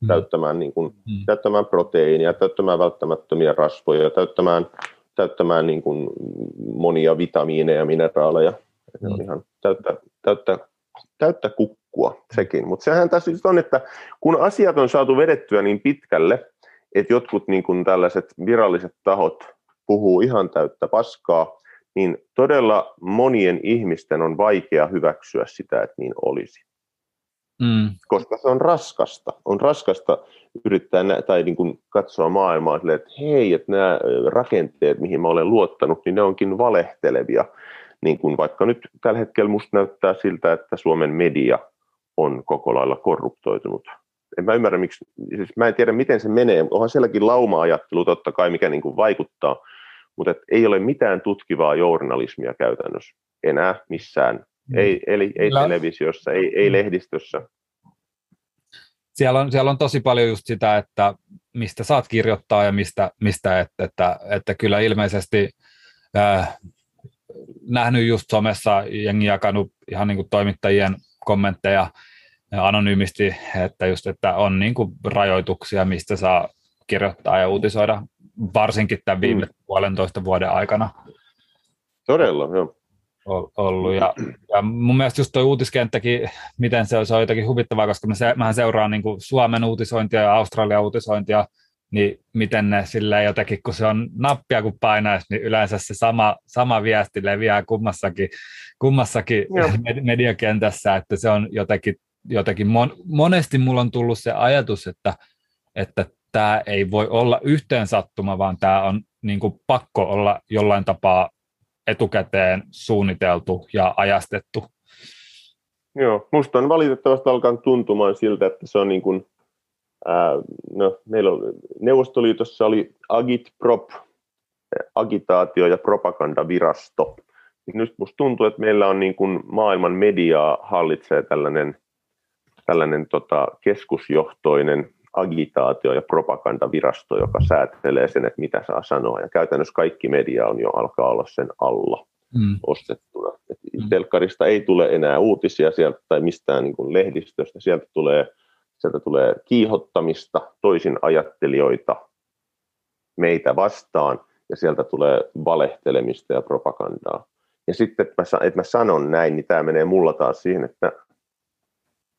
mm. täyttämään, niin kuin, mm. täyttämään proteiinia, täyttämään välttämättömiä rasvoja, täyttämään, täyttämään niin kuin monia vitamiineja ja mineraaleja. Mm. Ne on ihan täyttä, täyttä, täyttä kuk- nukkua sekin. Mutta sehän tässä on, että kun asiat on saatu vedettyä niin pitkälle, että jotkut niin kuin tällaiset viralliset tahot puhuu ihan täyttä paskaa, niin todella monien ihmisten on vaikea hyväksyä sitä, että niin olisi. Mm. Koska se on raskasta. On raskasta yrittää nä- tai niin kuin katsoa maailmaa silleen, että hei, että nämä rakenteet, mihin mä olen luottanut, niin ne onkin valehtelevia. Niin kuin vaikka nyt tällä hetkellä musta näyttää siltä, että Suomen media on koko lailla korruptoitunut. En mä ymmärrä, miksi, siis mä en tiedä miten se menee, onhan sielläkin lauma-ajattelu totta kai, mikä niin kuin vaikuttaa, mutta et ei ole mitään tutkivaa journalismia käytännössä enää missään, mm. ei, eli ei televisiossa, ei, ei mm. lehdistössä. Siellä on, siellä on tosi paljon just sitä, että mistä saat kirjoittaa ja mistä, mistä et, että, että kyllä ilmeisesti äh, nähnyt just somessa jengi jakanut ihan niin kuin toimittajien kommentteja anonyymisti, että just, että on niin kuin rajoituksia, mistä saa kirjoittaa ja uutisoida, varsinkin tämän viime mm. puolentoista vuoden aikana. Todella, joo. Ollut. Ja, ja mun mielestä just tuo uutiskenttäkin, miten se on, se on jotenkin huvittavaa, koska mä, se, mähän seuraan niin kuin Suomen uutisointia ja Australian uutisointia, niin miten ne sille jotenkin, kun se on nappia kun painaisi, niin yleensä se sama, sama viesti leviää kummassakin, kummassakin mediakentässä, että se on jotenkin, jotenkin mon, monesti mulla on tullut se ajatus, että, että tämä ei voi olla yhteen sattuma, vaan tämä on niin kuin pakko olla jollain tapaa etukäteen suunniteltu ja ajastettu. Joo, musta on valitettavasti alkanut tuntumaan siltä, että se on niin kuin no, meillä on, Neuvostoliitossa oli Agitprop, agitaatio- ja propagandavirasto. Nyt musta tuntuu, että meillä on niin kuin maailman mediaa hallitsee tällainen, tällainen tota keskusjohtoinen agitaatio- ja propagandavirasto, joka säätelee sen, että mitä saa sanoa. Ja käytännössä kaikki media on jo alkaa olla sen alla. mm. ostettuna. Et mm. Telkkarista ei tule enää uutisia sieltä tai mistään niin kuin lehdistöstä, sieltä tulee, sieltä tulee kiihottamista, toisin ajattelijoita meitä vastaan, ja sieltä tulee valehtelemista ja propagandaa. Ja sitten, että mä, että mä sanon näin, niin tämä menee mulla taas siihen, että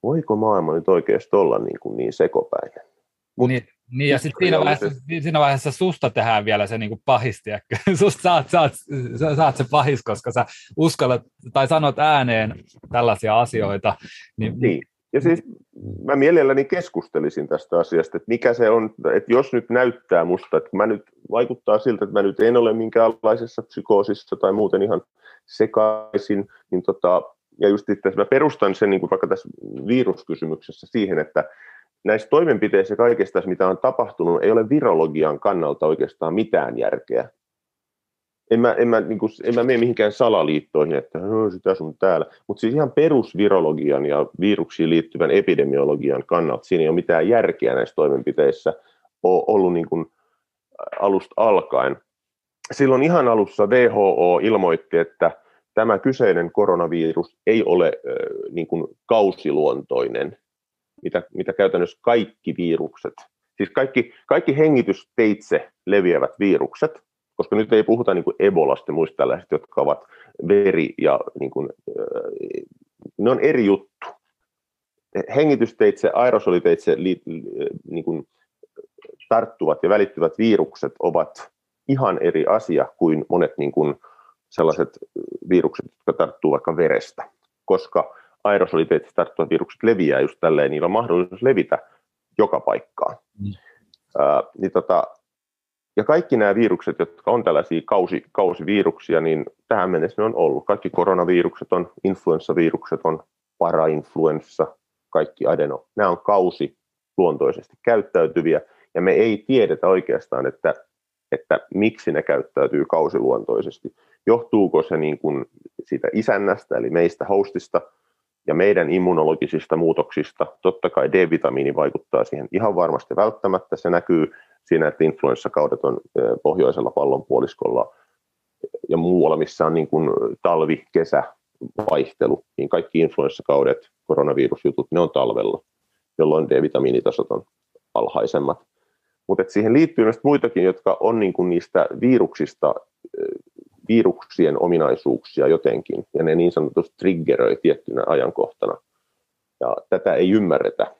voiko maailma nyt oikeasti olla niin, kuin niin sekopäinen? Mut niin, niin, ja sitten siinä vaiheessa, siinä vaiheessa susta tehdään vielä se niin pahisti, susta saat, saat, saat se pahis, koska sä uskallat tai sanot ääneen tällaisia asioita. Niin, niin. Ja siis mä mielelläni keskustelisin tästä asiasta, että mikä se on, että jos nyt näyttää musta, että mä nyt vaikuttaa siltä, että mä nyt en ole minkäänlaisessa psykoosissa tai muuten ihan sekaisin, niin tota, ja just että mä perustan sen niin kuin vaikka tässä viruskysymyksessä siihen, että näissä toimenpiteissä kaikesta, mitä on tapahtunut, ei ole virologian kannalta oikeastaan mitään järkeä. En mä, en mä, niin kuin, en mä mene mihinkään salaliittoihin, että sitä sun täällä, mutta siis ihan perusvirologian ja viruksiin liittyvän epidemiologian kannalta siinä ei ole mitään järkeä näissä toimenpiteissä ole ollut niin kuin alusta alkaen. Silloin ihan alussa WHO ilmoitti, että tämä kyseinen koronavirus ei ole niin kuin kausiluontoinen, mitä, mitä käytännössä kaikki virukset, siis kaikki, kaikki hengitysteitse leviävät virukset, koska nyt ei puhuta niin kuin Ebolasta ja muista tällaisista, jotka ovat veri ja niin kuin, äh, ne on eri juttu. Hengitysteitse, aerosoliteitse li, niin kuin, tarttuvat ja välittyvät virukset ovat ihan eri asia kuin monet niin kuin, sellaiset virukset, jotka tarttuu vaikka verestä, koska aerosoliteettisesti tarttuvat virukset leviää just tälleen, niillä on mahdollisuus levitä joka paikkaan. Mm. Ää, niin tota, ja kaikki nämä virukset, jotka on tällaisia kausi, kausiviruksia, niin tähän mennessä ne on ollut. Kaikki koronavirukset on, influenssavirukset on, parainfluenssa, kaikki adeno. Nämä on kausi luontoisesti käyttäytyviä, ja me ei tiedetä oikeastaan, että, että miksi ne käyttäytyy kausiluontoisesti. Johtuuko se niin kuin siitä isännästä, eli meistä hostista, ja meidän immunologisista muutoksista. Totta kai D-vitamiini vaikuttaa siihen ihan varmasti välttämättä. Se näkyy siinä, että influenssakaudet on pohjoisella pallonpuoliskolla ja muualla, missä on niin kuin talvi, kesä, vaihtelu, niin kaikki influenssakaudet, koronavirusjutut, ne on talvella, jolloin D-vitamiinitasot on alhaisemmat. Mutta siihen liittyy myös muitakin, jotka on niin kuin niistä viruksista viruksien ominaisuuksia jotenkin, ja ne niin sanotusti triggeröi tiettynä ajankohtana. Ja tätä ei ymmärretä.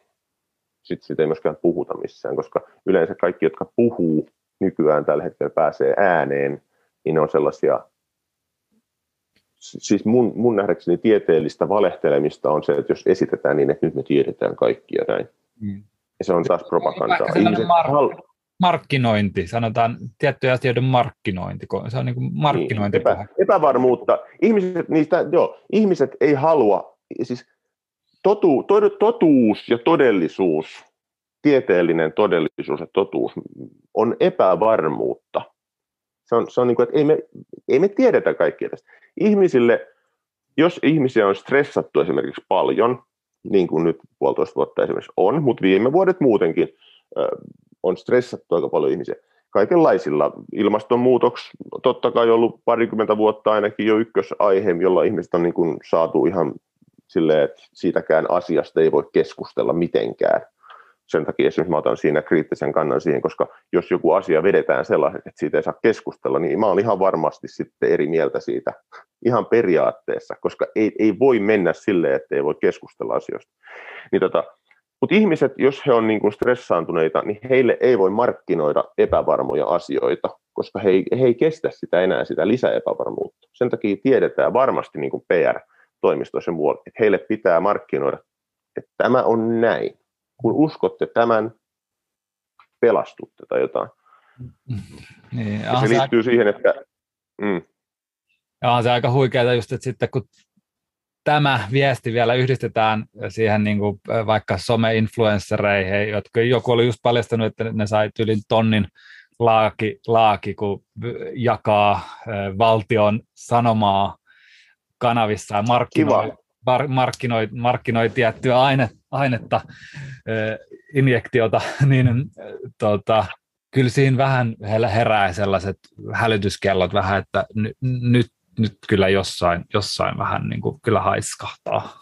Sitten sitä ei myöskään puhuta missään, koska yleensä kaikki, jotka puhuu nykyään tällä hetkellä pääsee ääneen, niin ne on sellaisia, siis mun, mun nähdäkseni tieteellistä valehtelemista on se, että jos esitetään niin, että nyt me tiedetään kaikkia näin. Mm. Ja se on taas propagandaa. Ihmiset, mar- markkinointi, sanotaan tiettyjä asioiden markkinointi, se on niin kuin markkinointi. Niin, epä, epävarmuutta. Ihmiset, niistä, joo, ihmiset ei halua, siis totu, to, totuus ja todellisuus, tieteellinen todellisuus ja totuus on epävarmuutta. Se on, se on niin kuin, että ei me, ei me tiedetä kaikkea tästä. Ihmisille, jos ihmisiä on stressattu esimerkiksi paljon, niin kuin nyt puolitoista vuotta esimerkiksi on, mutta viime vuodet muutenkin, on stressattu aika paljon ihmisiä. Kaikenlaisilla. Ilmastonmuutoksi totta kai ollut parikymmentä vuotta ainakin jo ykkösaihe, jolla ihmiset on niin kuin saatu ihan silleen, että siitäkään asiasta ei voi keskustella mitenkään. Sen takia esimerkiksi mä otan siinä kriittisen kannan siihen, koska jos joku asia vedetään sellaisen, että siitä ei saa keskustella, niin mä olen ihan varmasti sitten eri mieltä siitä ihan periaatteessa, koska ei, ei voi mennä silleen, että ei voi keskustella asioista. Niin tota, mutta ihmiset, jos he on niin kuin stressaantuneita, niin heille ei voi markkinoida epävarmoja asioita, koska he ei, he ei kestä sitä enää sitä lisäepävarmuutta. Sen takia tiedetään varmasti niin kuin PR-toimistoissa muualla, että heille pitää markkinoida, että tämä on näin. Kun uskotte tämän, pelastutte tai jotain. Niin, ja se liittyy siihen, että... Mm. Ja on se aika huikeaa just, että sitten kun tämä viesti vielä yhdistetään siihen niin kuin vaikka some-influenssereihin, jotka joku oli just paljastanut, että ne sai yli tonnin laaki, laaki kun jakaa valtion sanomaa kanavissa ja markkinoi, mar, markkinoi, markkinoi tiettyä aine, ainetta, injektiota, niin tota, kyllä siinä vähän herää sellaiset hälytyskellot vähän, että n- nyt nyt kyllä jossain, jossain vähän niin kuin, kyllä haiskahtaa.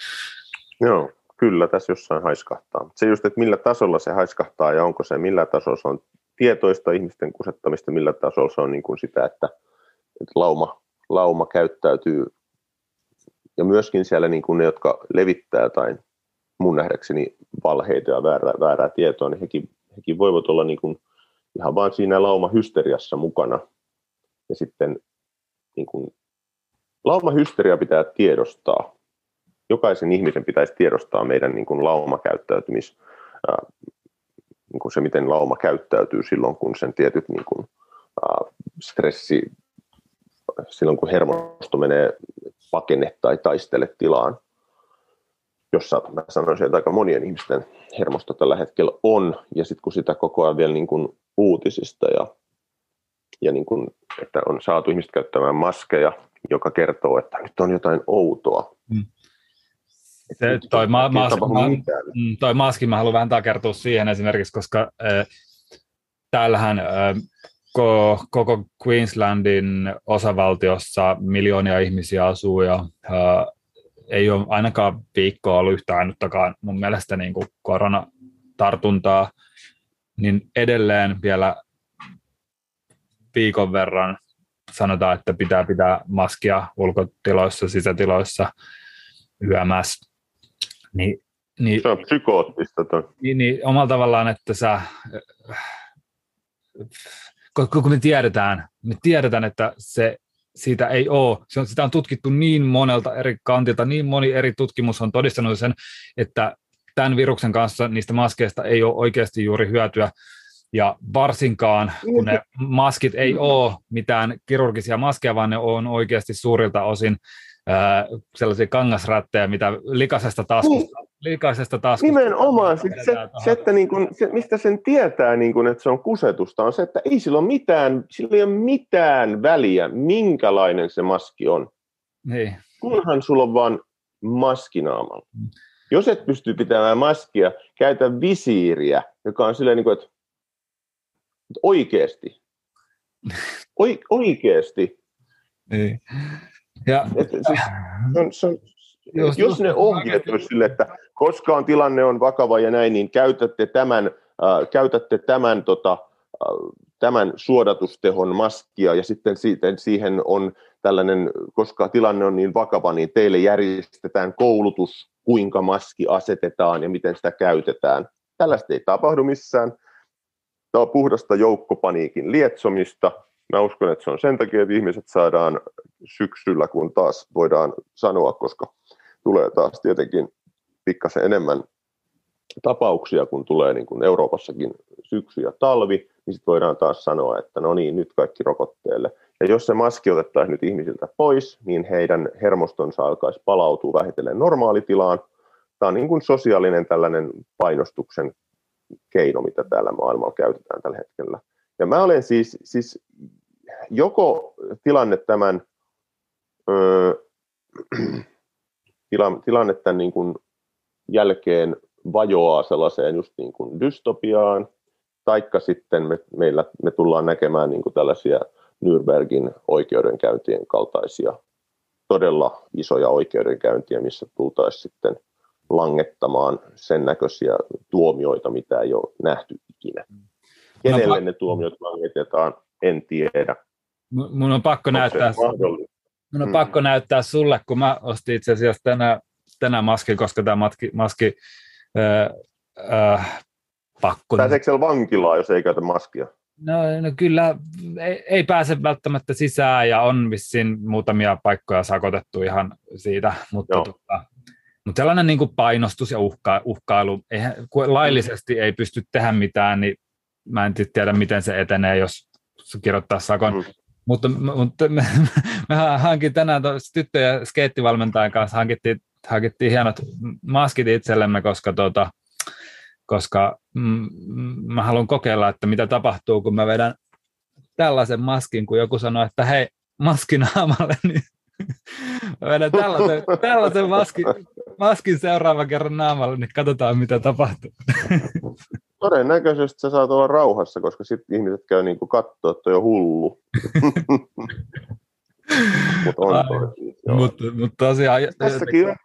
Joo, kyllä tässä jossain haiskahtaa. Se just, että millä tasolla se haiskahtaa ja onko se, millä tasolla se on tietoista ihmisten kusettamista, millä tasolla se on niin kuin sitä, että, että lauma, lauma käyttäytyy ja myöskin siellä niin kuin ne, jotka levittää tai mun nähdäkseni valheita ja väärää, väärää tietoa, niin hekin, hekin voivat olla niin kuin ihan vaan siinä laumahysteriassa mukana. Ja sitten niin kuin, laumahysteria pitää tiedostaa. Jokaisen ihmisen pitäisi tiedostaa meidän niin kuin laumakäyttäytymis, ää, niin kuin se, miten lauma käyttäytyy silloin, kun sen tietyt niin kuin, ää, stressi, silloin kun hermosto menee pakene tai taistele tilaan, jossa mä sanoisin, että aika monien ihmisten hermosto tällä hetkellä on, ja sitten kun sitä koko ajan vielä niin kuin uutisista ja, ja niin kuin, että on saatu ihmiset käyttämään maskeja, joka kertoo, että nyt on jotain outoa. Mm. Se, toi, ma- mas- ma- mm, toi maski mä haluan vähän takertua siihen esimerkiksi, koska äh, täällähän äh, koko, koko Queenslandin osavaltiossa miljoonia ihmisiä asuu ja äh, ei ole ainakaan viikkoa ollut yhtään ainuttakaan mun mielestä niin kuin koronatartuntaa, niin edelleen vielä viikon verran sanotaan, että pitää pitää maskia ulkotiloissa, sisätiloissa yömässä. Niin, niin, se on psykoottista. Toi. Niin, niin, omalla tavallaan, että sä, kun me tiedetään, me tiedetään, että se siitä ei ole. Se on, sitä on tutkittu niin monelta eri kantilta, niin moni eri tutkimus on todistanut sen, että tämän viruksen kanssa niistä maskeista ei ole oikeasti juuri hyötyä. Ja varsinkaan, kun ne maskit ei ole mitään kirurgisia maskeja, vaan ne on oikeasti suurilta osin ää, sellaisia kangasrättejä, mitä likaisesta taskusta, likaisesta taskusta Nimenomaan. Se, se, se, että niin kun, se, mistä sen tietää, niin kun, että se on kusetusta, on se, että ei sillä ole mitään, sillä ei ole mitään väliä, minkälainen se maski on. Niin. Kunhan sulla on vaan maskinaamalla. Mm. Jos et pysty pitämään maskia, käytä visiiriä, joka on silleen, niin kuin, että, että oikeasti. Oi, oikeasti. Niin. Ja, Et, siis, on, se on, jos, jos ne ohjeet olisi sille, että koska on tilanne on vakava ja näin, niin käytätte tämän, äh, käytätte tämän, tota, äh, tämän suodatustehon maskia ja sitten siihen on tällainen, koska tilanne on niin vakava, niin teille järjestetään koulutus, kuinka maski asetetaan ja miten sitä käytetään. Tällaista ei tapahdu missään. Tämä on puhdasta joukkopaniikin lietsomista, Mä uskon, että se on sen takia, että ihmiset saadaan syksyllä, kun taas voidaan sanoa, koska tulee taas tietenkin pikkasen enemmän tapauksia, kun tulee niin kuin Euroopassakin syksy ja talvi, niin sitten voidaan taas sanoa, että no niin, nyt kaikki rokotteelle. Ja jos se maski otettaisiin nyt ihmisiltä pois, niin heidän hermostonsa alkaisi palautua vähitellen normaalitilaan. Tämä on niin kuin sosiaalinen tällainen painostuksen keino, mitä täällä maailmalla käytetään tällä hetkellä. Ja mä olen siis, siis joko tilanne tämän, öö, tilanne tämän niin kuin jälkeen vajoaa sellaiseen just niin kuin dystopiaan, taikka sitten me, meillä, me tullaan näkemään niin kuin tällaisia Nürnbergin oikeudenkäyntien kaltaisia todella isoja oikeudenkäyntiä, missä tultaisiin sitten langettamaan sen näköisiä tuomioita, mitä ei ole nähty ikinä. Mm. Kenelle ne tuomiot langetetaan, en tiedä. Mun on pakko Onko näyttää, mun on mm. pakko näyttää sulle, kun mä ostin itse asiassa tänään, tänään maskin, koska tämä maski, maski äh, äh, pakko. Pääseekö siellä vankilaa, jos ei käytä maskia? No, no kyllä, ei, ei pääse välttämättä sisään ja on vissiin muutamia paikkoja sakotettu ihan siitä, mutta, tota, mutta sellainen niin kuin painostus ja uhka, uhkailu, eihän, kun laillisesti ei pysty tehdä mitään, niin mä en tiedä, miten se etenee, jos kirjoittaa sakon. Mm. Mutta, mutta me, me hankin tänään tyttöjä skeittivalmentajan kanssa, hankittiin, hankittiin hienot maskit itsellemme, koska, tuota, koska mm, mä haluan kokeilla, että mitä tapahtuu, kun mä vedän tällaisen maskin, kun joku sanoo, että hei, maski naamalle, niin mä vedän tällaisen, tällaisen maskin, maskin seuraavan kerran naamalle, niin katsotaan, mitä tapahtuu. Todennäköisesti sä saat olla rauhassa, koska sitten ihmiset käy niin katsoa, että on jo hullu. Mutta on Mutta mut tosiaan... Tässäkin on.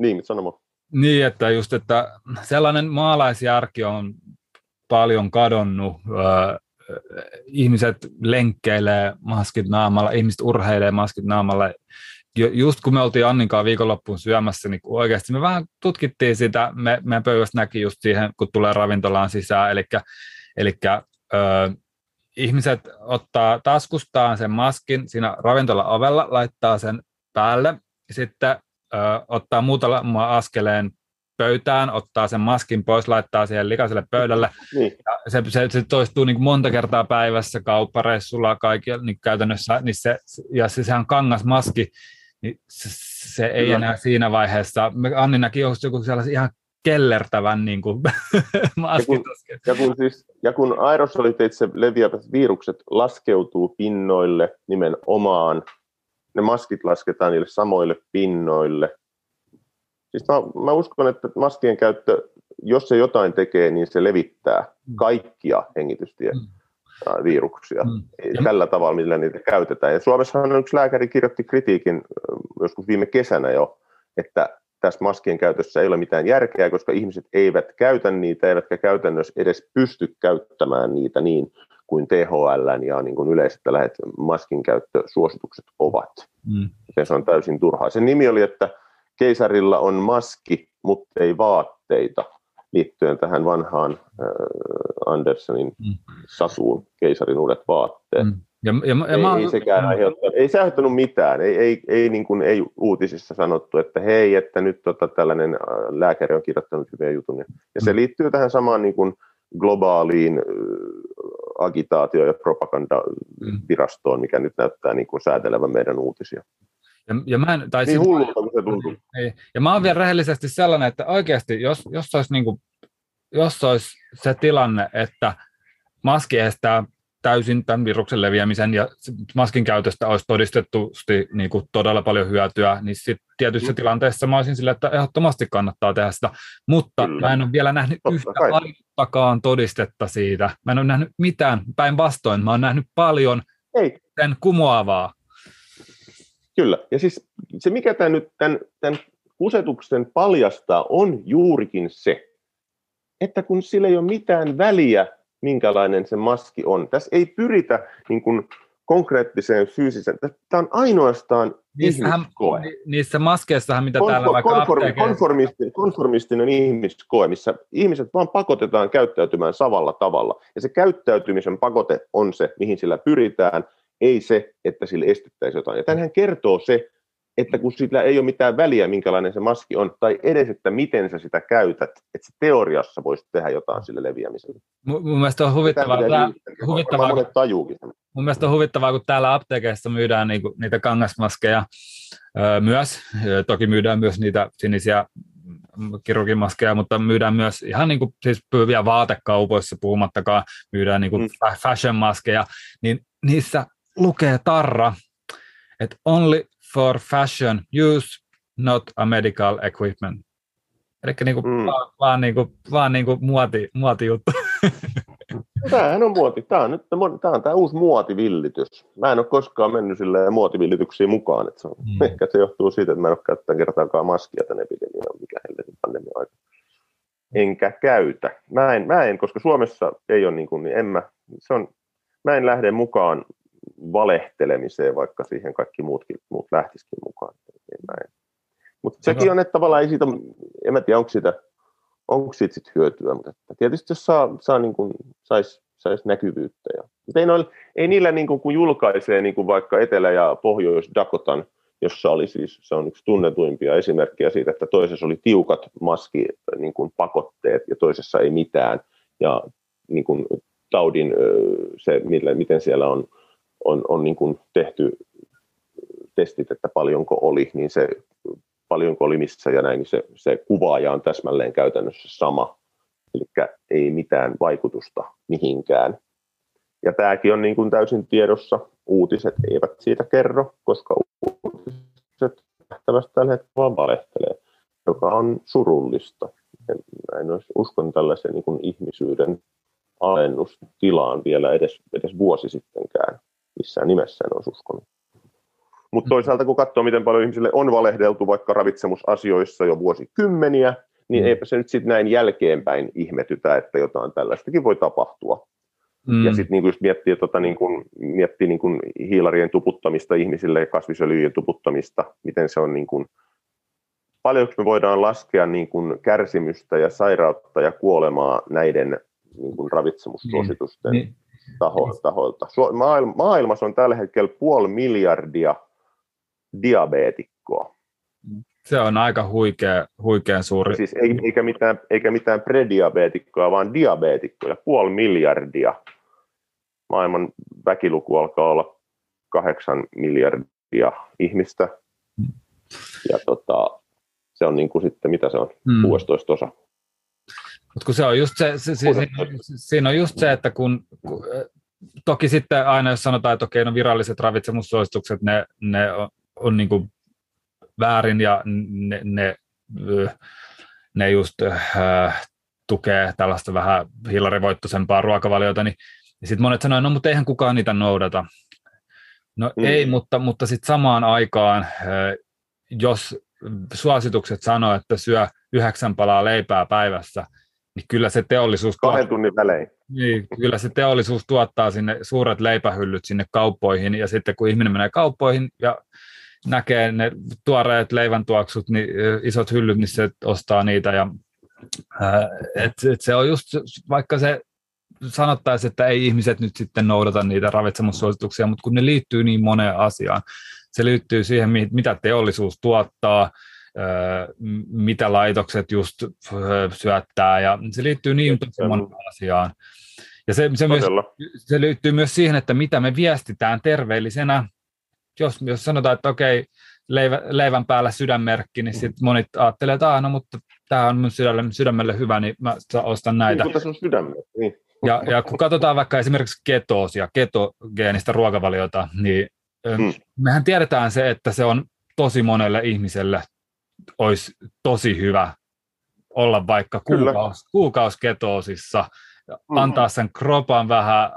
Niin, sano Niin, että just, että sellainen maalaisjärki on paljon kadonnut. ihmiset lenkkeilee maskit naamalla, ihmiset urheilee maskit naamalla. Just kun me oltiin Anninkaan viikonloppuun syömässä, niin oikeasti me vähän tutkittiin sitä, me, meidän pöydästä näki just siihen, kun tulee ravintolaan sisään, eli, eli ö, ihmiset ottaa taskustaan sen maskin siinä ravintola ovella, laittaa sen päälle, sitten ö, ottaa muutama askeleen pöytään, ottaa sen maskin pois, laittaa siihen likaiselle pöydälle. Niin. Ja se, se, se toistuu niin kuin monta kertaa päivässä kauppareissulla kaikilla niin käytännössä, niin se, ja se, sehän kangas maski, niin se, se ei Kyllä. enää siinä vaiheessa. Anni näki joku sellaisen ihan kellertävän niin kuin, ja, kun, ja, kun siis, ja kun aerosoliteitse leviävät virukset laskeutuu pinnoille nimenomaan, ne maskit lasketaan niille samoille pinnoille, Siis mä, mä uskon, että maskien käyttö, jos se jotain tekee, niin se levittää mm. kaikkia hengitystien mm. viruksia mm. tällä tavalla, millä niitä käytetään. Ja Suomessahan yksi lääkäri kirjoitti kritiikin joskus viime kesänä jo, että tässä maskien käytössä ei ole mitään järkeä, koska ihmiset eivät käytä niitä, eivätkä käytännössä edes pysty käyttämään niitä niin kuin THL ja niin kuin yleiset tällaiset maskin käyttösuositukset ovat. Mm. Se on täysin turhaa. Sen nimi oli, että keisarilla on maski, mutta ei vaatteita, liittyen tähän vanhaan äh, Andersonin mm. sasuun, keisarin uudet vaatteet. Mm. Ja, ja, ja ei, mä... ei sekään mm. aiheuttanut, ei se aiheuttanut mitään, ei, ei, ei, niin kuin, ei uutisissa sanottu, että hei, että nyt tota, tällainen äh, lääkäri on kirjoittanut hyviä jutun. Ja, ja se mm. liittyy tähän samaan niin kuin, globaaliin äh, agitaatio- ja propagandavirastoon, mikä nyt näyttää niin kuin säätelevän meidän uutisia. Ja, ja mä en, tai niin hullulta kuin se tuntuu. Ei. Ja mä oon vielä rehellisesti sellainen, että oikeasti, jos, jos, olisi, niin kuin, jos olisi se tilanne, että maski estää täysin tämän viruksen leviämisen ja maskin käytöstä olisi todistetusti niin kuin todella paljon hyötyä, niin sit tietyissä mm. tilanteissa mä olisin sille, että ehdottomasti kannattaa tehdä sitä, mutta Kyllä. mä en ole vielä nähnyt Totta yhtä ainuttakaan todistetta siitä. Mä en ole nähnyt mitään päinvastoin, mä oon nähnyt paljon Ei. sen kumoavaa Kyllä, ja siis se mikä tämä nyt tämän, tämän kusetuksen paljastaa on juurikin se, että kun sillä ei ole mitään väliä, minkälainen se maski on. Tässä ei pyritä niin kuin, konkreettiseen fyysiseen. Tämä on ainoastaan Niissähän, ihmiskoe. Niissä maskeissahan, mitä Konfor, täällä vaikka konformi, konformistinen, konformistinen ihmiskoe, missä ihmiset vaan pakotetaan käyttäytymään samalla tavalla. Ja se käyttäytymisen pakote on se, mihin sillä pyritään ei se, että sille estettäisiin jotain. Ja tämähän kertoo se, että kun sillä ei ole mitään väliä, minkälainen se maski on, tai edes, että miten sä sitä käytät, että se teoriassa voisi tehdä jotain sille leviämiselle. Mun, mun mielestä on huvittavaa, tää, huvittavaa, kun, mun mielestä on huvittavaa, kun täällä apteekeissa myydään niinku, niitä kangasmaskeja öö, myös, toki myydään myös niitä sinisiä kirurgimaskeja, mutta myydään myös ihan niin kuin, siis pyyviä vaatekaupoissa puhumattakaan, myydään niin kuin mm. fashion-maskeja, niin niissä lukee tarra, että only for fashion use, not a medical equipment. Eli niinku mm. vaan, vaan, niinku, vaan niinku muoti, muotijuttu. Tämähän on muoti. Tämä on, nyt, tämä on tämä uusi muotivillitys. Mä en ole koskaan mennyt silleen muotivillityksiin mukaan. Että se on, mm. Ehkä se johtuu siitä, että mä en ole käyttänyt kertaakaan maskia tänne epidemiaan, mikä helvetin pandemia aika. Enkä käytä. Mä en, mä en, koska Suomessa ei ole niin kuin, niin en mä, se on, mä en lähde mukaan valehtelemiseen, vaikka siihen kaikki muutkin, muut lähtisikin mukaan. Mutta sekin on, että tavallaan ei siitä, en mä tiedä, onko siitä, onko siitä sit hyötyä, mutta että tietysti jos saa, saa niin kuin, sais, sais näkyvyyttä. Ja, mutta ei, noilla, ei niillä, niin kuin, kun julkaisee niin kuin vaikka Etelä- ja Pohjois-Dakotan, jossa oli siis, se on yksi tunnetuimpia esimerkkejä siitä, että toisessa oli tiukat maski niin kuin pakotteet ja toisessa ei mitään. Ja niin kuin, taudin se, millä, miten siellä on on, on niin kuin tehty testit, että paljonko oli, niin se paljonko oli missä ja näin, niin se, se kuvaaja on täsmälleen käytännössä sama. Eli ei mitään vaikutusta mihinkään. Ja tämäkin on niin kuin täysin tiedossa. Uutiset eivät siitä kerro, koska uutiset nähtävästi tällä hetkellä vaan valehtelee, joka on surullista. En, en olisi uskon tällaisen niin ihmisyyden alennustilaan vielä edes, edes vuosi sittenkään missään nimessä en olisi uskonut. Mutta toisaalta kun katsoo, miten paljon ihmisille on valehdeltu vaikka ravitsemusasioissa jo vuosikymmeniä, niin mm. eipä se nyt sitten näin jälkeenpäin ihmetytä, että jotain tällaistakin voi tapahtua. Mm. Ja sitten niin jos miettii, tota, niin kun, miettii niin kun hiilarien tuputtamista ihmisille ja kasvisöljyjen tuputtamista, miten se on, niin kun, paljonko me voidaan laskea niin kun kärsimystä ja sairautta ja kuolemaa näiden niin kun ravitsemussuositusten mm. Taho, tahoilta. Maailmassa on tällä hetkellä puoli miljardia diabeetikkoa. Se on aika huikea, huikean suuri. Siis ei, eikä, mitään, eikä mitään prediabeetikkoa, vaan diabeetikkoja, puoli miljardia. Maailman väkiluku alkaa olla kahdeksan miljardia ihmistä. Ja tota, se on niin kuin sitten, mitä se on, hmm. 16 osa. Mutta kun se on just se, se, se, siinä on just se, että kun, kun toki sitten aina jos sanotaan, että okei, no viralliset ravitsemussuositukset, ne, ne on, on niin kuin väärin ja ne, ne, ne just äh, tukee tällaista vähän hillarivoittoisempaa ruokavaliota, niin, niin sitten monet sanoivat, no mutta eihän kukaan niitä noudata. No mm. ei, mutta, mutta sitten samaan aikaan, äh, jos suositukset sanoo, että syö yhdeksän palaa leipää päivässä, niin kyllä se teollisuus... Kahden tunnin välein. Niin, kyllä se teollisuus tuottaa sinne suuret leipähyllyt sinne kauppoihin, ja sitten kun ihminen menee kauppoihin ja näkee ne tuoreet leiväntuoksut, niin isot hyllyt, niin se ostaa niitä. Ja, et, et se on just, vaikka se sanottaisiin, että ei ihmiset nyt sitten noudata niitä ravitsemussuosituksia, mutta kun ne liittyy niin moneen asiaan, se liittyy siihen, mitä teollisuus tuottaa, mitä laitokset just syöttää, ja se liittyy niin tosi moneen asiaan. Ja se, se, myös, se liittyy myös siihen, että mitä me viestitään terveellisenä jos, jos sanotaan, että okei, leivä, leivän päällä sydänmerkki, niin sitten monit ajattelee, että Aa, no, mutta tämä on mun sydämelle, sydämelle hyvä, niin mä ostan näitä. Niin, tässä on sydämmerkki, niin. Ja, ja kun katsotaan vaikka esimerkiksi ketoosia, ketogeenistä ruokavaliota, niin hmm. mehän tiedetään se, että se on tosi monelle ihmiselle olisi tosi hyvä olla vaikka kuukaus, kuukaus ketoosissa, mm-hmm. antaa sen kropan vähän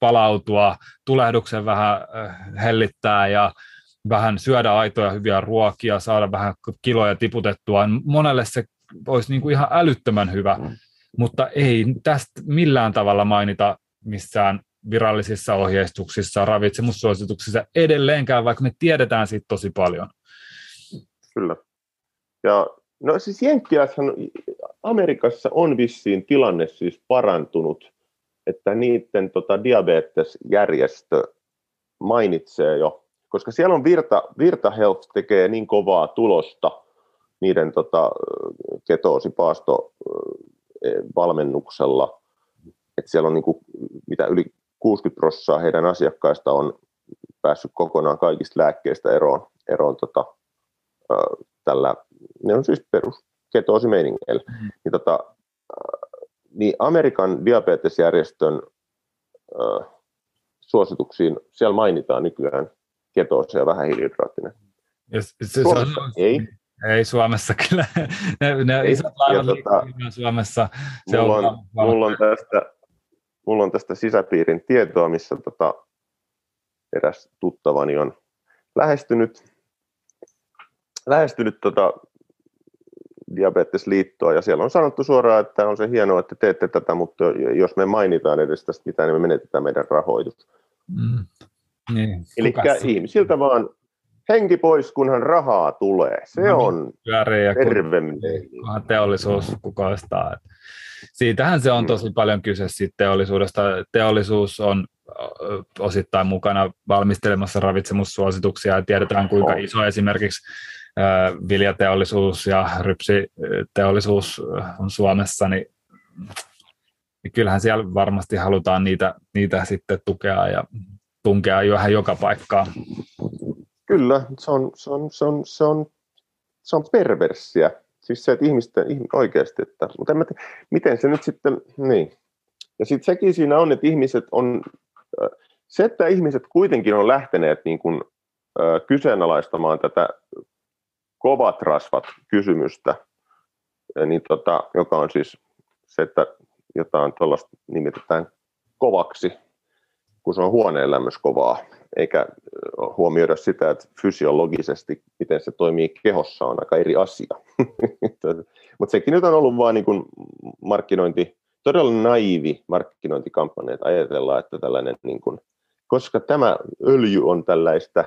palautua, tulehduksen vähän äh, hellittää ja vähän syödä aitoja hyviä ruokia, saada vähän kiloja tiputettua. Monelle se olisi niin kuin ihan älyttömän hyvä, mm. mutta ei tästä millään tavalla mainita missään virallisissa ohjeistuksissa, ravitsemussuosituksissa edelleenkään, vaikka me tiedetään siitä tosi paljon. Kyllä. Ja no siis Jenkkilässähän Amerikassa on vissiin tilanne siis parantunut että niiden tota, diabetesjärjestö mainitsee jo, koska siellä on Virta, Virta Health tekee niin kovaa tulosta niiden tota, ketoosipaasto valmennuksella, että siellä on niin kuin, mitä yli 60 prosenttia heidän asiakkaista on päässyt kokonaan kaikista lääkkeistä eroon, eroon tota, tällä, ne on siis perus ketoosimeiningeillä. Mm. Niin, tota, niin Amerikan diabetesjärjestön äh, suosituksiin siellä mainitaan nykyään ketoosi ja vähähiilihydraattinen. Se, Suomessa on, ei. Ei Suomessa kyllä. Ne, ne ei, isot laivat tota, Suomessa. Se mulla, on, on mulla, on tästä, mulla on tästä sisäpiirin tietoa, missä tota, eräs tuttavani on lähestynyt, lähestynyt tota, diabetesliittoa, ja siellä on sanottu suoraan, että on se hienoa, että teette tätä, mutta jos me mainitaan edes tästä mitään, niin me menetetään meidän rahoitus. Mm. Niin, Eli ihmisiltä vaan henki pois, kunhan rahaa tulee. Se no, on terve kun teollisuus kukoistaa. Siitähän se on mm. tosi paljon kyse siitä teollisuudesta. Teollisuus on osittain mukana valmistelemassa ravitsemussuosituksia ja tiedetään kuinka iso esimerkiksi viljateollisuus ja rypsiteollisuus on Suomessa, niin, niin kyllähän siellä varmasti halutaan niitä, niitä sitten tukea ja tunkea jo vähän joka paikkaan. Kyllä, se on, se on, se on, se on, se on perversiä. Siis se, että ihmisten, oikeasti, että, mutta en mä tiedä, miten se nyt sitten, niin. Ja sitten sekin siinä on, että ihmiset on, se, että ihmiset kuitenkin on lähteneet niin kuin, kyseenalaistamaan tätä kovat rasvat kysymystä, niin tota, joka on siis se, että jotain tuollaista nimitetään kovaksi, kun se on huoneen kovaa, eikä huomioida sitä, että fysiologisesti, miten se toimii kehossa, on aika eri asia. Mutta sekin nyt on ollut vain niin markkinointi, todella naivi markkinointikampanja, että ajatellaan, että tällainen, niin kuin, koska tämä öljy on tällaista,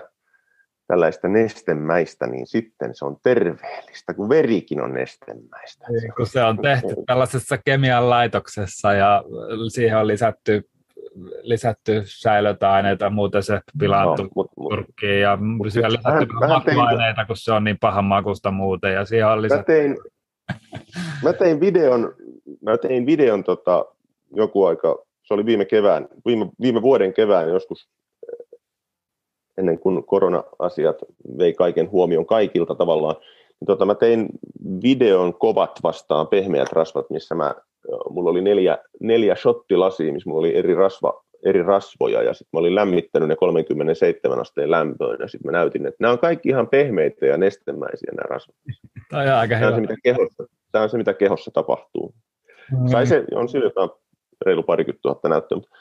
tällaista nestemäistä, niin sitten se on terveellistä, kun verikin on nestemäistä. Niin, kun se on tehty tällaisessa kemian laitoksessa ja siihen on lisätty lisätty säilötäaineita, muuten se pilaantuu no, turkkiin ja mut siellä lisätty makuaineita, kun se on niin pahan makusta muuten ja siihen on lisätty... Mä tein, mä tein videon, mä tein videon tota, joku aika, se oli viime kevään, viime, viime vuoden kevään joskus ennen kuin korona-asiat vei kaiken huomion kaikilta tavallaan, niin tota, mä tein videon kovat vastaan pehmeät rasvat, missä mä mulla oli neljä, neljä shottilasia, missä mulla oli eri, rasva, eri rasvoja, ja sitten mä olin lämmittänyt ne 37 asteen lämpöön, ja sitten mä näytin, että nämä on kaikki ihan pehmeitä ja nestemäisiä nämä rasvat. Tämä on aika tämä on, se, mitä kehossa, tämä on se, mitä kehossa tapahtuu. Mm. Sai se, on sillä jotain reilu parikymmentä tuhatta näyttöä, mutta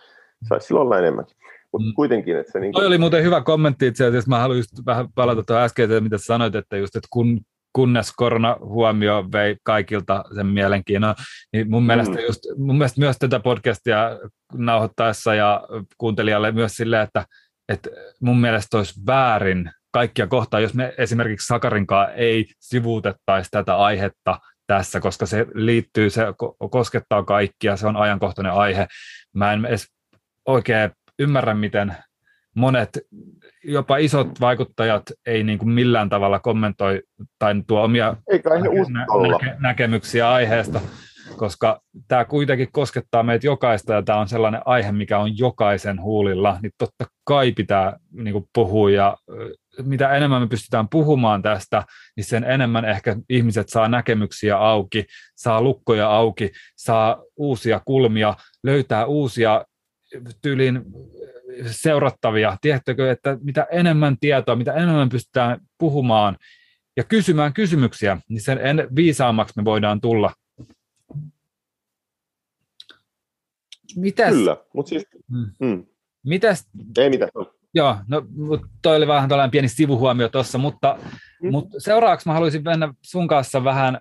saisi silloin olla enemmänkin. Mutta mm. kuitenkin, että se... Niin kuin... oli muuten hyvä kommentti itse asiassa. Mä haluan just vähän palata tuohon äskeiseen, mitä sanoit, että just, että kun kunnes korona huomio vei kaikilta sen mielenkiinnon. Niin mun, mielestä mm. just, mun mielestä myös tätä podcastia nauhoittaessa ja kuuntelijalle myös silleen, että, että mun mielestä olisi väärin kaikkia kohtaa, jos me esimerkiksi Sakarinkaan ei sivuutettaisi tätä aihetta tässä, koska se liittyy, se koskettaa kaikkia, se on ajankohtainen aihe. Mä en edes oikein ymmärrä, miten monet jopa isot vaikuttajat ei niin kuin millään tavalla kommentoi tai tuo omia näke- näke- näkemyksiä aiheesta, koska tämä kuitenkin koskettaa meitä jokaista ja tämä on sellainen aihe, mikä on jokaisen huulilla, niin totta kai pitää niin kuin puhua ja mitä enemmän me pystytään puhumaan tästä, niin sen enemmän ehkä ihmiset saa näkemyksiä auki, saa lukkoja auki, saa uusia kulmia, löytää uusia tyylin seurattavia. Tiedättekö, että mitä enemmän tietoa, mitä enemmän pystytään puhumaan ja kysymään kysymyksiä, niin sen en, viisaammaksi me voidaan tulla. Mitäs? Kyllä, mutta siis... Mm. Mm. Mitäs? Ei mitään. Joo, no toi oli vähän tällainen pieni sivuhuomio tuossa, mutta, mm. mutta seuraavaksi mä haluaisin mennä sun kanssa vähän,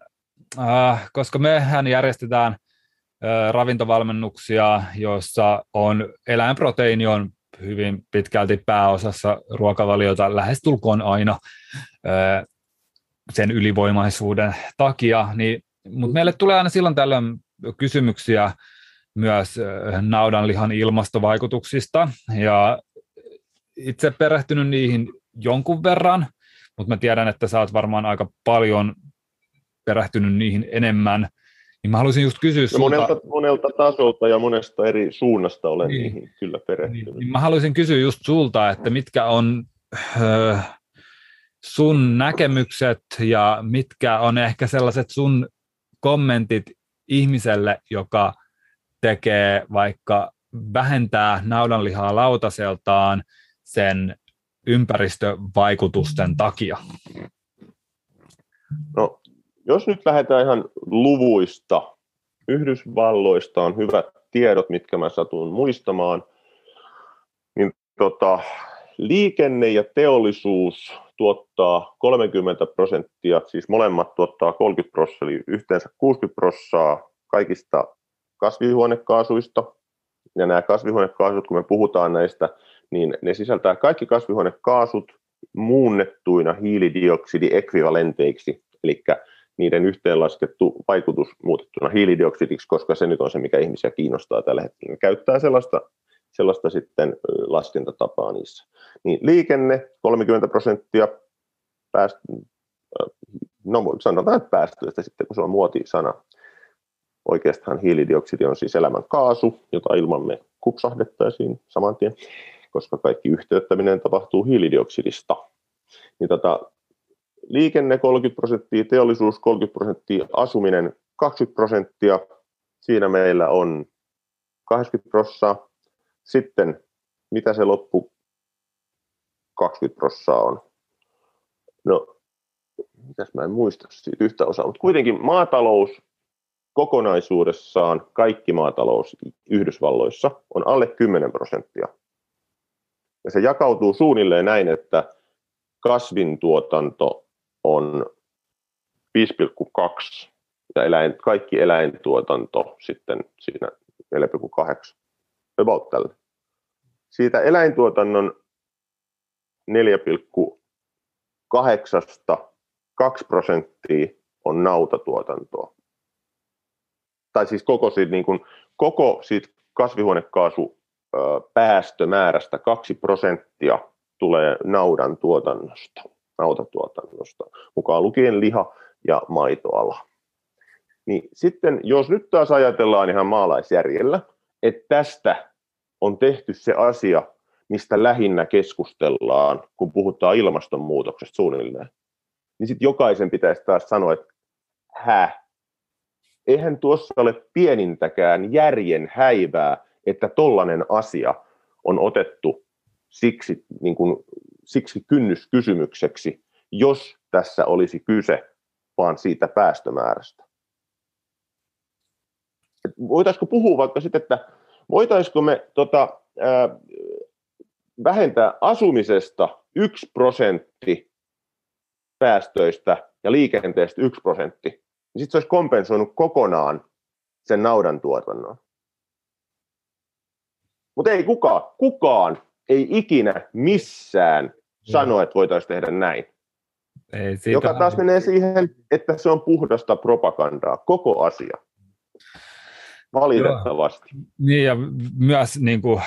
äh, koska mehän järjestetään äh, ravintovalmennuksia, joissa on eläinproteiini on hyvin pitkälti pääosassa. Ruokavaliota lähestulkoon aina sen ylivoimaisuuden takia, niin, mutta meille tulee aina silloin tällöin kysymyksiä myös naudanlihan ilmastovaikutuksista, ja itse perehtynyt niihin jonkun verran, mutta mä tiedän, että sä oot varmaan aika paljon perehtynyt niihin enemmän, niin mä haluaisin just kysyä no monelta, monelta tasolta ja monesta eri suunnasta olen niin, niihin kyllä perehtynyt. Niin, niin mä haluaisin kysyä just sulta, että mitkä on äh, sun näkemykset ja mitkä on ehkä sellaiset sun kommentit ihmiselle, joka tekee vaikka vähentää naudanlihaa lautaseltaan sen ympäristövaikutusten takia? No jos nyt lähdetään ihan luvuista, Yhdysvalloista on hyvät tiedot, mitkä mä satun muistamaan, niin tota, liikenne ja teollisuus tuottaa 30 prosenttia, siis molemmat tuottaa 30 prosenttia, eli yhteensä 60 prosenttia kaikista kasvihuonekaasuista. Ja nämä kasvihuonekaasut, kun me puhutaan näistä, niin ne sisältää kaikki kasvihuonekaasut muunnettuina hiilidioksidiekvivalenteiksi, eli niiden yhteenlaskettu vaikutus muutettuna hiilidioksidiksi, koska se nyt on se, mikä ihmisiä kiinnostaa tällä hetkellä. Käyttää sellaista, sellaista sitten laskentatapaa niissä. Niin liikenne 30 prosenttia, pääst, no sanotaan, että päästöistä sitten, kun se on muotisana. Oikeastaan hiilidioksidi on siis elämän kaasu, jota ilman me kupsahdettaisiin saman tien, koska kaikki yhteyttäminen tapahtuu hiilidioksidista. Niin tota, liikenne 30 prosenttia, teollisuus 30 prosenttia, asuminen 20 prosenttia. Siinä meillä on 80 prosenttia. Sitten mitä se loppu 20 prosenttia on? No, mitäs mä en muista siitä yhtä osaa, mutta kuitenkin maatalous kokonaisuudessaan, kaikki maatalous Yhdysvalloissa on alle 10 prosenttia Ja se jakautuu suunnilleen näin, että kasvintuotanto on 5,2 ja eläin, kaikki eläintuotanto sitten siinä 4,8. About tällä. Siitä eläintuotannon 4,8 2 prosenttia on nautatuotantoa. Tai siis koko siitä, niin kuin, koko siitä kasvihuonekaasu päästömäärästä 2 prosenttia tulee naudan tuotannosta, nautatuotannosta, mukaan lukien liha- ja maitoala. Niin sitten jos nyt taas ajatellaan ihan maalaisjärjellä, että tästä on tehty se asia, mistä lähinnä keskustellaan, kun puhutaan ilmastonmuutoksesta suunnilleen, niin sitten jokaisen pitäisi taas sanoa, että hä, eihän tuossa ole pienintäkään järjen häivää, että tollainen asia on otettu siksi, niin kuin, siksi kynnyskysymykseksi, jos tässä olisi kyse vaan siitä päästömäärästä. Et voitaisiko puhua vaikka sitten, että voitaisiko me tota, ää, vähentää asumisesta yksi prosentti päästöistä ja liikenteestä yksi prosentti, niin sitten se olisi kompensoinut kokonaan sen naudan tuotannon. Mutta ei kukaan, kukaan ei ikinä missään sano, että voitaisiin tehdä näin. Ei, Joka taas on... menee siihen, että se on puhdasta propagandaa, koko asia. Valitettavasti. Joo. Niin ja myös niin kuin,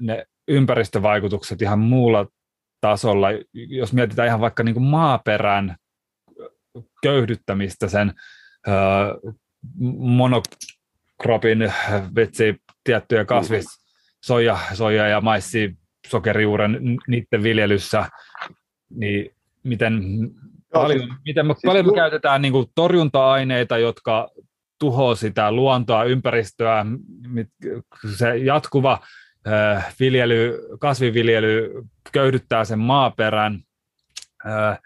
ne ympäristövaikutukset ihan muulla tasolla, jos mietitään ihan vaikka niin kuin maaperän köyhdyttämistä sen monokropin vitsi tiettyjä kasvis, soja, soja ja maissi, sokerijuuren niiden viljelyssä, niin miten paljon, miten me, siis paljon me käytetään niin kuin torjunta-aineita, jotka tuhoaa sitä luontoa, ympäristöä, se jatkuva viljely, kasviviljely köyhdyttää sen maaperän.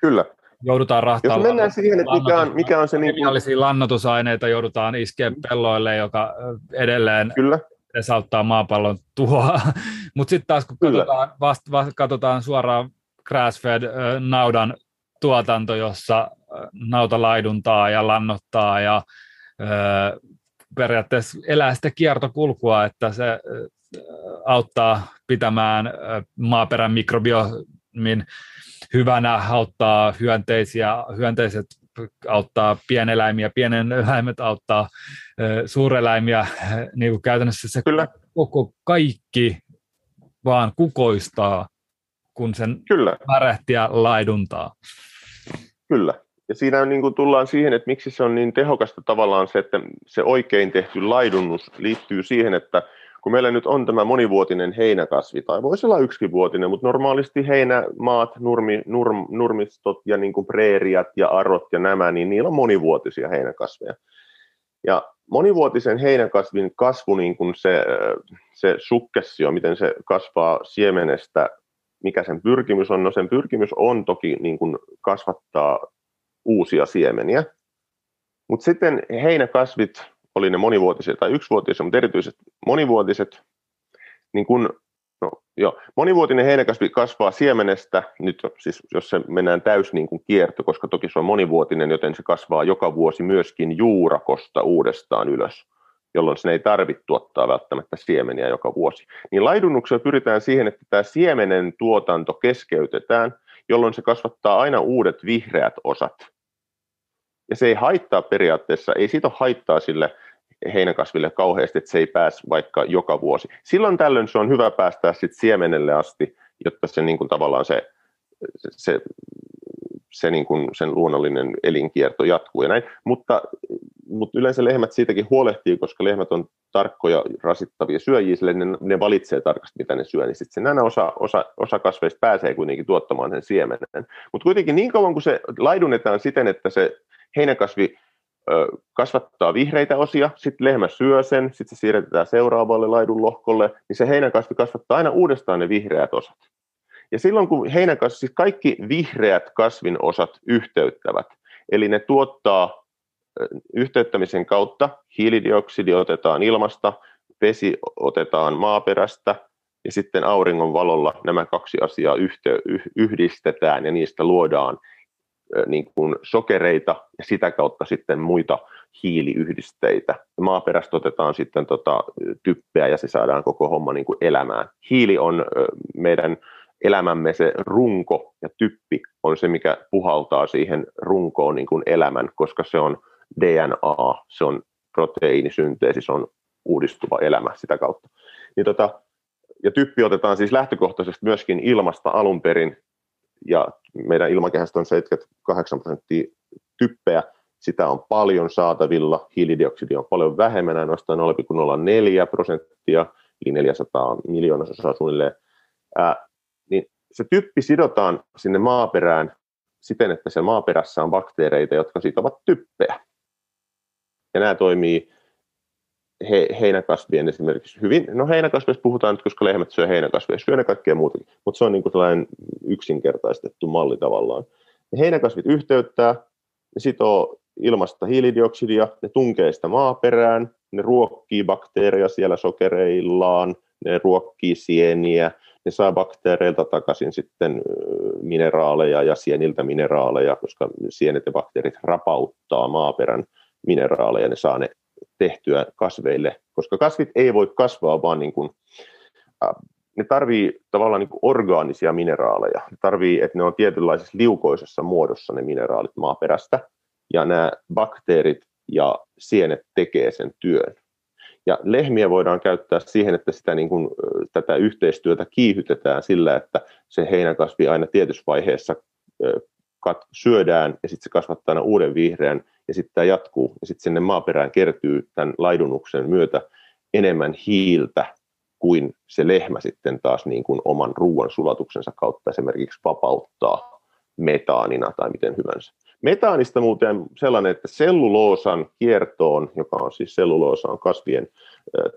Kyllä. Joudutaan rahtaamaan. Jos mennään siihen, että mikä on, mikä on se... Niin kuin... lannotusaineita joudutaan iskeä pelloille, joka edelleen Kyllä. Esauttaa maapallon tuhoa. Mutta sitten taas kun katsotaan, vast, vast, katsotaan suoraan grass-fed naudan tuotanto, jossa nauta laiduntaa ja lannottaa ja periaatteessa elää sitä kiertokulkua, että se auttaa pitämään maaperän mikrobiomin hyvänä, auttaa hyönteisiä, hyönteiset auttaa pieneläimiä, pienen eläimet auttaa suureläimiä, niin kuin käytännössä se Kyllä. koko kaikki vaan kukoistaa, kun sen Kyllä. märehtiä laiduntaa. Kyllä. Ja siinä niin kuin tullaan siihen, että miksi se on niin tehokasta tavallaan se, että se oikein tehty laidunnus liittyy siihen, että kun meillä nyt on tämä monivuotinen heinäkasvi, tai voisi olla yksivuotinen, mutta normaalisti heinämaat, nurmi, nurm, nurmistot ja niin kuin preeriat ja arot ja nämä, niin niillä on monivuotisia heinäkasveja. Ja monivuotisen heinäkasvin kasvu, niin kuin se, se sukkessio, miten se kasvaa siemenestä, mikä sen pyrkimys on, no sen pyrkimys on toki niin kuin kasvattaa uusia siemeniä, mutta sitten heinäkasvit oli ne monivuotiset tai yksivuotiset, mutta erityisesti monivuotiset, niin kun, no, jo, monivuotinen heinäkasvi kasvaa siemenestä, nyt siis jos se mennään täys niin kuin kierto, koska toki se on monivuotinen, joten se kasvaa joka vuosi myöskin juurakosta uudestaan ylös jolloin sen ei tarvitse tuottaa välttämättä siemeniä joka vuosi. Niin laidunnuksella pyritään siihen, että tämä siemenen tuotanto keskeytetään, jolloin se kasvattaa aina uudet vihreät osat ja se ei haittaa periaatteessa, ei siitä haittaa sille heinäkasville kauheasti, että se ei pääse vaikka joka vuosi. Silloin tällöin se on hyvä päästää sit siemenelle asti, jotta se niin kuin tavallaan se, se, se niin kuin sen luonnollinen elinkierto jatkuu ja näin. Mutta, mutta yleensä lehmät siitäkin huolehtii, koska lehmät on tarkkoja rasittavia syöjiä, sille ne, ne valitsee tarkasti, mitä ne syö, niin sitten aina osa, osa, osa kasveista pääsee kuitenkin tuottamaan sen siemenen. Mutta kuitenkin niin kauan kuin se laidunnetaan siten, että se heinäkasvi kasvattaa vihreitä osia, sitten lehmä syö sen, sitten se siirretään seuraavalle laidun lohkolle, niin se heinäkasvi kasvattaa aina uudestaan ne vihreät osat. Ja silloin kun heinäkasvi, siis kaikki vihreät kasvin osat yhteyttävät, eli ne tuottaa yhteyttämisen kautta, hiilidioksidi otetaan ilmasta, vesi otetaan maaperästä, ja sitten auringon valolla nämä kaksi asiaa yhdistetään ja niistä luodaan niin kuin sokereita ja sitä kautta sitten muita hiiliyhdisteitä. Maaperästä otetaan sitten tota typpeä ja se saadaan koko homma niin kuin elämään. Hiili on meidän elämämme se runko ja typpi on se, mikä puhaltaa siihen runkoon niin kuin elämän, koska se on DNA, se on proteiinisynteesi, se on uudistuva elämä sitä kautta. Niin tota, ja typpi otetaan siis lähtökohtaisesti myöskin ilmasta alun perin, ja meidän ilmakehästä on 78 prosenttia typpeä, sitä on paljon saatavilla, hiilidioksidi on paljon vähemmän, ainoastaan 0,04 prosenttia, eli 400 miljoonasosaa suunnilleen, ää, niin se typpi sidotaan sinne maaperään siten, että se maaperässä on bakteereita, jotka sitovat typpeä. Ja nämä toimii he, heinäkasvien esimerkiksi hyvin, no heinäkasveista puhutaan nyt, koska lehmät syö heinäkasveja, syö ne kaikkea muutakin, mutta se on niin kuin tällainen yksinkertaistettu malli tavallaan. Ja heinäkasvit yhteyttää, ne sitoo ilmasta hiilidioksidia, ne tunkee sitä maaperään, ne ruokkii bakteereja siellä sokereillaan, ne ruokkii sieniä, ne saa bakteereilta takaisin sitten mineraaleja ja sieniltä mineraaleja, koska sienet ja bakteerit rapauttaa maaperän mineraaleja, ne saa ne tehtyä kasveille, koska kasvit ei voi kasvaa vaan niin kuin, äh, ne tarvii tavallaan niin kuin orgaanisia mineraaleja. Ne tarvii, että ne on tietynlaisessa liukoisessa muodossa ne mineraalit maaperästä, ja nämä bakteerit ja sienet tekee sen työn. Ja lehmiä voidaan käyttää siihen, että sitä niin kuin, tätä yhteistyötä kiihytetään sillä, että se heinäkasvi aina tietyssä vaiheessa kat- syödään ja sitten se kasvattaa aina uuden vihreän ja sitten tämä jatkuu ja sitten sinne maaperään kertyy tämän laidunnuksen myötä enemmän hiiltä kuin se lehmä sitten taas niin kuin oman ruoan sulatuksensa kautta esimerkiksi vapauttaa metaanina tai miten hyvänsä. Metaanista muuten sellainen, että selluloosan kiertoon, joka on siis selluloosa on kasvien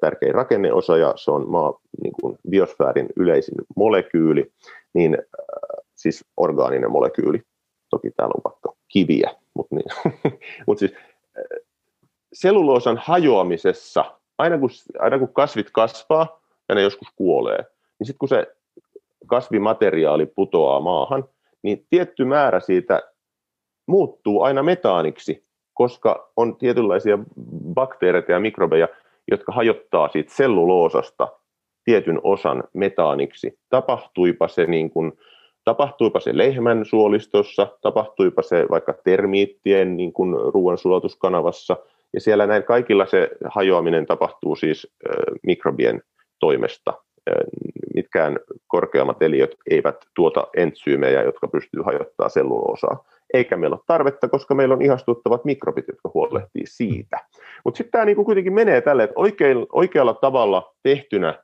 tärkein rakenneosa ja se on maa, niin kuin biosfäärin yleisin molekyyli, niin siis orgaaninen molekyyli. Toki täällä on vaikka kiviä, mutta niin. Mut siis selluloosan hajoamisessa, aina kun, aina kun kasvit kasvaa ja ne joskus kuolee, niin sitten kun se kasvimateriaali putoaa maahan, niin tietty määrä siitä muuttuu aina metaaniksi, koska on tietynlaisia bakteereita ja mikrobeja, jotka hajottaa siitä selluloosasta tietyn osan metaaniksi. Tapahtuipa se, niin kuin, tapahtuipa se lehmän suolistossa, tapahtuipa se vaikka termiittien niin kuin ruoansulatuskanavassa, ja siellä näin kaikilla se hajoaminen tapahtuu siis mikrobien toimesta. mitkään korkeammat eliöt eivät tuota entsyymejä, jotka pystyvät hajottamaan selluloosaa eikä meillä ole tarvetta, koska meillä on ihastuttavat mikrobit, jotka huolehtii siitä. Mutta sitten tämä niinku kuitenkin menee tälle, että oikealla tavalla tehtynä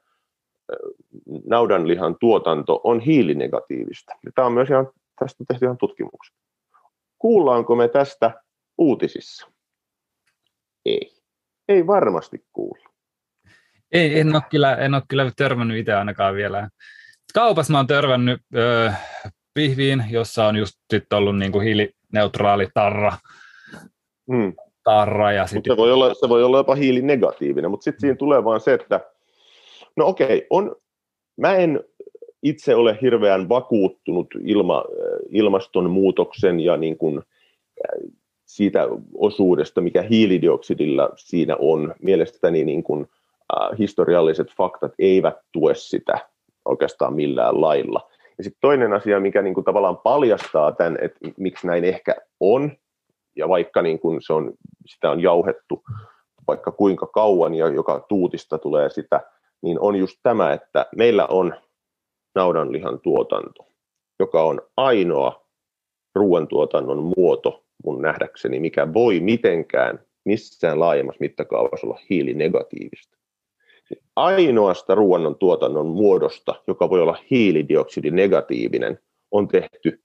naudanlihan tuotanto on hiilinegatiivista. tämä on myös ihan, tästä tehty ihan tutkimuksia. Kuullaanko me tästä uutisissa? Ei. Ei varmasti kuulla. Ei, en ole kyllä, en ole kyllä törmännyt itse ainakaan vielä. Kaupassa mä oon törmännyt öö, pihviin, jossa on just sit ollut niin kuin hiilineutraali tarra. Hmm. tarra ja sit... se, voi olla, se voi olla jopa hiilinegatiivinen, mutta sitten siinä tulee vaan se, että no okei, on, mä en itse ole hirveän vakuuttunut ilma, ilmastonmuutoksen ja niin kuin siitä osuudesta, mikä hiilidioksidilla siinä on. Mielestäni niin kuin, äh, historialliset faktat eivät tue sitä oikeastaan millään lailla. Ja sitten toinen asia, mikä niin kuin tavallaan paljastaa tämän, että miksi näin ehkä on, ja vaikka niin kuin se on, sitä on jauhettu vaikka kuinka kauan ja joka tuutista tulee sitä, niin on just tämä, että meillä on naudanlihan tuotanto, joka on ainoa ruoantuotannon muoto mun nähdäkseni, mikä voi mitenkään missään laajemmassa mittakaavassa olla hiilinegatiivista ainoasta ruoannon tuotannon muodosta, joka voi olla hiilidioksidinegatiivinen, on tehty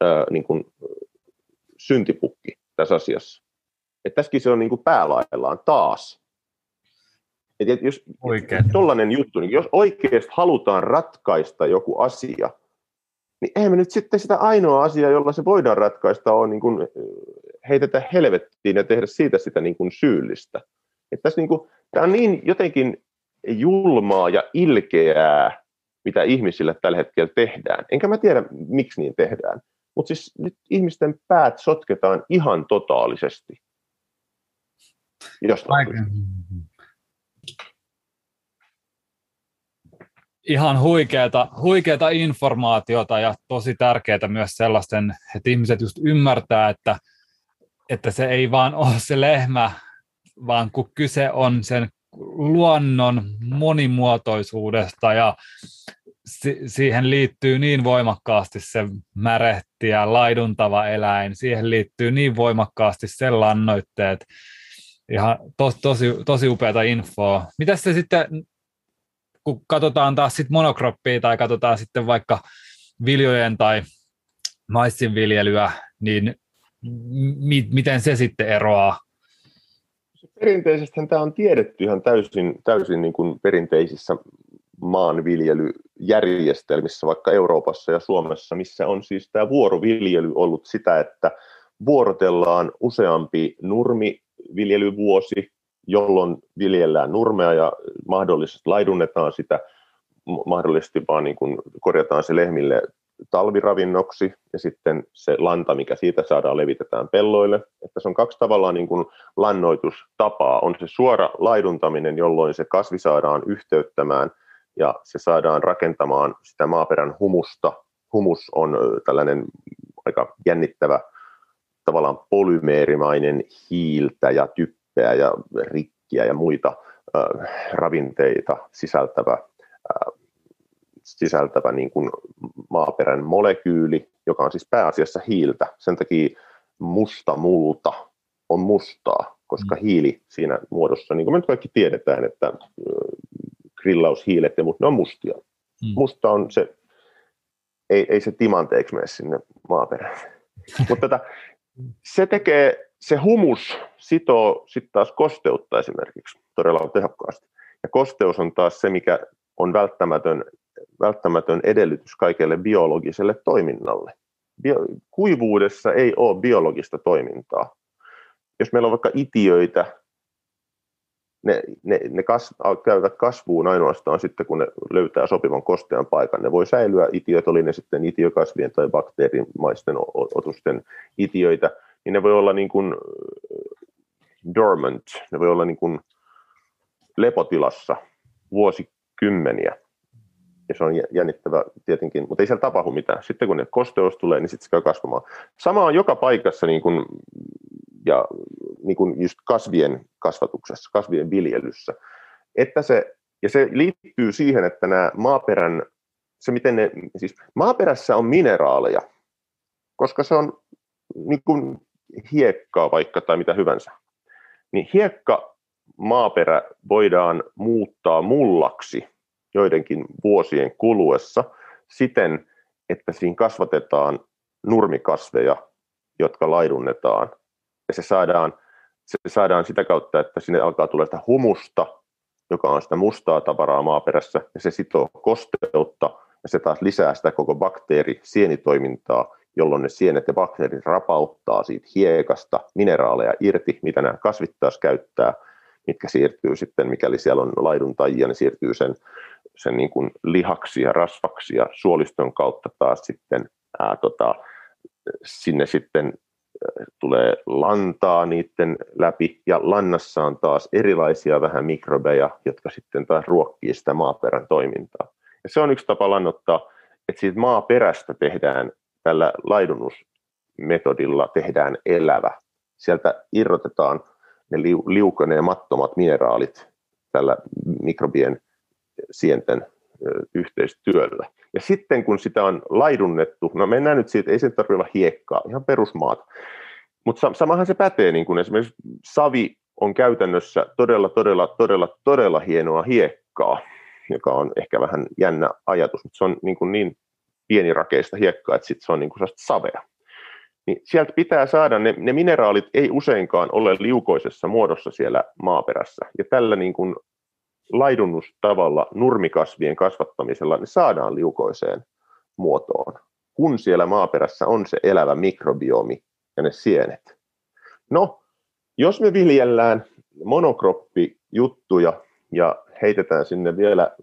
ää, niin kuin, syntipukki tässä asiassa. Et tässäkin se on niin kuin päälaillaan taas. Et, jos tuollainen juttu, niin jos oikeasti halutaan ratkaista joku asia, niin eihän me nyt sitten sitä ainoa asiaa, jolla se voidaan ratkaista, on niin kuin heitetä helvettiin ja tehdä siitä sitä niin kuin syyllistä. Et tässä niin kuin, tämä on niin jotenkin julmaa ja ilkeää mitä ihmisille tällä hetkellä tehdään. Enkä mä tiedä, miksi niin tehdään. Mutta siis nyt ihmisten päät sotketaan ihan totaalisesti. Jostain ihan huikeata, huikeata informaatiota ja tosi tärkeää myös sellaisten, että ihmiset just ymmärtää, että, että se ei vaan ole se lehmä, vaan kun kyse on sen luonnon monimuotoisuudesta ja si- siihen liittyy niin voimakkaasti se märehti ja laiduntava eläin, siihen liittyy niin voimakkaasti sen lannoitteet, ihan to- tosi, tosi upeata infoa. Mitä se sitten kun katsotaan taas sit monokroppia tai katsotaan sitten vaikka viljojen tai maissin viljelyä, niin mi- miten se sitten eroaa? Perinteisesti tämä on tiedetty ihan täysin, täysin niin kuin perinteisissä maanviljelyjärjestelmissä, vaikka Euroopassa ja Suomessa, missä on siis tämä vuoroviljely ollut sitä, että vuorotellaan useampi nurmiviljelyvuosi jolloin viljellään nurmea ja mahdollisesti laidunnetaan sitä, mahdollisesti vaan niin kuin korjataan se lehmille talviravinnoksi ja sitten se lanta, mikä siitä saadaan, levitetään pelloille. Että se on kaksi tavallaan niin kuin lannoitustapaa. On se suora laiduntaminen, jolloin se kasvi saadaan yhteyttämään ja se saadaan rakentamaan sitä maaperän humusta. Humus on tällainen aika jännittävä tavallaan polymeerimainen hiiltä ja typpeä typpeä ja rikkiä ja muita äh, ravinteita sisältävä, äh, sisältävä niin kuin maaperän molekyyli, joka on siis pääasiassa hiiltä. Sen takia musta multa on mustaa, koska mm. hiili siinä muodossa, niin kuin me nyt kaikki tiedetään, että grillaushiilet ja muut, ne on mustia. Mm. Musta on se, ei, ei se timanteeksi mene sinne maaperään. Mutta tätä, se tekee se humus sitoo sitten taas kosteutta esimerkiksi todella tehokkaasti. Ja kosteus on taas se, mikä on välttämätön, välttämätön edellytys kaikelle biologiselle toiminnalle. Bio, kuivuudessa ei ole biologista toimintaa. Jos meillä on vaikka itiöitä, ne, ne, ne kas, käyvät kasvuun ainoastaan sitten, kun ne löytää sopivan kostean paikan. Ne voi säilyä itiöt, oli ne sitten itiökasvien tai bakteerimaisten otusten itiöitä, niin ne voi olla niin kuin dormant, ne voi olla niin kuin lepotilassa vuosikymmeniä. Ja se on jännittävä tietenkin, mutta ei siellä tapahdu mitään. Sitten kun ne kosteus tulee, niin sitten se käy kasvamaan. Sama on joka paikassa niin kuin, ja niin kuin just kasvien kasvatuksessa, kasvien viljelyssä. Että se, ja se liittyy siihen, että nämä maaperän, se miten ne, siis maaperässä on mineraaleja, koska se on niin kuin hiekkaa vaikka tai mitä hyvänsä, niin hiekka maaperä voidaan muuttaa mullaksi joidenkin vuosien kuluessa siten, että siinä kasvatetaan nurmikasveja, jotka laidunnetaan. Ja se saadaan, se saadaan sitä kautta, että sinne alkaa tulla sitä humusta, joka on sitä mustaa tavaraa maaperässä, ja se sitoo kosteutta, ja se taas lisää sitä koko bakteeri-sienitoimintaa, jolloin ne sienet ja bakteerit rapauttaa siitä hiekasta mineraaleja irti, mitä nämä kasvit taas käyttää, mitkä siirtyy sitten, mikäli siellä on laiduntajia, ne siirtyy sen, sen niin kuin lihaksi ja rasvaksi ja suoliston kautta taas sitten ää, tota, sinne sitten tulee lantaa niiden läpi, ja lannassa on taas erilaisia vähän mikrobeja, jotka sitten taas ruokkii sitä maaperän toimintaa. Ja se on yksi tapa lannottaa, että siitä maaperästä tehdään tällä laidunusmetodilla tehdään elävä. Sieltä irrotetaan ne liukaneemattomat mineraalit tällä mikrobien sienten yhteistyöllä. Ja sitten kun sitä on laidunnettu, no mennään nyt siitä, ei sen tarvitse olla hiekkaa, ihan perusmaata. Mutta samahan se pätee, niin kuin esimerkiksi savi on käytännössä todella, todella, todella, todella hienoa hiekkaa, joka on ehkä vähän jännä ajatus, mutta se on niin, kuin niin pienirakeista hiekkaa, että sitten se on niin kuin savea. Niin sieltä pitää saada, ne, ne mineraalit ei useinkaan ole liukoisessa muodossa siellä maaperässä. Ja tällä niin kuin laidunnustavalla nurmikasvien kasvattamisella ne saadaan liukoiseen muotoon, kun siellä maaperässä on se elävä mikrobiomi ja ne sienet. No, jos me viljellään monokroppijuttuja ja heitetään sinne vielä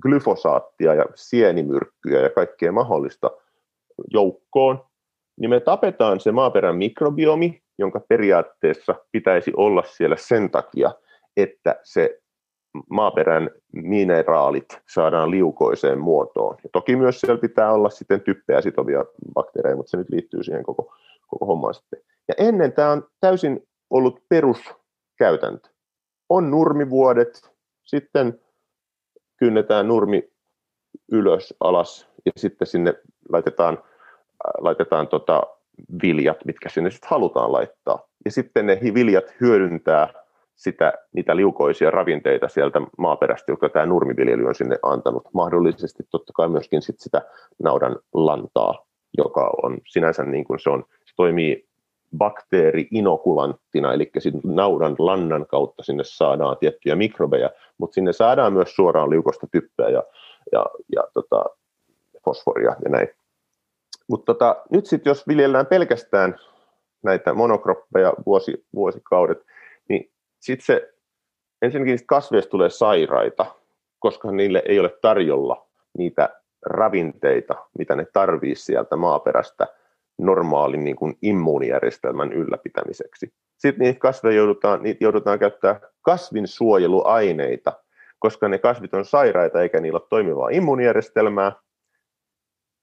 glyfosaattia ja sienimyrkkyjä ja kaikkea mahdollista joukkoon, niin me tapetaan se maaperän mikrobiomi, jonka periaatteessa pitäisi olla siellä sen takia, että se maaperän mineraalit saadaan liukoiseen muotoon. Ja toki myös siellä pitää olla sitten typpeä sitovia bakteereja, mutta se nyt liittyy siihen koko, koko hommaan sitten. Ja ennen tämä on täysin ollut peruskäytäntö. On nurmivuodet, sitten kynnetään nurmi ylös, alas ja sitten sinne laitetaan, laitetaan tota viljat, mitkä sinne sitten halutaan laittaa. Ja sitten ne viljat hyödyntää sitä, niitä liukoisia ravinteita sieltä maaperästä, joka tämä nurmiviljely on sinne antanut. Mahdollisesti totta kai myöskin sit sitä naudan lantaa, joka on sinänsä niin kuin se on, se toimii bakteeri-inokulanttina, eli naudan lannan kautta sinne saadaan tiettyjä mikrobeja, mutta sinne saadaan myös suoraan liukosta typpeä ja, ja, ja tota, fosforia ja näin. Mutta tota, nyt sitten jos viljellään pelkästään näitä monokroppeja vuosi, vuosikaudet, niin sitten se ensinnäkin kasveista tulee sairaita, koska niille ei ole tarjolla niitä ravinteita, mitä ne tarvii sieltä maaperästä normaalin niin kuin immuunijärjestelmän ylläpitämiseksi. Sitten niitä kasveja joudutaan, niitä joudutaan käyttää kasvinsuojeluaineita, koska ne kasvit on sairaita eikä niillä ole toimivaa immuunijärjestelmää.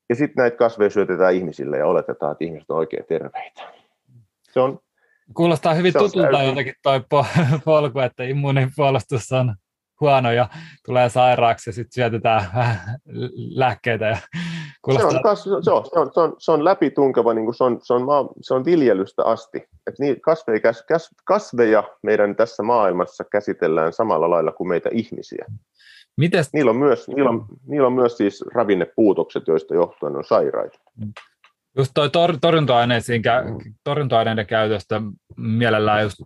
Ja sitten näitä kasveja syötetään ihmisille ja oletetaan, että ihmiset on oikein terveitä. Se on Kuulostaa hyvin tutulta jotenkin tuo polku, että immuunipuolustus on huono ja tulee sairaaksi ja sitten syötetään vähän lääkkeitä. Ja kuulostaa... se, on, kas, se, on, se, on, se, on, se on läpitunkeva, niin kuin se, on, se, on maa, se on viljelystä asti. Et niin, kasveja, kas, kasveja meidän tässä maailmassa käsitellään samalla lailla kuin meitä ihmisiä. Mites... Niillä, on myös, niillä, on, niillä on myös siis ravinnepuutokset, joista johtuen on sairaita. Just toi tor- torjunta-aineiden, torjunta-aineiden käytöstä mielellään just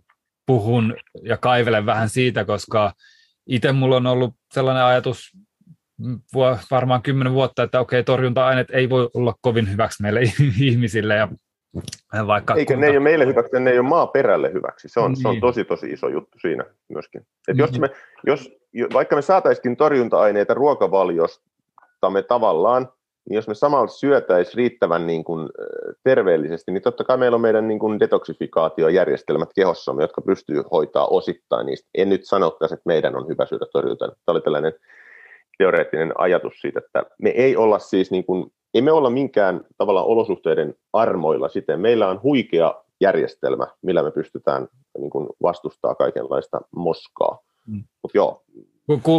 puhun ja kaivelen vähän siitä, koska itse mulla on ollut sellainen ajatus varmaan kymmenen vuotta, että okei, torjunta-aineet ei voi olla kovin hyväksi meille ihmisille. Ja vaikka Eikä kuinka... ne ei ole meille hyväksi, ne ei ole maaperälle hyväksi. Se on, niin. se on niin. tosi, tosi iso juttu siinä myöskin. Et niin. jos me, jos, vaikka me saataisiin torjunta-aineita ruokavaliostamme tavallaan, niin jos me samalla syötäisiin riittävän niin kuin, terveellisesti, niin totta kai meillä on meidän niin kuin detoksifikaatiojärjestelmät kehossamme, jotka pystyy hoitaa osittain niistä. En nyt sanottaisi, että meidän on hyvä syödä torjuta. Tämä oli tällainen teoreettinen ajatus siitä, että me ei olla siis niin kuin, ei me olla minkään tavalla olosuhteiden armoilla siten. Meillä on huikea järjestelmä, millä me pystytään niin kuin vastustaa kaikenlaista moskaa. Mm. Mutta joo,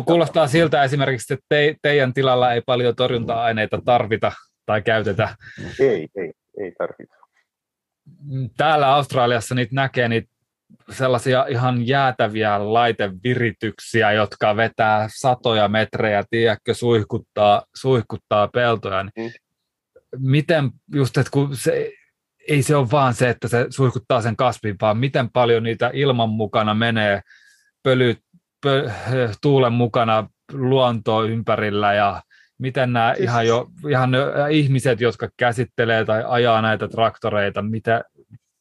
Kuulostaa siltä esimerkiksi, että te, teidän tilalla ei paljon torjunta-aineita tarvita tai käytetä. Ei, ei, ei tarvita. Täällä Australiassa niitä näkee niitä sellaisia ihan jäätäviä laitevirityksiä, jotka vetää satoja metrejä, tiedätkö, suihkuttaa, suihkuttaa peltoja. Niin mm. Miten just, että kun se, ei se ole vaan se, että se suihkuttaa sen kasvin, vaan miten paljon niitä ilman mukana menee pölyt, tuulen mukana luontoa ympärillä ja miten nämä siis... ihan, jo, ihan ihmiset, jotka käsittelee tai ajaa näitä traktoreita, mitä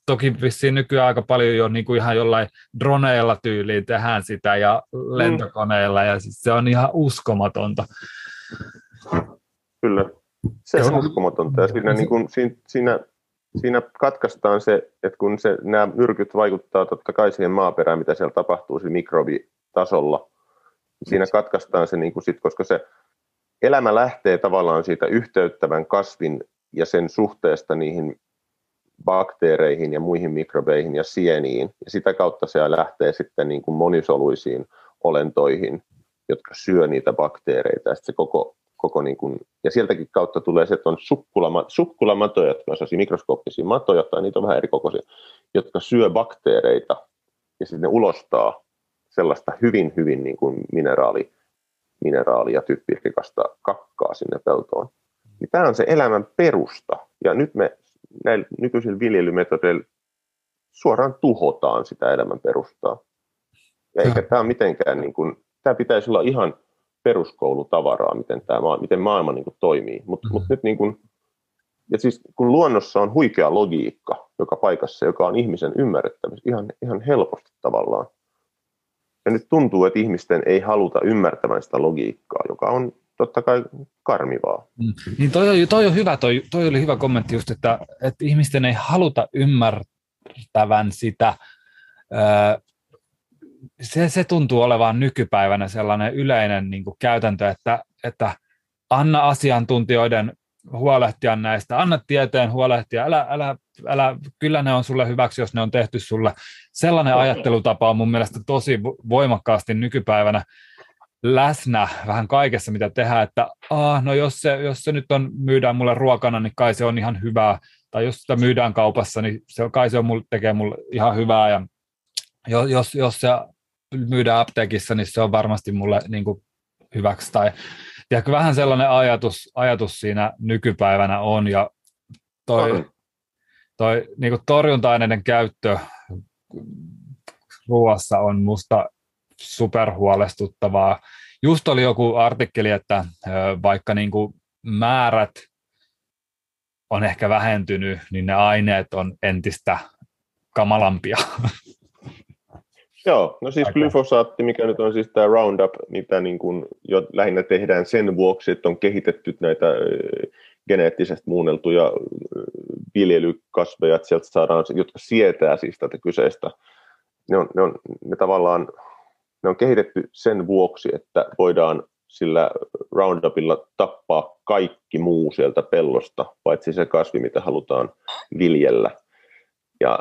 toki vissiin nykyään aika paljon jo niin kuin ihan jollain droneilla tyyliin tehdään sitä ja lentokoneilla ja siis se on ihan uskomatonta. Kyllä, se on uskomatonta ja siinä, niin kuin, siinä, siinä, siinä katkaistaan se, että kun se, nämä myrkyt vaikuttaa totta kai siihen maaperään, mitä siellä tapahtuu, se mikrobi tasolla. Siinä katkaistaan se, niin kuin sit, koska se elämä lähtee tavallaan siitä yhteyttävän kasvin ja sen suhteesta niihin bakteereihin ja muihin mikrobeihin ja sieniin. Ja sitä kautta se lähtee sitten niin kuin monisoluisiin olentoihin, jotka syö niitä bakteereita. Ja, se koko, koko niin kuin, ja sieltäkin kautta tulee se, että on sukkulama, sukkulamatoja, jotka on mikroskooppisia matoja, tai niitä on vähän eri kokoisia, jotka syö bakteereita ja sitten ne ulostaa sellaista hyvin, hyvin niin kuin mineraali, mineraali- ja typpirikasta kakkaa sinne peltoon. Niin tämä on se elämän perusta. Ja nyt me näillä nykyisillä viljelymetodeilla suoraan tuhotaan sitä elämän perustaa. Ja eikä tämä mitenkään, niin kuin, tämä pitäisi olla ihan peruskoulutavaraa, miten, tämä, miten maailma niin kuin, toimii. Mutta mm-hmm. mut nyt niin kuin, ja siis kun luonnossa on huikea logiikka joka paikassa, joka on ihmisen ymmärrettävissä ihan, ihan helposti tavallaan, ja nyt tuntuu, että ihmisten ei haluta ymmärtämään sitä logiikkaa, joka on totta kai karmivaa. Mm. Niin toi, toi on hyvä, toi, toi oli hyvä kommentti just, että, että ihmisten ei haluta ymmärtävän sitä. Se, se tuntuu olevan nykypäivänä sellainen yleinen niin käytäntö, että, että anna asiantuntijoiden huolehtia näistä, anna tieteen huolehtia, älä, älä, älä, kyllä ne on sulle hyväksi, jos ne on tehty sulle. Sellainen ajattelutapa on mun mielestä tosi voimakkaasti nykypäivänä läsnä vähän kaikessa, mitä tehdään, että ah, no jos se, jos se nyt on, myydään mulle ruokana, niin kai se on ihan hyvää, tai jos sitä myydään kaupassa, niin se, kai se on mulle, tekee mulle ihan hyvää, ja jos, jos se myydään apteekissa, niin se on varmasti mulle niin kuin hyväksi, tai ja vähän sellainen ajatus, ajatus siinä nykypäivänä on, ja toi, toi niin kuin torjunta-aineiden käyttö ruoassa on musta superhuolestuttavaa. Just oli joku artikkeli, että vaikka niin kuin määrät on ehkä vähentynyt, niin ne aineet on entistä kamalampia. Joo, no siis glyfosaatti, mikä nyt on siis tämä Roundup, mitä niin kuin jo lähinnä tehdään sen vuoksi, että on kehitetty näitä geneettisesti muunneltuja viljelykasveja, että sieltä saadaan, jotka sietää siis tätä kyseistä. Ne on, ne on ne tavallaan ne on kehitetty sen vuoksi, että voidaan sillä Roundupilla tappaa kaikki muu sieltä pellosta, paitsi se kasvi, mitä halutaan viljellä. Ja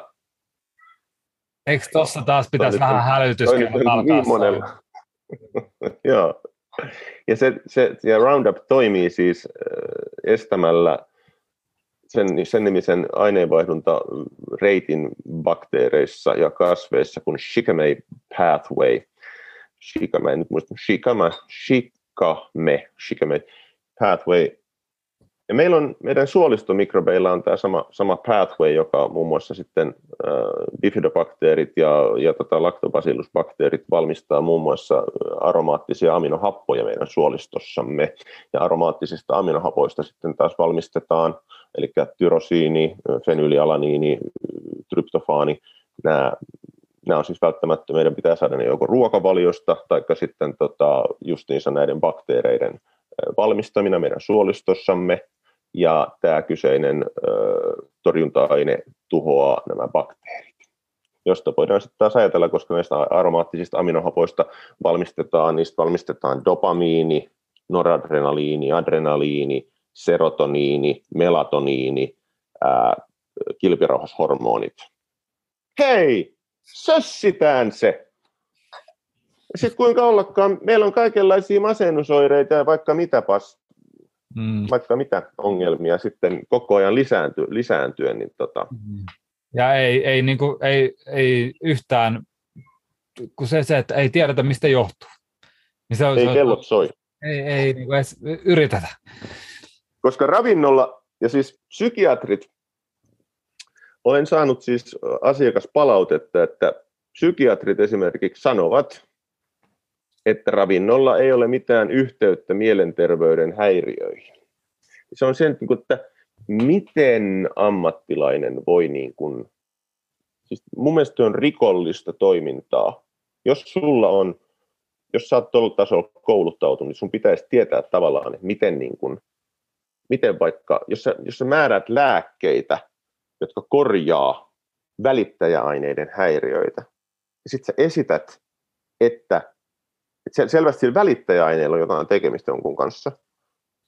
Eikö tuossa taas pitäisi vähän hälytyskellot alkaa Joo. Ja, se, se, ja Roundup toimii siis estämällä sen, sen nimisen aineenvaihdunta reitin bakteereissa ja kasveissa kuin shikame pathway – Shikame, en nyt muista, Shikama, Shikame, Shikame pathway. Ja meillä on, meidän suolistomikrobeilla on tämä sama, sama pathway, joka muun muassa sitten äh, bifidobakteerit ja, ja tota lactobacillusbakteerit valmistaa muun muassa aromaattisia aminohappoja meidän suolistossamme. Ja aromaattisista aminohapoista sitten taas valmistetaan, eli tyrosiini, fenyylialaniini, tryptofaani, nämä nämä on siis välttämättä, meidän pitää saada ne joko ruokavaliosta tai sitten tota, justiinsa näiden bakteereiden valmistamina meidän suolistossamme, ja tämä kyseinen ö, torjunta-aine tuhoaa nämä bakteerit. Josta voidaan sitten taas ajatella, koska näistä aromaattisista aminohapoista valmistetaan, niistä valmistetaan dopamiini, noradrenaliini, adrenaliini, serotoniini, melatoniini, ää, kilpirauhashormonit. Hei, sössitään se. Sitten kuinka ollakaan, meillä on kaikenlaisia masennusoireita ja vaikka mitä, pas, mm. vaikka mitä ongelmia sitten koko ajan lisäänty, lisääntyen. Niin tota. Mm. Ja ei, ei, niin kuin, ei, ei yhtään, kun se, se, että ei tiedetä mistä johtuu. Niin se on, ei se kellot soi. Ei, ei niin kuin edes yritetä. Koska ravinnolla, ja siis psykiatrit olen saanut siis asiakaspalautetta, että psykiatrit esimerkiksi sanovat, että ravinnolla ei ole mitään yhteyttä mielenterveyden häiriöihin. Se on sen, niin että miten ammattilainen voi, niin kuin, siis mun mielestä on rikollista toimintaa. Jos sulla on, jos sä oot tuolla tasolla kouluttautunut, niin sun pitäisi tietää tavallaan, että miten, niin kuin, miten vaikka, jos sä, jos sä määrät lääkkeitä, jotka korjaa välittäjäaineiden häiriöitä. Ja sitten sä esität, että, että selvästi sillä on jotain tekemistä jonkun kanssa,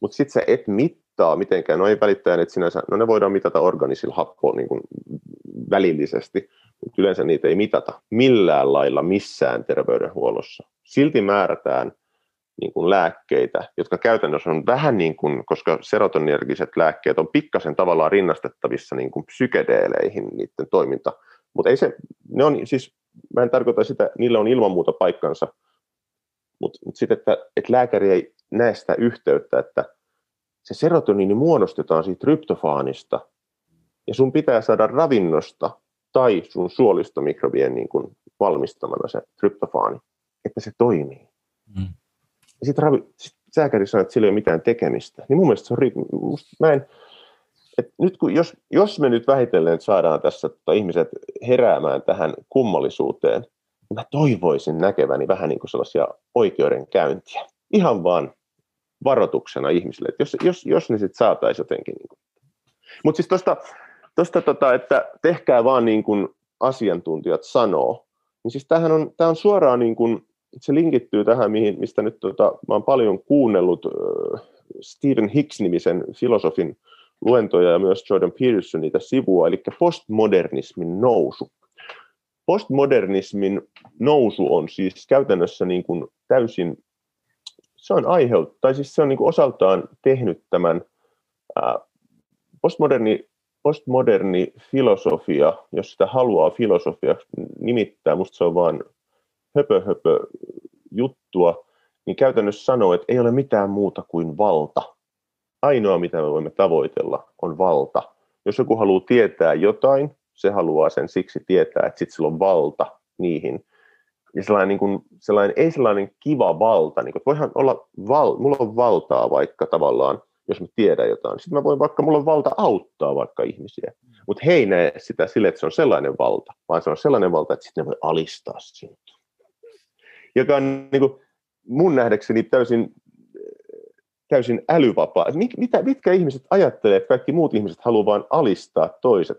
mutta sitten sä et mittaa mitenkään, no ei välittäjäaineet sinänsä, no ne voidaan mitata organisilla happoon niin kuin välillisesti, mutta yleensä niitä ei mitata millään lailla missään terveydenhuollossa. Silti määrätään niin kuin lääkkeitä, jotka käytännössä on vähän niin kuin, koska serotoninergiset lääkkeet on pikkasen tavallaan rinnastettavissa niin kuin psykedeeleihin niiden toiminta, mutta ei se, ne on siis, mä en tarkoita sitä, niillä on ilman muuta paikkansa, mutta mut sitten, että, että lääkäri ei näe sitä yhteyttä, että se serotoniini muodostetaan siitä tryptofaanista, ja sun pitää saada ravinnosta tai sun suolistomikrobien niin kuin valmistamana se tryptofaani, että se toimii. Mm ja sitten ravi, sit sääkäri sanoo, että sillä ei ole mitään tekemistä. Niin mun mielestä se on, musta, mä en, et nyt kun, jos, jos me nyt vähitellen saadaan tässä tota, ihmiset heräämään tähän kummallisuuteen, mä toivoisin näkeväni vähän niin kuin sellaisia oikeudenkäyntiä. Ihan vaan varoituksena ihmisille, että jos, jos, jos ne sitten saataisiin jotenkin. Niin Mutta siis tuosta, tosta, tota, että tehkää vaan niin kuin asiantuntijat sanoo, niin siis tämähän on, tämä on suoraan niin kuin, se linkittyy tähän, mihin, mistä nyt tota, mä olen paljon kuunnellut äh, Stephen Hicks-nimisen filosofin luentoja ja myös Jordan Peterson niitä sivua, eli postmodernismin nousu. Postmodernismin nousu on siis käytännössä niin kuin täysin, se on aiheut, tai siis se on niin kuin osaltaan tehnyt tämän ää, postmoderni, postmoderni filosofia, jos sitä haluaa filosofiaksi nimittää, musta se on vain höpö, höpö juttua, niin käytännössä sanoo, että ei ole mitään muuta kuin valta. Ainoa, mitä me voimme tavoitella, on valta. Jos joku haluaa tietää jotain, se haluaa sen siksi tietää, että sitten sillä on valta niihin. Ja sellainen, niin kuin, sellainen, ei sellainen kiva valta, niin kuin, voihan olla, val, mulla on valtaa vaikka tavallaan, jos mä tiedän jotain. Sitten mä voin vaikka, mulla on valta auttaa vaikka ihmisiä. Mutta he ei näe sitä sille, että se on sellainen valta, vaan se on sellainen valta, että sitten ne voi alistaa sinut. Joka on niin kuin, mun nähdäkseni täysin, täysin älyvapaa. Mitä, mitkä ihmiset ajattelee, että kaikki muut ihmiset haluaa vain alistaa toiset?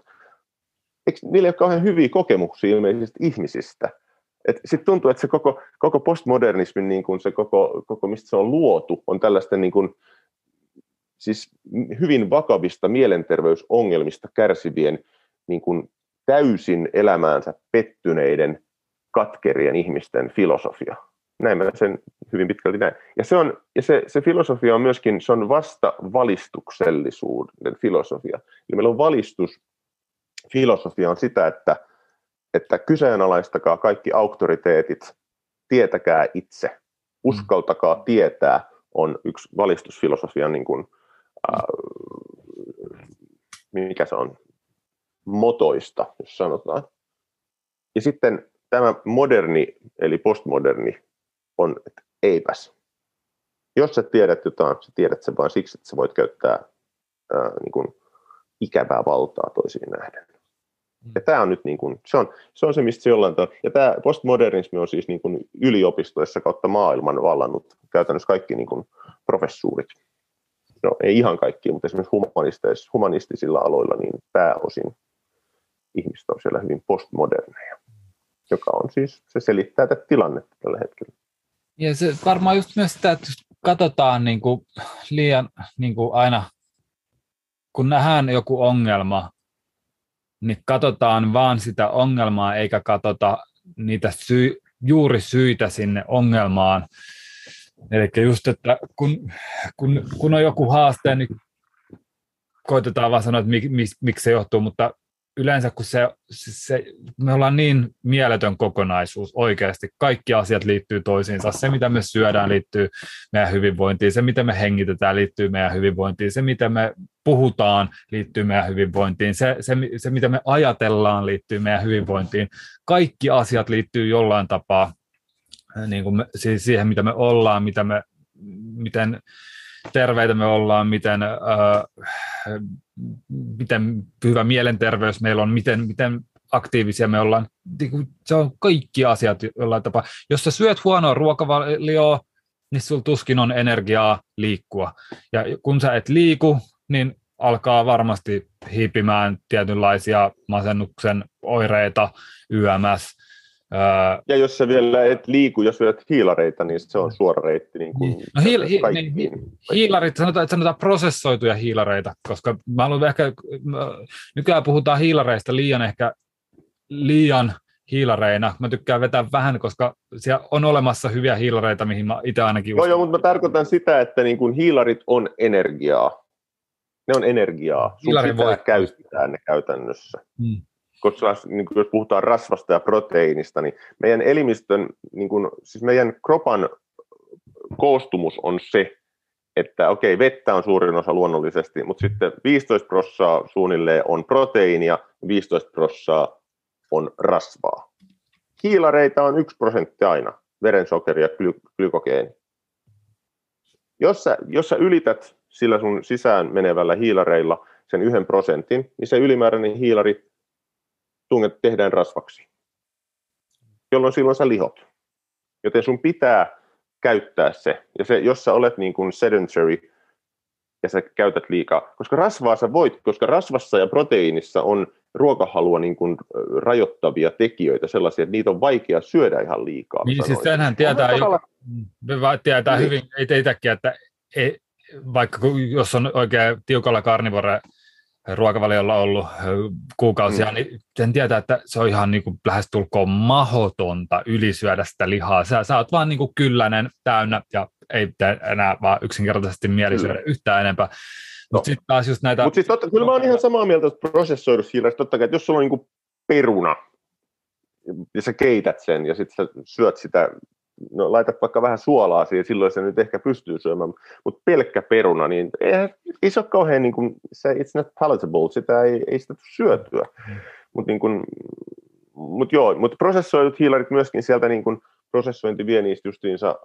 Eikö niillä ole kauhean hyviä kokemuksia ilmeisesti ihmisistä? Sitten tuntuu, että se koko, koko postmodernismin, niin kuin se koko, koko, mistä se on luotu, on tällaisten niin kuin, siis hyvin vakavista mielenterveysongelmista kärsivien niin kuin täysin elämäänsä pettyneiden katkerien ihmisten filosofia. Näin mä sen hyvin pitkälti näin. Ja, se, on, ja se, se filosofia on myöskin, se on vasta valistuksellisuuden filosofia. Eli meillä on valistus, filosofia on sitä, että, että kyseenalaistakaa kaikki auktoriteetit, tietäkää itse, uskaltakaa mm. tietää, on yksi valistusfilosofian niin kuin, äh, mikä se on, motoista, jos sanotaan. Ja sitten tämä moderni, eli postmoderni, on, että eipäs. Jos sä tiedät jotain, sä tiedät sen vain siksi, että sä voit käyttää ää, niin kuin ikävää valtaa toisiin nähden. Ja tämä on nyt niin kuin, se on, se on se, mistä se jollain tavalla, ja tämä postmodernismi on siis niin kuin yliopistoissa kautta maailman vallannut käytännössä kaikki niin kuin professuurit. No ei ihan kaikki, mutta esimerkiksi humanistisilla aloilla niin pääosin ihmiset on siellä hyvin postmoderneja, joka on siis, se selittää tätä tilannetta tällä hetkellä. Ja se varmaan just myös sitä, että katsotaan niin kuin liian niin kuin aina, kun nähdään joku ongelma, niin katsotaan vaan sitä ongelmaa, eikä katsota niitä syy, juuri syitä sinne ongelmaan. Eli just, että kun, kun, kun on joku haaste, niin koitetaan vaan sanoa, että mik, mik, miksi se johtuu, mutta yleensä kun se, se, me ollaan niin mieletön kokonaisuus oikeasti, kaikki asiat liittyy toisiinsa, se mitä me syödään liittyy meidän hyvinvointiin, se mitä me hengitetään liittyy meidän hyvinvointiin, se mitä me puhutaan liittyy meidän hyvinvointiin, se, se, se mitä me ajatellaan liittyy meidän hyvinvointiin, kaikki asiat liittyy jollain tapaa niin kuin me, siihen, mitä me ollaan, mitä me, miten terveitä me ollaan, miten, äh, miten hyvä mielenterveys meillä on, miten, miten aktiivisia me ollaan. Niinku, se on kaikki asiat jollain tapaa. Jos sä syöt huonoa ruokavalioa, niin sulla tuskin on energiaa liikkua. Ja kun sä et liiku, niin alkaa varmasti hiipimään tietynlaisia masennuksen oireita, YMS, ja jos se vielä et liiku, jos vedät hiilareita, niin se on suora reitti. Niin kuin niin. no hiil, hi, niin, hiilarit, sanotaan, että sanotaan prosessoituja hiilareita, koska mä haluan ehkä, nykyään puhutaan hiilareista liian ehkä liian hiilareina. Mä tykkään vetää vähän, koska siellä on olemassa hyviä hiilareita, mihin mä itse ainakin uskon. Joo, joo, mutta mä tarkoitan sitä, että niin kuin hiilarit on energiaa. Ne on energiaa. Sun voi käyttää ne käytännössä. Hmm koska niin jos puhutaan rasvasta ja proteiinista, niin meidän elimistön, niin kuin, siis meidän kropan koostumus on se, että okei, vettä on suurin osa luonnollisesti, mutta sitten 15 prossaa suunnilleen on proteiinia, 15 prossaa on rasvaa. Hiilareita on 1 prosentti aina, verensokeri ja gly- glykogeeni. Jos sä, jos sä ylität sillä sun sisään menevällä hiilareilla sen yhden prosentin, niin se ylimääräinen hiilari tunget tehdään rasvaksi. jolloin silloin sä lihot. Joten sun pitää käyttää se. Ja se, jos sä olet niin kuin sedentary ja sä käytät liikaa, koska rasvaa sä voit, koska rasvassa ja proteiinissa on ruokahalua niin kuin rajoittavia tekijöitä, sellaisia, että niitä on vaikea syödä ihan liikaa. Niin siis senhän tietää, jo, tietää niin. hyvin, ei teitäkin, että ei, vaikka jos on oikein tiukalla karnivore ruokavaliolla ollut kuukausia, mm. niin sen tietää, että se on ihan niin kuin lähestulkoon mahdotonta ylisyödä sitä lihaa. Sä, sä oot vaan niin kuin kyllänen, täynnä ja ei enää vaan yksinkertaisesti mieli syödä mm. yhtään enempää. No. Mutta sitten taas just näitä... Mutta siis totta, kyllä mä oon ihan samaa mieltä että prosessoidusta hiilestä, totta kai, että jos sulla on niin peruna, ja sä keität sen, ja sitten sä syöt sitä, no laitat vaikka vähän suolaa siihen, silloin se nyt ehkä pystyy syömään, mutta pelkkä peruna, niin ei, ei se ole kauhean, niin kuin, se, it's not palatable, sitä ei, ei sitä syötyä. Mutta niin mut joo, mutta prosessoidut hiilarit myöskin sieltä niin kuin prosessointi vie niistä justiinsa,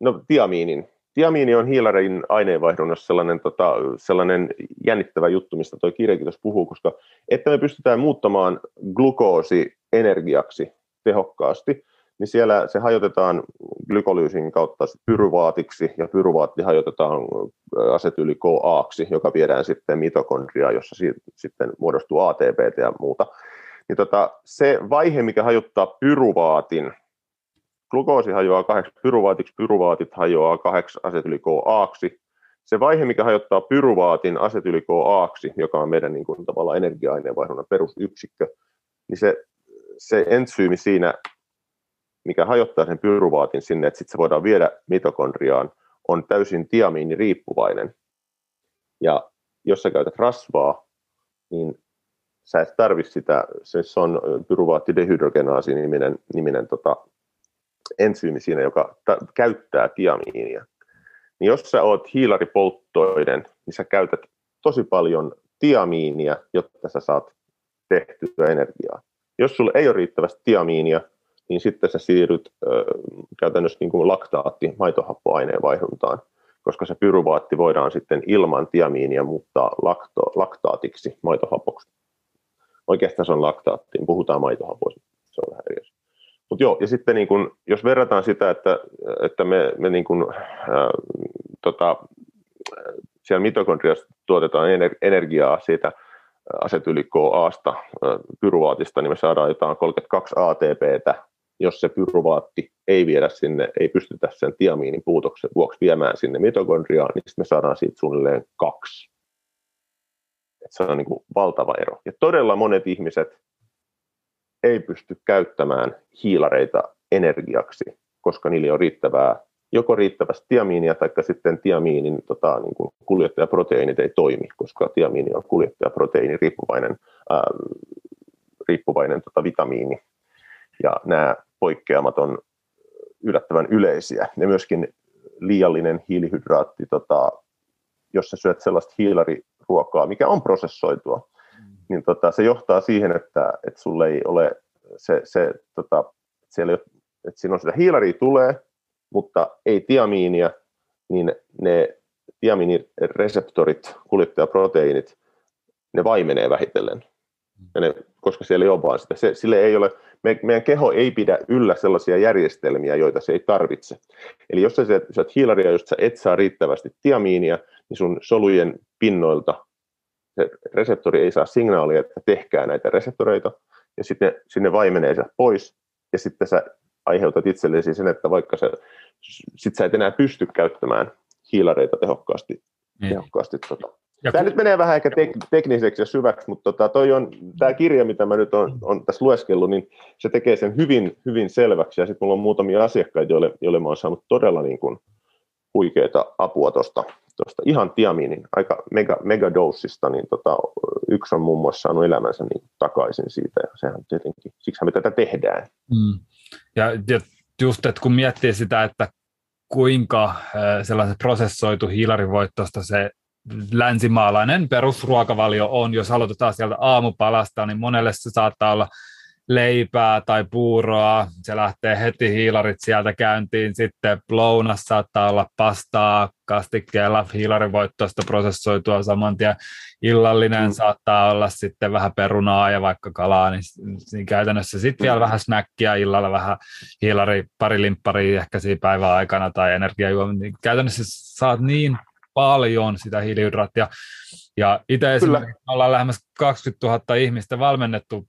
no tiamiinin, Tiamiini on hiilarein aineenvaihdunnassa sellainen, tota, sellainen jännittävä juttu, mistä tuo kirjakin tuossa puhuu, koska että me pystytään muuttamaan glukoosi energiaksi tehokkaasti, niin siellä se hajotetaan glykolyysin kautta pyruvaatiksi, ja pyruvaatti hajotetaan asetyli KAksi, joka viedään sitten mitokondriaan, jossa sitten muodostuu ATP ja muuta. Niin tota, se vaihe, mikä hajottaa pyruvaatin, glukoosi hajoaa kahdeksi pyruvaatiksi, pyruvaatit hajoaa kahdeksi asetyli-CoAksi. Se vaihe, mikä hajottaa pyruvaatin asetyli-CoAksi, joka on meidän niin kuin, tavallaan energia-aineenvaihdunnan perusyksikkö, niin se, se entsyymi siinä, mikä hajottaa sen pyruvaatin sinne, että sitten se voidaan viedä mitokondriaan, on täysin tiamiiniriippuvainen. Ja jos sä käytät rasvaa, niin sä et tarvitse sitä, se on pyruvaattidehydrogenaasi niminen, niminen tota, entsyymi siinä, joka ta- käyttää tiamiinia. Niin jos sä oot hiilaripolttoinen, niin sä käytät tosi paljon tiamiinia, jotta sä saat tehtyä energiaa. Jos sulla ei ole riittävästi tiamiinia, niin sitten sä siirryt ö, käytännössä niin kuin laktaatti maitohappoaineen vaihduntaan, koska se pyruvaatti voidaan sitten ilman tiamiinia muuttaa lakto, laktaatiksi, maitohapoksi. Oikeastaan se on laktaattiin, puhutaan maitohapoista, se on vähän eri. Mutta joo, ja sitten niin kun, jos verrataan sitä, että, että me, me niin kun, ää, tota, siellä mitokondriassa tuotetaan energiaa siitä asetyli KAsta, pyruvaatista, niin me saadaan jotain 32 ATPtä, jos se pyruvaatti ei viedä sinne, ei pystytä sen tiamiinin puutoksen vuoksi viemään sinne mitokondriaan, niin me saadaan siitä suunnilleen kaksi. Et se on niin kuin valtava ero. Ja todella monet ihmiset ei pysty käyttämään hiilareita energiaksi, koska niillä on riittävää, joko riittävästi tiamiinia tai sitten tiamiinin tota, niin kuin kuljettajaproteiinit ei toimi, koska tiamiini on kuljettajaproteiini riippuvainen, ää, riippuvainen tota, vitamiini. Ja nämä poikkeamat on yllättävän yleisiä. Ja myöskin liiallinen hiilihydraatti, tota, jos sä syöt sellaista hiilariruokaa, mikä on prosessoitua, niin tota, se johtaa siihen, että, että sulle ei ole se, se tota, siellä, että siinä on sitä hiilaria tulee, mutta ei tiamiinia, niin ne tiamiinireseptorit, kuljettajaproteiinit, ne vaimenee vähitellen. Ja ne, koska siellä ei ole vaan sitä. Se, sille ei ole, me, meidän keho ei pidä yllä sellaisia järjestelmiä, joita se ei tarvitse. Eli jos sä syöt hiilaria, jos sä et saa riittävästi tiamiinia, niin sun solujen pinnoilta se reseptori ei saa signaalia, että tehkää näitä reseptoreita, ja sitten sinne vaimenee se pois, ja sitten sä aiheutat itsellesi sen, että vaikka sä, sit sä et enää pysty käyttämään hiilareita tehokkaasti. Mm. tehokkaasti tota. Ja tämä kun... nyt menee vähän ehkä tek- tekniseksi ja syväksi, mutta tota, toi on, tämä kirja, mitä mä nyt on, on tässä lueskellut, niin se tekee sen hyvin, hyvin selväksi. Ja sitten mulla on muutamia asiakkaita, joille, joille mä oon saanut todella niin kuin, huikeita apua tuosta tuosta ihan tiamiinin, aika mega, megadosista, niin tota, yksi on muun muassa saanut elämänsä niin takaisin siitä, ja sehän tietenkin, siksi me tätä tehdään. Mm. Ja, ja just, että kun miettii sitä, että kuinka sellaiset prosessoitu hiilarivoittosta se länsimaalainen perusruokavalio on, jos aloitetaan sieltä aamupalasta, niin monelle se saattaa olla leipää tai puuroa, se lähtee heti hiilarit sieltä käyntiin, sitten lounas saattaa olla pastaa kastikkeella, hiilarivoittoista prosessoitua saman tien, illallinen mm. saattaa olla sitten vähän perunaa ja vaikka kalaa, niin, niin käytännössä sitten vielä mm. vähän snackia illalla, vähän hiilari, pari limpparia ehkä siinä päivän aikana tai energiajuomia, niin käytännössä saat niin paljon sitä hiilihydraattia. Ja itse esimerkiksi ollaan lähemmäs 20 000 ihmistä valmennettu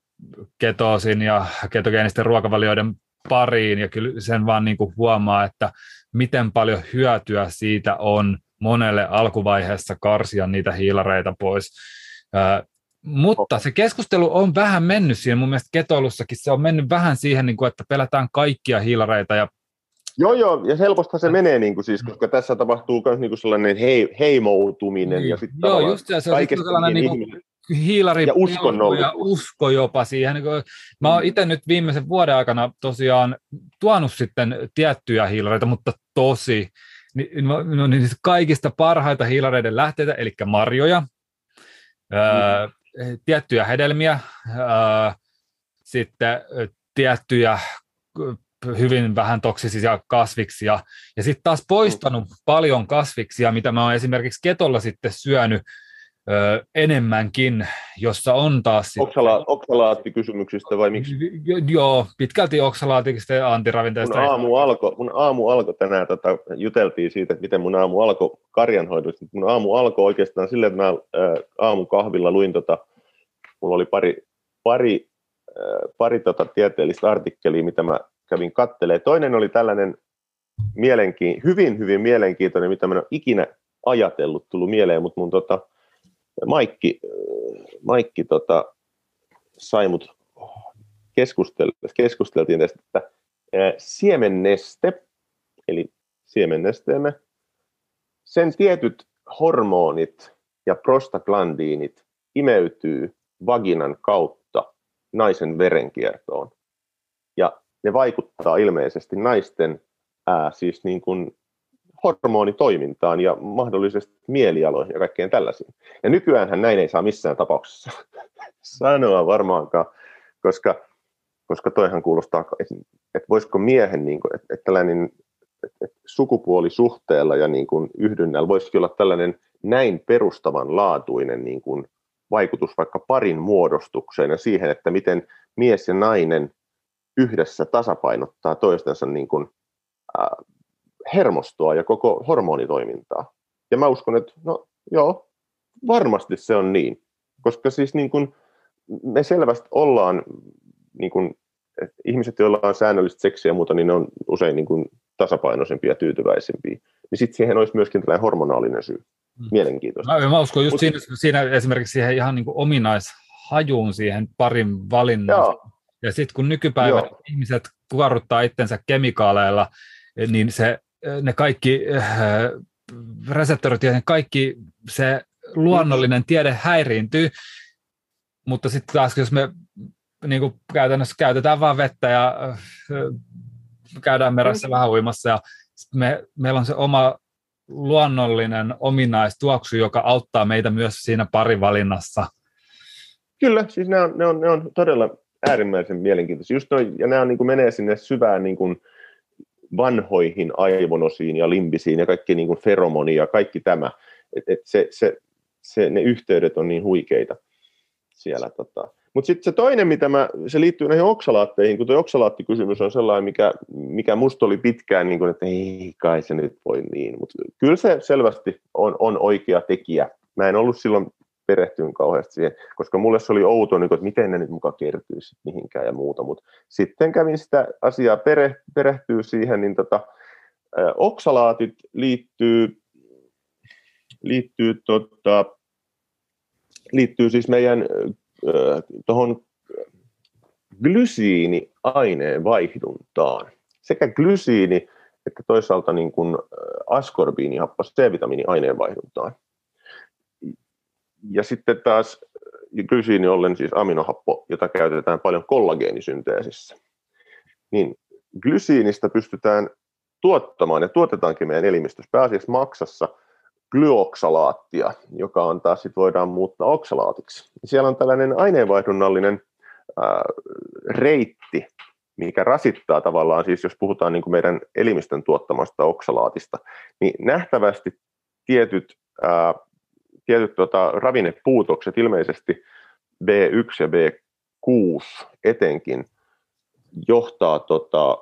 ketoosin ja ketogeenisten ruokavalioiden pariin, ja kyllä sen vaan niin kuin huomaa, että miten paljon hyötyä siitä on monelle alkuvaiheessa karsia niitä hiilareita pois. mutta se keskustelu on vähän mennyt siihen, mun mielestä ketoilussakin se on mennyt vähän siihen, niin kuin, että pelätään kaikkia hiilareita ja Joo, joo, ja helposti se menee, niin kuin siis, koska tässä tapahtuu myös niin kuin sellainen hei, heimoutuminen. Niin. Ja sit joo, just se, se on sellainen niin kuin, hiilari ja, ja usko jopa siihen. Niin kuin, mä oon itse nyt viimeisen vuoden aikana tosiaan tuonut sitten tiettyjä hiilareita, mutta tosi, niin, no, niin kaikista parhaita hiilareiden lähteitä, eli marjoja, mm. öö, tiettyjä hedelmiä, öö, sitten tiettyjä hyvin vähän toksisia kasviksia, ja sitten taas poistanut mm. paljon kasviksia, mitä mä oon esimerkiksi ketolla sitten syönyt ö, enemmänkin, jossa on taas... Oksala, oksalaattikysymyksistä vai miksi? Joo, pitkälti oksalaatikista ja antiravinteista. Mun aamu alkoi mun aamu alko tänään, tota, juteltiin siitä, että miten mun aamu alkoi karjanhoidosta. Mun aamu alkoi oikeastaan silleen, että mä ä, aamun kahvilla luin, tota, mulla oli pari, pari, pari tota, tieteellistä artikkelia, mitä mä kävin kattelee. Toinen oli tällainen mielenkiin, hyvin, hyvin mielenkiintoinen, mitä mä en ole ikinä ajatellut, tullut mieleen, mutta mun tota, Maikki, Maikki tota, sai mut keskusteltiin tästä, että siemenneste, eli siemennesteemme, sen tietyt hormonit ja prostaglandiinit imeytyy vaginan kautta naisen verenkiertoon. Ja ne vaikuttaa ilmeisesti naisten ää, siis niin kuin hormonitoimintaan ja mahdollisesti mielialoihin ja kaikkeen tällaisiin. Ja nykyäänhän näin ei saa missään tapauksessa sanoa varmaankaan, koska, koska toihan kuulostaa, että, voisiko miehen, niin kuin, että, että tällainen että sukupuolisuhteella ja niin kuin yhdynnällä voisi olla tällainen näin perustavanlaatuinen niin kuin vaikutus vaikka parin muodostukseen ja siihen, että miten mies ja nainen yhdessä tasapainottaa toistensa niin kuin, äh, hermostoa ja koko hormonitoimintaa. Ja mä uskon, että no joo, varmasti se on niin. Koska siis niin kuin me selvästi ollaan, niin kuin, että ihmiset, joilla on säännöllistä seksiä ja muuta, niin ne on usein niin kuin tasapainoisempia ja tyytyväisempiä. Niin sitten siihen olisi myöskin tällainen hormonaalinen syy. Mm. Mielenkiintoista. Mä, mä uskon just Mut, siinä, siinä esimerkiksi siihen ihan niin kuin ominaishajuun siihen parin valinnaan. Ja sitten kun nykypäivänä Joo. ihmiset kuorruttaa itsensä kemikaaleilla, niin se, ne kaikki äh, reseptorit ja kaikki se luonnollinen tiede häiriintyy, mutta sitten taas jos me niin kuin käytännössä käytetään vain vettä ja äh, käydään merässä mm. vähän uimassa ja me, meillä on se oma luonnollinen ominaistuoksu, joka auttaa meitä myös siinä parivalinnassa. Kyllä, siis ne on, ne on, ne on todella äärimmäisen mielenkiintoisia. Just noi, ja nämä niin kuin menee sinne syvään niin kuin vanhoihin aivonosiin ja limbisiin ja kaikki niin kuin feromoni ja kaikki tämä. Et, et se, se, se, ne yhteydet on niin huikeita siellä. Tota. Mutta sitten se toinen, mitä mä, se liittyy näihin oksalaatteihin, kun tuo oksalaattikysymys on sellainen, mikä, mikä musta oli pitkään, niin kuin, että ei kai se nyt voi niin, mutta kyllä se selvästi on, on oikea tekijä. Mä en ollut silloin perehtyin kauheasti siihen, koska mulle se oli outo, niin kuin, että miten ne nyt mukaan kertyisi mihinkään ja muuta, mutta sitten kävin sitä asiaa pere, perehtyä siihen, niin tota, oksalaatit liittyy, liittyy, tota, liittyy siis meidän tuohon glysiiniaineen vaihduntaan. Sekä glysiini että toisaalta niin kuin askorbiinihappo C-vitamiini aineenvaihduntaan ja sitten taas glysiini ollen siis aminohappo, jota käytetään paljon kollageenisynteesissä. Niin glysiinistä pystytään tuottamaan ja tuotetaankin meidän elimistössä pääasiassa maksassa glyoksalaattia, joka on taas sit voidaan muuttaa oksalaatiksi. Siellä on tällainen aineenvaihdunnallinen reitti, mikä rasittaa tavallaan, siis jos puhutaan niin kuin meidän elimistön tuottamasta oksalaatista, niin nähtävästi tietyt, tietyt tota, ravinnepuutokset, ilmeisesti B1 ja B6 etenkin, johtaa tota,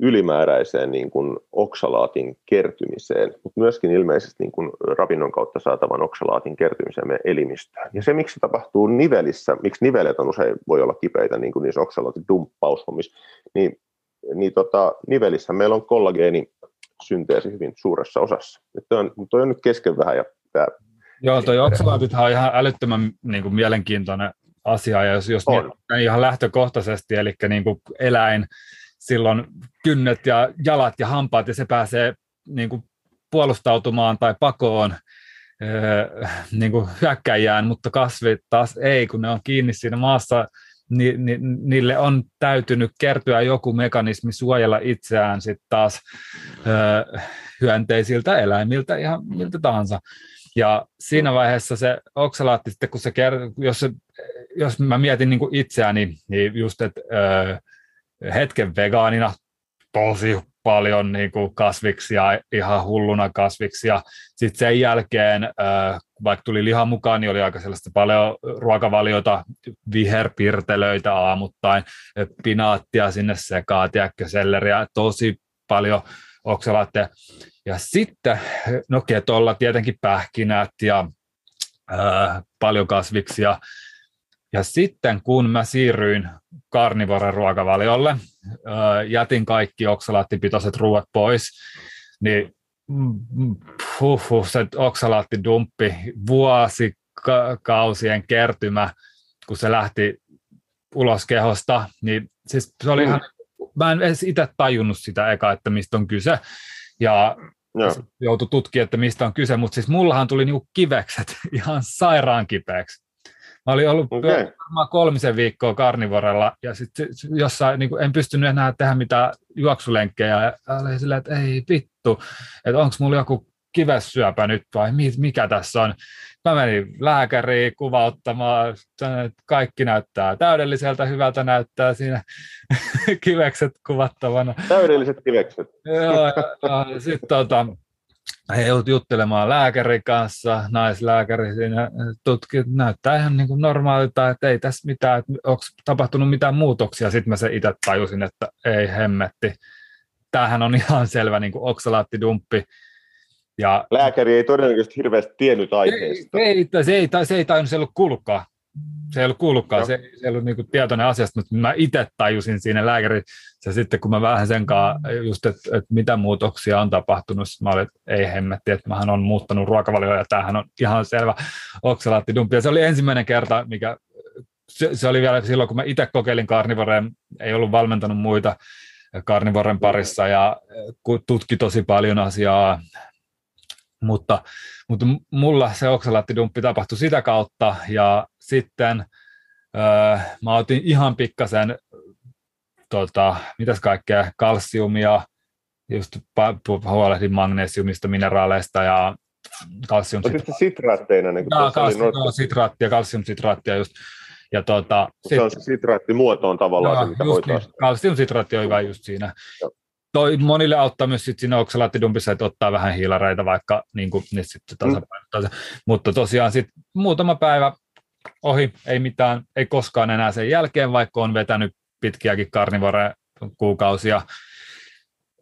ylimääräiseen niin kuin oksalaatin kertymiseen, mutta myöskin ilmeisesti niin kuin ravinnon kautta saatavan oksalaatin kertymiseen meidän elimistöön. Ja se, miksi se tapahtuu nivelissä, miksi nivelet on usein voi olla kipeitä niin kuin niissä oksalaatin dumppaushommissa, niin, niin tota, nivelissä meillä on kollageeni synteesi hyvin suuressa osassa. Toi on, on nyt kesken vähän. Ja tää, Joo, toi oksalaatithan on ihan älyttömän niin kuin mielenkiintoinen asia, ja jos, jos ihan lähtökohtaisesti, eli niin kuin eläin, silloin kynnet ja jalat ja hampaat, ja se pääsee niin kuin puolustautumaan tai pakoon öö, niin kuin hyökkäjään, mutta kasvit taas ei, kun ne on kiinni siinä maassa, ni, ni, niille on täytynyt kertyä joku mekanismi suojella itseään sitten taas öö, hyönteisiltä eläimiltä, ihan miltä tahansa. Ja siinä vaiheessa se oksalaatti, sitten kun se, jos, se, jos mä mietin niin itseäni, niin just, että öö, hetken vegaanina tosi paljon niin kuin kasviksia, ihan hulluna kasviksia. Sitten sen jälkeen, vaikka tuli liha mukaan, niin oli aika sellaista paljon ruokavaliota, viherpirtelöitä aamuttain, pinaattia sinne sekaan, tiedätkö, selleriä, tosi paljon oksalaatteja. Ja sitten, no ketolla tietenkin pähkinät ja ää, paljon kasviksia. Ja sitten kun mä siirryin karnivoren ruokavaliolle, jätin kaikki oksalaattipitoiset ruoat pois, niin huh, huh, se oksalaattidumppi, vuosikausien kertymä, kun se lähti ulos kehosta, niin siis se oli mm. ihan, mä en edes itse tajunnut sitä eka, että mistä on kyse, ja joutui tutkimaan, että mistä on kyse, mutta siis mullahan tuli niinku kivekset ihan sairaan kipeäksi. Mä olin ollut okay. kolmisen viikkoa karnivorella ja sitten jossain niin en pystynyt enää tehdä mitään juoksulenkkejä. Ja olin silleen, että ei vittu, että onko mulla joku kivessyöpä nyt vai mikä tässä on. Mä menin lääkäriin kuvauttamaan, että kaikki näyttää täydelliseltä, hyvältä näyttää siinä kivekset kuvattavana. Täydelliset kivekset. Joo, ja, ja sitten tota, he joutui juttelemaan lääkärin kanssa, naislääkäri siinä tutki, näyttää ihan niin kuin normaalilta, että ei tässä mitään, että onko tapahtunut mitään muutoksia. Sitten mä se itse tajusin, että ei hemmetti. Tämähän on ihan selvä niin kuin oksalaattidumppi. Ja, Lääkäri ei todennäköisesti hirveästi tiennyt aiheesta. Ei, ei, se, ei, se ei tajunnut, se ei ollut kuullutkaan se ei ollut kuullutkaan, se, se ei ollut niin tietoinen asiasta, mutta mä itse tajusin siinä lääkärissä sitten, kun mä vähän sen kanssa just, että, että mitä muutoksia on tapahtunut, mä olin, että ei hemmetti, että mähän on muuttanut ruokavalioa ja tämähän on ihan selvä oksalaattidumppi. Ja se oli ensimmäinen kerta, mikä, se, se oli vielä silloin, kun mä itse kokeilin karnivoreen, ei ollut valmentanut muita karnivoren parissa ja tutki tosi paljon asiaa mutta, mutta mulla se oksalaattidumppi tapahtui sitä kautta ja sitten öö, mä otin ihan pikkasen tota, mitäs kaikkea, kalsiumia, just huolehdin magnesiumista, mineraaleista ja kalsiumsitraattia. sitraatteina? Niin kalsium, sitraattia, kalsiumsitraattia just. Ja tuota, se on se sitraattimuoto on tavallaan joo, se, mitä voi niin, Kalsiumsitraatti on hyvä just siinä. Joo toi monille auttaa myös sit siinä oksalaattidumpissa, että ottaa vähän hiilareita, vaikka niin kuin, niin sitten tasapainottaa se. Mutta tosiaan sitten muutama päivä ohi, ei mitään, ei koskaan enää sen jälkeen, vaikka on vetänyt pitkiäkin karnivore kuukausia,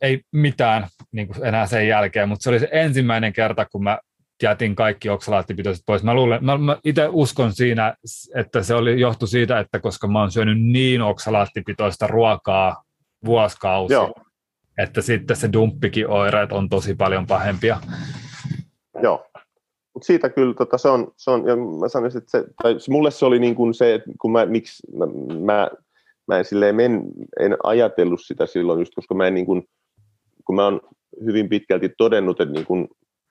ei mitään niin kuin enää sen jälkeen, mutta se oli se ensimmäinen kerta, kun mä jätin kaikki oksalaattipitoiset pois. Mä, luulen, mä, mä itse uskon siinä, että se oli johtu siitä, että koska mä oon syönyt niin oksalaattipitoista ruokaa vuosikausia, Joo että sitten se dumppikin oireet on tosi paljon pahempia. Joo, mutta siitä kyllä tota, se on, se on ja mä sanoisin, että se, tai mulle se oli niin kuin se, että kun mä, miksi mä, mä, mä en, silleen, en, en ajatellut sitä silloin just, koska mä en niin kuin, kun mä oon hyvin pitkälti todennut, että niin kuin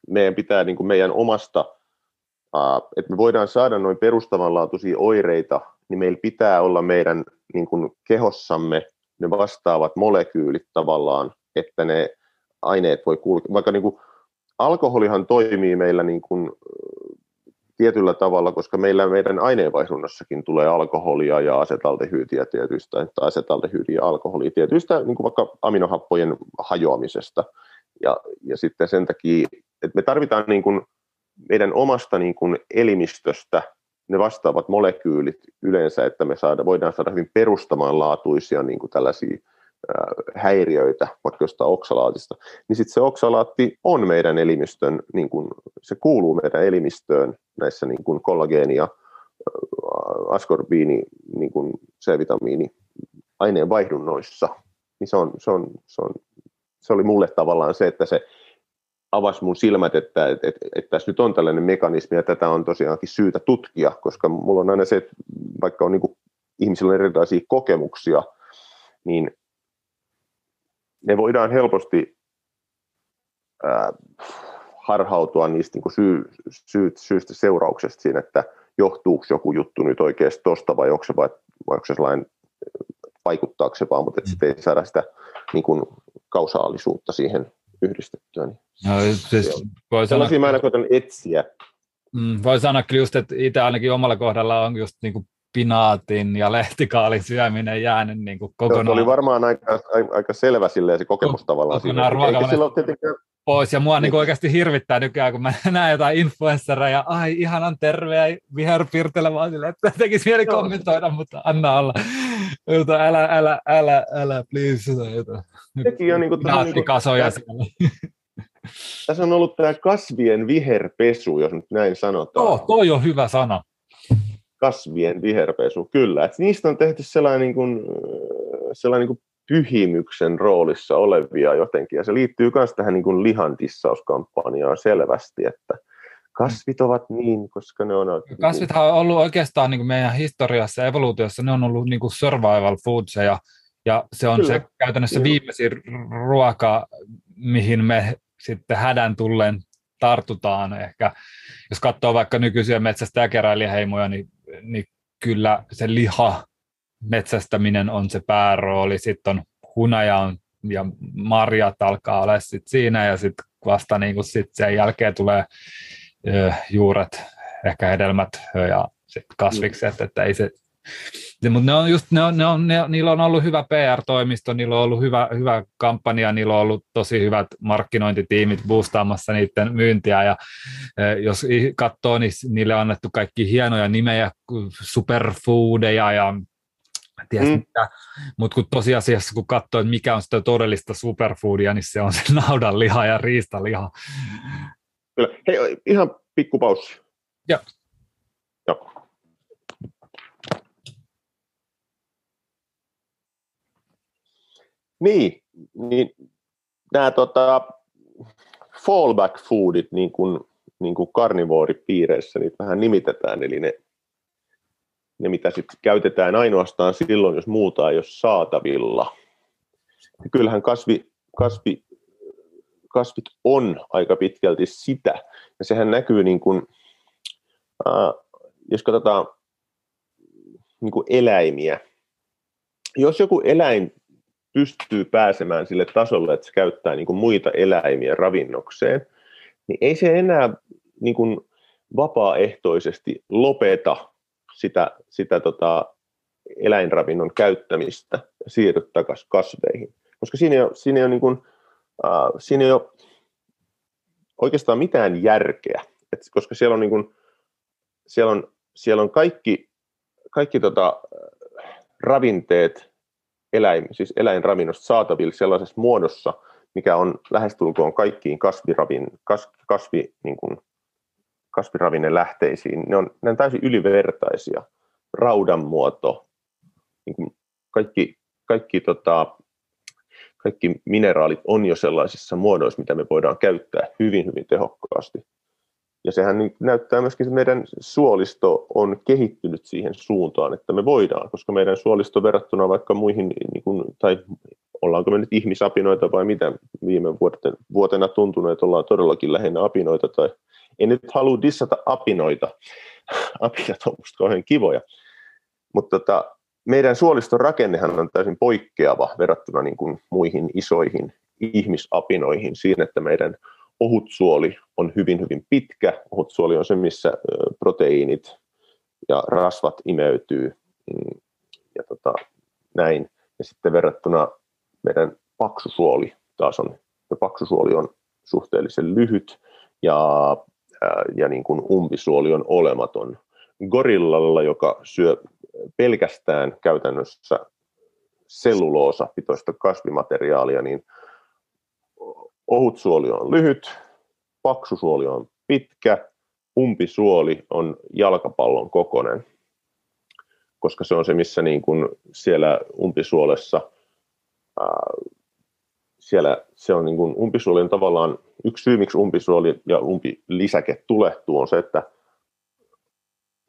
meidän pitää niin kuin meidän omasta, että me voidaan saada noin perustavanlaatuisia oireita, niin meillä pitää olla meidän niin kuin kehossamme ne vastaavat molekyylit tavallaan, että ne aineet voi kulkea. Vaikka niin kuin, alkoholihan toimii meillä niin kuin, tietyllä tavalla, koska meillä meidän aineenvaihdunnossakin tulee alkoholia ja asetaldehyydiä tietyistä, että asetaldehyydiä ja alkoholia tietyistä, niin kuin vaikka aminohappojen hajoamisesta. Ja, ja sitten sen takia, että me tarvitaan niin kuin meidän omasta niin kuin elimistöstä ne vastaavat molekyylit yleensä, että me saada, voidaan saada hyvin perustamanlaatuisia niin kuin tällaisia häiriöitä, vaikka jostain oksalaatista, niin sitten se oksalaatti on meidän elimistön, niin kun, se kuuluu meidän elimistöön näissä niin kun kollageeni- ja askorbiini, niin kun C-vitamiini aineenvaihdunnoissa. Niin se, on, se, on, se, on, se oli mulle tavallaan se, että se avasi mun silmät, että, että, että, että tässä nyt on tällainen mekanismi ja tätä on tosiaankin syytä tutkia, koska mulla on aina se, että vaikka on niin kuin, ihmisillä on erilaisia kokemuksia, niin ne voidaan helposti ää, harhautua niistä niin syy, syy, syystä seurauksesta siinä, että johtuuko joku juttu nyt oikeasti tuosta vai onko se, vai, vai onko se sellainen, vaikuttaako se vaan, mutta että mm. ei saada sitä niin kuin, kausaalisuutta siihen yhdistettyä. Niin no, siis voi sanoa, mä aina koitan etsiä. Mm, voi sanoa kyllä just, että itse ainakin omalla kohdalla on just niin kuin pinaatin ja lehtikaalin syöminen jäänyt niin kuin kokonaan. Se oli varmaan aika, aika selvä silleen se kokemus tavallaan. Kokonaan siinä. Pois. Ja mua niin. Niin oikeasti hirvittää nykyään, kun mä näen jotain influenssereja, ai ihanan terveä viherpirtelä, vaan sille, että tekisi mieli Joo. kommentoida, mutta anna olla. Jota, älä, älä, älä, älä, please. Jota. Sekin on niin kuin, niin kuin, siellä. Tässä on ollut tämä kasvien viherpesu, jos nyt näin sanotaan. Oh, toi on hyvä sana kasvien viherpesu, kyllä. Et niistä on tehty sellainen, niin kuin, sellainen niin kuin pyhimyksen roolissa olevia jotenkin, ja se liittyy myös tähän niin kuin lihantissauskampanjaan selvästi, että kasvit ovat niin, koska ne on... Kasvithan on ollut oikeastaan niin kuin meidän historiassa ja evoluutiossa, ne on ollut niin kuin survival foods, ja, ja se on Kyllä. se käytännössä Kyllä. viimeisin ruoka, mihin me sitten hädän tulleen tartutaan ehkä. Jos katsoo vaikka nykyisiä metsästä- ja keräilijäheimoja, niin niin kyllä se liha metsästäminen on se päärooli. Sitten on hunaja on, ja marjat alkaa olla sit siinä ja sitten vasta niin kuin sit sen jälkeen tulee ö, juuret, ehkä hedelmät ja sit kasvikset, että ei se mutta ne on just, ne on, ne on, ne, niillä on ollut hyvä PR-toimisto, niillä on ollut hyvä, hyvä kampanja, niillä on ollut tosi hyvät markkinointitiimit boostaamassa niiden myyntiä, ja jos katsoo, niin niille on annettu kaikki hienoja nimejä, superfoodeja ja ties mm. mitä, mutta kun tosiasiassa kun katsoo, että mikä on sitä todellista superfoodia, niin se on se naudanliha ja riistaliha. Kyllä. Hei, ihan pikku paussi. Joo. Joo. Niin, niin nämä tota, fallback foodit, niin kuin, niin kuin karnivooripiireissä, niin vähän nimitetään, eli ne, ne mitä sitten käytetään ainoastaan silloin, jos muuta ei ole saatavilla. Ja kyllähän kasvi, kasvi, kasvit on aika pitkälti sitä, ja sehän näkyy niin kuin, äh, jos katsotaan niin kuin eläimiä. Jos joku eläin pystyy pääsemään sille tasolle, että se käyttää niin muita eläimiä ravinnokseen, niin ei se enää niin vapaaehtoisesti lopeta sitä, sitä tota eläinravinnon käyttämistä ja siirry takaisin kasveihin. Koska siinä ei ole, siinä ei ole, niin kuin, äh, siinä ei ole oikeastaan mitään järkeä, Et koska siellä on, niin kuin, siellä on, siellä on kaikki, kaikki tota, ravinteet eläin, siis eläinravinnosta saatavilla sellaisessa muodossa, mikä on lähestulkoon kaikkiin kasviravin, kas, kasvi, niin kuin, lähteisiin. Ne on, ne on täysin ylivertaisia. Raudan muoto, niin kuin kaikki, kaikki, tota, kaikki mineraalit on jo sellaisissa muodoissa, mitä me voidaan käyttää hyvin, hyvin tehokkaasti. Ja sehän niin näyttää myöskin, että meidän suolisto on kehittynyt siihen suuntaan, että me voidaan, koska meidän suolisto verrattuna vaikka muihin, niin kuin, tai ollaanko me nyt ihmisapinoita vai mitä viime vuoten, vuotena tuntunut, että ollaan todellakin lähinnä apinoita, tai en nyt halua dissata apinoita, apinat on musta kauhean kivoja, mutta tota, meidän suoliston rakennehan on täysin poikkeava verrattuna niin kuin muihin isoihin ihmisapinoihin. Siinä, että meidän ohut suoli on hyvin, hyvin pitkä. Ohutsuoli on se, missä proteiinit ja rasvat imeytyy. Mm, ja tota, näin. Ja sitten verrattuna meidän paksusuoli taas on, paksusuoli on suhteellisen lyhyt. Ja, ja niin kuin umpisuoli on olematon. Gorillalla, joka syö pelkästään käytännössä selluloosa pitoista kasvimateriaalia, niin ohutsuoli on lyhyt, paksusuoli on pitkä, umpisuoli on jalkapallon kokonen, koska se on se, missä niin kuin siellä umpisuolessa, ää, siellä se on niin kuin umpisuoli on tavallaan yksi syy, miksi umpisuoli ja umpilisäke tulehtuu, on se, että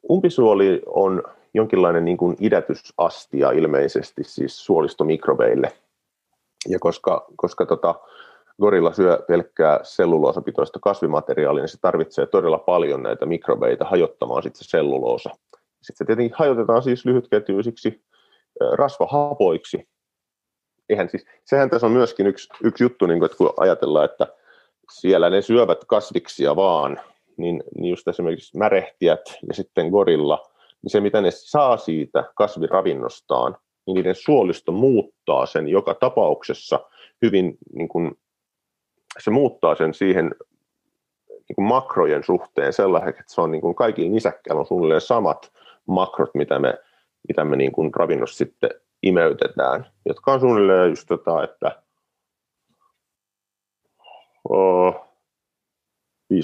umpisuoli on jonkinlainen niin kuin idätysastia ilmeisesti siis suolistomikrobeille. Ja koska, koska tota, gorilla syö pelkkää selluloosapitoista kasvimateriaalia, niin se tarvitsee todella paljon näitä mikrobeita hajottamaan sitten se selluloosa. Sitten se tietenkin hajotetaan siis lyhytketjuisiksi rasvahapoiksi. Eihän siis, sehän tässä on myöskin yksi, yksi juttu, niin kuin, että kun ajatellaan, että siellä ne syövät kasviksia vaan, niin, niin just esimerkiksi märehtijät ja sitten gorilla, niin se mitä ne saa siitä kasviravinnostaan, niin niiden suolisto muuttaa sen joka tapauksessa hyvin niin kuin se muuttaa sen siihen niin kuin makrojen suhteen sellaiseksi, että se on niin kuin kaikilla nisäkkäillä on suunnilleen samat makrot, mitä me, mitä me niin kuin ravinnossa sitten imeytetään, jotka on suunnilleen just tota, että 15-30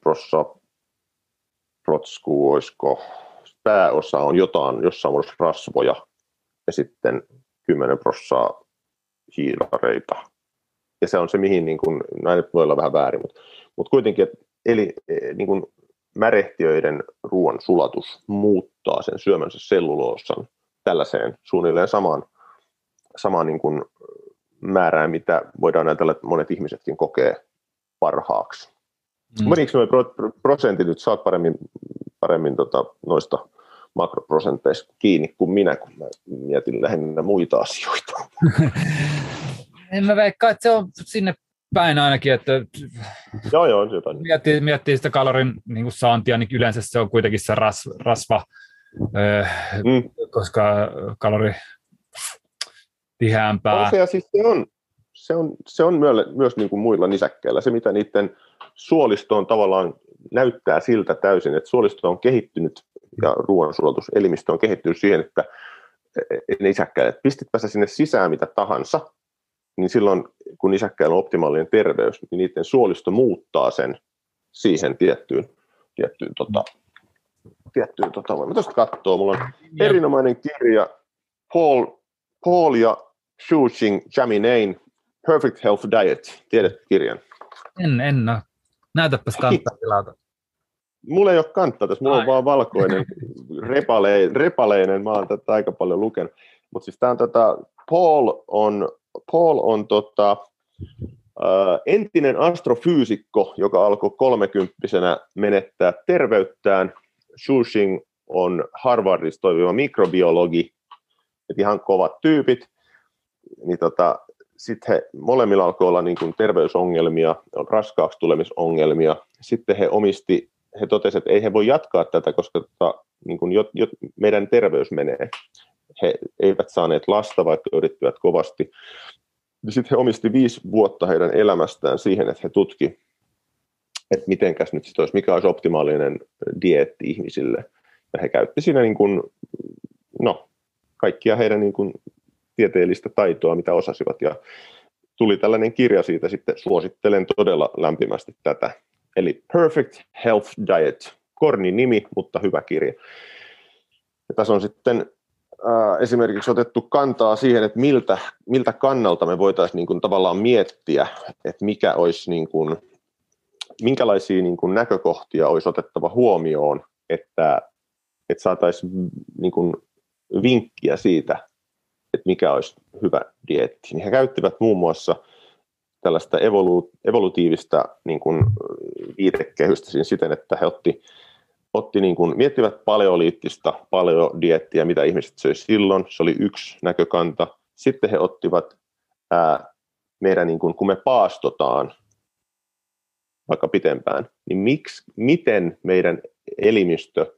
prosenttia protskuu, olisiko pääosa on jotain, jossain muodossa rasvoja ja sitten 10 prosenttia hiilareita. Ja se on se, mihin niin kuin, näin no voi olla vähän väärin, mutta, mutta kuitenkin, että eli e, niin kuin märehtiöiden ruoan sulatus muuttaa sen syömänsä selluloosan tällaiseen suunnilleen samaan, samaan niin kuin määrään, mitä voidaan ajatella, että monet ihmisetkin kokee parhaaksi. Mm. Menikö nuo prosentit nyt, saat paremmin, paremmin tota, noista makroprosenteista kiinni kuin minä, kun mä mietin lähinnä muita asioita. en mä veikkaa, että se on sinne päin ainakin, että joo, joo, jotain. Miettii, miettii sitä kalorin niin kuin saantia, niin yleensä se on kuitenkin se ras, rasva, öö, mm. koska kalori tiheämpää. On se, ja siis se on, se on, se on myös, myös niin kuin muilla nisäkkeillä. Se, mitä niiden suolistoon tavallaan näyttää siltä täysin, että suolisto on kehittynyt ja ruoansulatus on kehittynyt siihen, että nisäkkäät, pistitpä sä sinne sisään mitä tahansa, niin silloin kun nisäkkäillä on optimaalinen terveys, niin niiden suolisto muuttaa sen siihen tiettyyn, tiettyyn, tota, tiettyyn tota, voimme tuosta katsoa, mulla on erinomainen kirja Paul, Paul ja Shuxing Jaminain Perfect Health Diet, tiedät kirjan? En, en ole. Näytäpäs kantaa tilata. Mulla ei ole kantaa tässä, mulla Ai. on vaan valkoinen, repale, repaleinen, mä oon tätä aika paljon lukenut. Mutta siis tää on tota, Paul on Paul on tota, entinen astrofyysikko, joka alkoi kolmekymppisenä menettää terveyttään. Shushing on Harvardissa toimiva mikrobiologi, et ihan kovat tyypit. Niin tota, sitten he molemmilla alkoi olla niin kuin terveysongelmia, raskaaksi tulemisongelmia. Sitten he omisti, he totesivat, että ei he voi jatkaa tätä, koska tota, niin kuin jo, meidän terveys menee he eivät saaneet lasta, vaikka yrittivät kovasti. Sitten he omisti viisi vuotta heidän elämästään siihen, että he tutki, että mitenkäs nyt sit olisi, mikä olisi optimaalinen dieetti ihmisille. Ja he käytti siinä niin kuin, no, kaikkia heidän niin kuin tieteellistä taitoa, mitä osasivat. Ja tuli tällainen kirja siitä sitten, suosittelen todella lämpimästi tätä. Eli Perfect Health Diet, korni nimi, mutta hyvä kirja. Ja tässä on sitten esimerkiksi otettu kantaa siihen, että miltä, miltä kannalta me voitaisiin niin kuin tavallaan miettiä, että mikä olisi niin kuin, minkälaisia niin kuin näkökohtia olisi otettava huomioon, että, että saataisiin niin kuin vinkkiä siitä, että mikä olisi hyvä dieetti. Niin he käyttivät muun muassa tällaista evolu- evolutiivista niin kuin viitekehystä siinä siten, että he otti otti niin kuin, miettivät paleoliittista paleodiettiä, mitä ihmiset söi silloin, se oli yksi näkökanta. Sitten he ottivat ää, meidän, niin kuin, kun me paastotaan, vaikka pitempään, niin miksi, miten meidän elimistö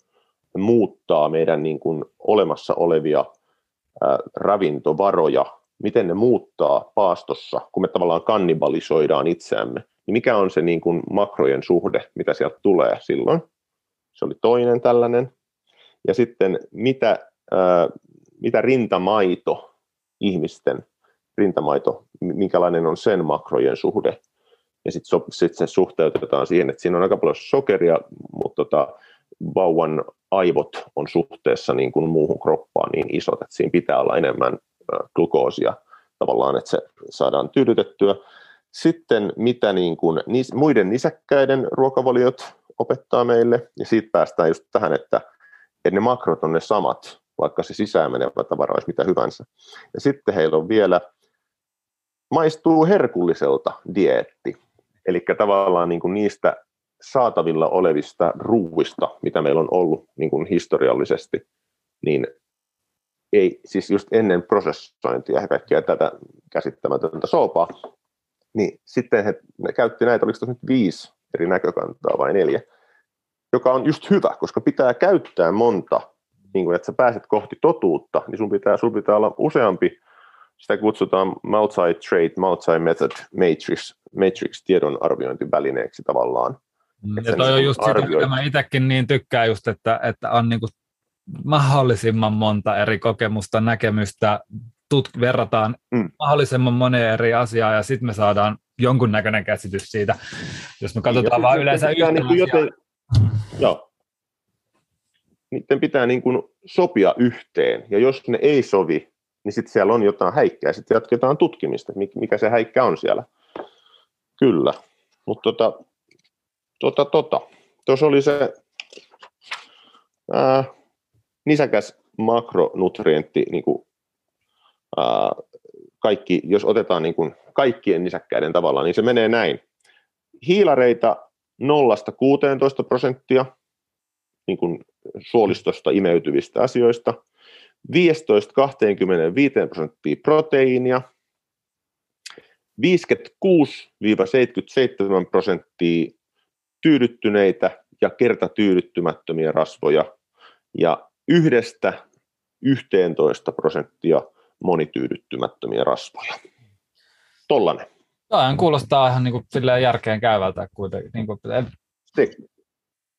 muuttaa meidän niin kuin olemassa olevia ää, ravintovaroja, miten ne muuttaa paastossa, kun me tavallaan kannibalisoidaan itseämme, niin mikä on se niin kuin makrojen suhde, mitä sieltä tulee silloin? Se oli toinen tällainen. Ja sitten mitä, ää, mitä rintamaito ihmisten rintamaito, minkälainen on sen makrojen suhde. Ja sitten sit se suhteutetaan siihen, että siinä on aika paljon sokeria, mutta tota, vauvan aivot on suhteessa niin kuin muuhun kroppaan niin isot, että siinä pitää olla enemmän glukoosia tavallaan, että se saadaan tyydytettyä. Sitten mitä niin kuin, muiden nisäkkäiden ruokavaliot opettaa meille, ja siitä päästään just tähän, että, että ne makrot on ne samat, vaikka se sisään menevä tavara olisi mitä hyvänsä. Ja sitten heillä on vielä maistuu herkulliselta dieetti. Eli tavallaan niin kuin niistä saatavilla olevista ruuista, mitä meillä on ollut niin kuin historiallisesti, niin ei, siis just ennen prosessointia ja kaikkea tätä käsittämätöntä soopaa, niin sitten he käytti näitä, oliko nyt viisi eri näkökantaa vai neljä, joka on just hyvä, koska pitää käyttää monta, niin kuin, että sä pääset kohti totuutta, niin sun pitää, sun pitää olla useampi sitä kutsutaan multi-trait, multi-method matrix, matrix tiedon arviointivälineeksi tavallaan. Mm, ja toi on just arvioit... sitä, mä itsekin niin tykkään just, että, että on niin mahdollisimman monta eri kokemusta, näkemystä, tut- verrataan mm. mahdollisimman moneen eri asiaa ja sitten me saadaan jonkunnäköinen käsitys siitä. Jos me katsotaan vaan yleensä yhtä niin joten, Joo. Niiden pitää niin kuin sopia yhteen, ja jos ne ei sovi, niin sitten siellä on jotain häikkää, sitten jatketaan tutkimista, mikä se häikkä on siellä. Kyllä, mutta tota, tota, tota. tuossa oli se ää, nisäkäs makronutrientti, niin kuin, ää, kaikki, jos otetaan niin kuin kaikkien nisäkkäiden tavalla, niin se menee näin. Hiilareita 0-16 prosenttia niin kuin suolistosta imeytyvistä asioista – 15-25 prosenttia proteiinia, 56-77 prosenttia tyydyttyneitä ja kertatyydyttymättömiä rasvoja ja yhdestä 11 prosenttia monityydyttymättömiä rasvoja. Tollanen. Tämä kuulostaa ihan niin kuin järkeen käyvältä kuitenkin. Niin kuin,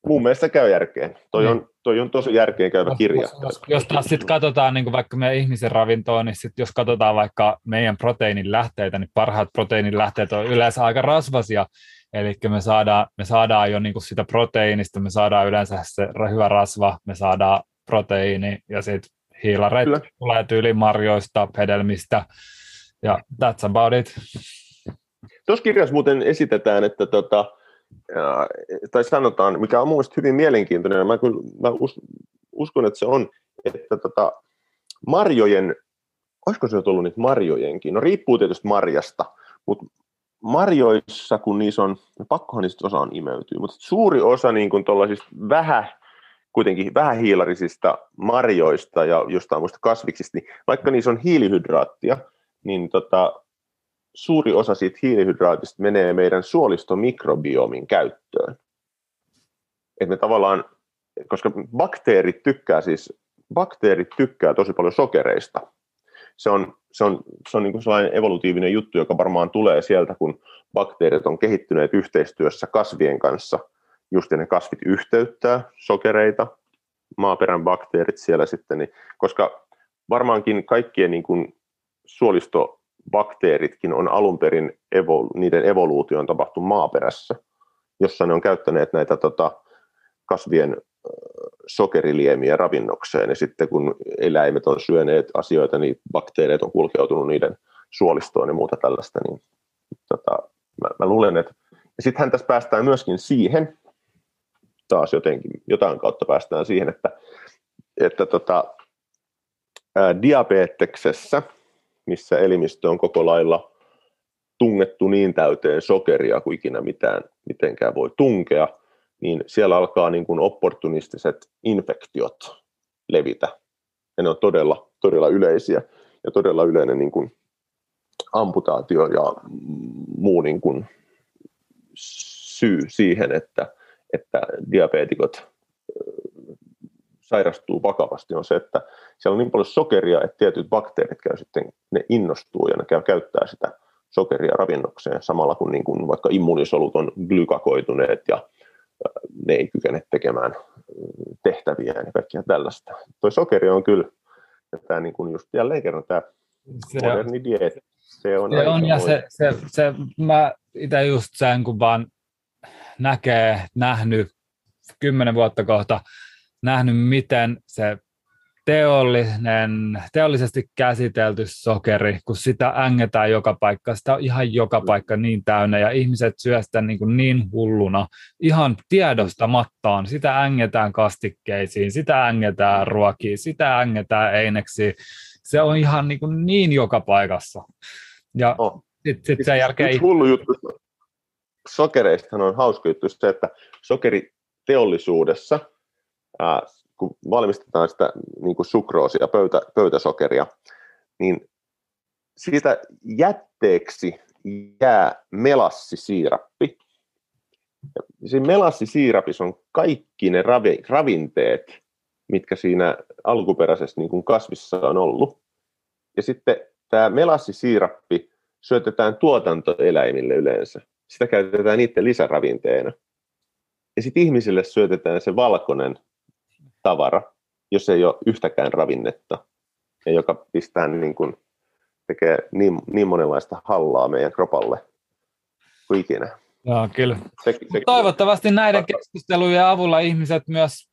mun mielestä käy järkeen. Toi, niin. on, toi on tosi järkeen käyvä kirja. Jos, jos, jos taas sitten katsotaan niin vaikka meidän ihmisen ravintoa, niin sit jos katsotaan vaikka meidän proteiinin lähteitä, niin parhaat proteiinin lähteet on yleensä aika rasvasia, Eli me saadaan, me saadaan jo niin sitä proteiinista, me saadaan yleensä se hyvä rasva, me saadaan proteiini ja sitten hiilareet tulee tyyli marjoista, hedelmistä ja that's about it. Tuossa kirjassa muuten esitetään, että tota, tai sanotaan, mikä on mielestäni hyvin mielenkiintoinen, mä, kyllä, mä uskon, että se on, että tota, marjojen, olisiko se tullut niitä marjojenkin, no riippuu tietysti marjasta, mutta marjoissa, kun niissä on, pakkohan niistä osaan imeytyy, mutta suuri osa niin kuin vähän, kuitenkin vähähiilarisista marjoista ja jostain muista kasviksista, niin vaikka niissä on hiilihydraattia, niin tota, suuri osa siitä hiilihydraatista menee meidän suolistomikrobiomin käyttöön. Et me tavallaan, koska bakteerit tykkää siis, bakteerit tykkää tosi paljon sokereista. Se on, se on, se on niin kuin sellainen evolutiivinen juttu, joka varmaan tulee sieltä, kun bakteerit on kehittyneet yhteistyössä kasvien kanssa. Just ne kasvit yhteyttää sokereita, maaperän bakteerit siellä sitten, niin, koska varmaankin kaikkien niin kuin suolisto bakteeritkin on alun perin, evo, niiden evoluutio on tapahtunut maaperässä, jossa ne on käyttäneet näitä tota, kasvien sokeriliemiä ravinnokseen, ja sitten kun eläimet on syöneet asioita, niin bakteerit on kulkeutunut niiden suolistoon ja muuta tällaista, niin tota, mä, mä luulen, että sittenhän tässä päästään myöskin siihen, taas jotenkin, jotain kautta päästään siihen, että, että tota, ää, diabeteksessä – missä elimistö on koko lailla tungettu niin täyteen sokeria kuin ikinä mitään, mitenkään voi tunkea, niin siellä alkaa niin kuin opportunistiset infektiot levitä. Ja ne on todella, todella yleisiä ja todella yleinen niin kuin amputaatio ja muu niin kuin syy siihen, että, että diabeetikot sairastuu vakavasti, on se, että siellä on niin paljon sokeria, että tietyt bakteerit käy sitten, ne innostuu ja ne käy käyttää sitä sokeria ravinnokseen samalla kun, niin kuin vaikka immunisolut on glykakoituneet ja ne ei kykene tekemään tehtäviä ja kaikkia tällaista. Tuo sokeri on kyllä, ja tämä niin kuin just jälleen kerran tämä se moderni dieetti, se on, se on ja se, se, se, mä itse just sen, kun vaan näkee, nähnyt kymmenen vuotta kohta, nähnyt miten se teollinen, teollisesti käsitelty sokeri, kun sitä ängetään joka paikka, sitä on ihan joka paikka niin täynnä ja ihmiset syö sitä niin, kuin niin hulluna, ihan tiedostamattaan, sitä ängetään kastikkeisiin, sitä ängetään ruokiin, sitä ängetään eineksiin, se on ihan niin, kuin niin joka paikassa. Ja oh. sitten sit sen jälkeen... Yksi hullu juttu sokereista on hauska juttu se, että sokeriteollisuudessa, kun valmistetaan sitä niin kuin sukroosia, pöytä, pöytäsokeria, niin siitä jätteeksi jää melassisiirappi. Ja siinä melassisiirapissa on kaikki ne ravi, ravinteet, mitkä siinä alkuperäisessä niin kuin kasvissa on ollut. Ja sitten tämä melassisiirappi syötetään tuotantoeläimille yleensä. Sitä käytetään niiden lisäravinteena. Ja sitten ihmisille syötetään se valkoinen tavara, jos ei ole yhtäkään ravinnetta, ja joka pistää niin kuin, tekee niin, niin monenlaista hallaa meidän kropalle kuin ikinä. Joo, kyllä. Se, se, Toivottavasti näiden keskustelujen avulla ihmiset myös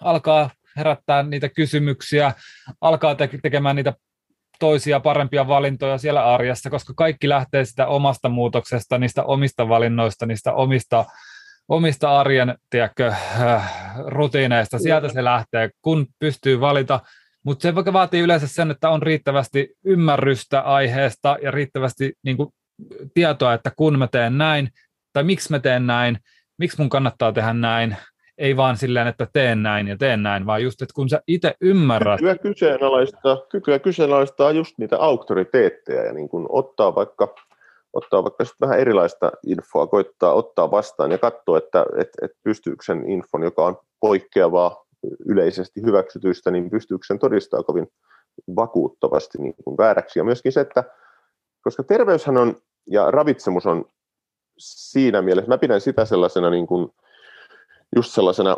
alkaa herättää niitä kysymyksiä, alkaa te- tekemään niitä toisia parempia valintoja siellä arjessa, koska kaikki lähtee sitä omasta muutoksesta, niistä omista valinnoista, niistä omista omista arjen tiedätkö, äh, rutiineista. Sieltä se lähtee, kun pystyy valita. Mutta se vaatii yleensä sen, että on riittävästi ymmärrystä aiheesta ja riittävästi niin kuin, tietoa, että kun mä teen näin, tai miksi mä teen näin, miksi mun kannattaa tehdä näin, ei vaan silleen, että teen näin ja teen näin, vaan just, että kun sä itse ymmärrät. Kykyä kyseenalaistaa, kykyä kyseenalaistaa just niitä auktoriteetteja ja niin kun ottaa vaikka ottaa vaikka vähän erilaista infoa, koittaa ottaa vastaan ja katsoa, että et, et pystyykö sen infon, joka on poikkeavaa yleisesti hyväksytyistä, niin pystyykö sen todistaa kovin vakuuttavasti niin kuin vääräksi. Ja myöskin se, että koska terveyshän on ja ravitsemus on siinä mielessä, mä pidän sitä sellaisena niin kuin, just sellaisena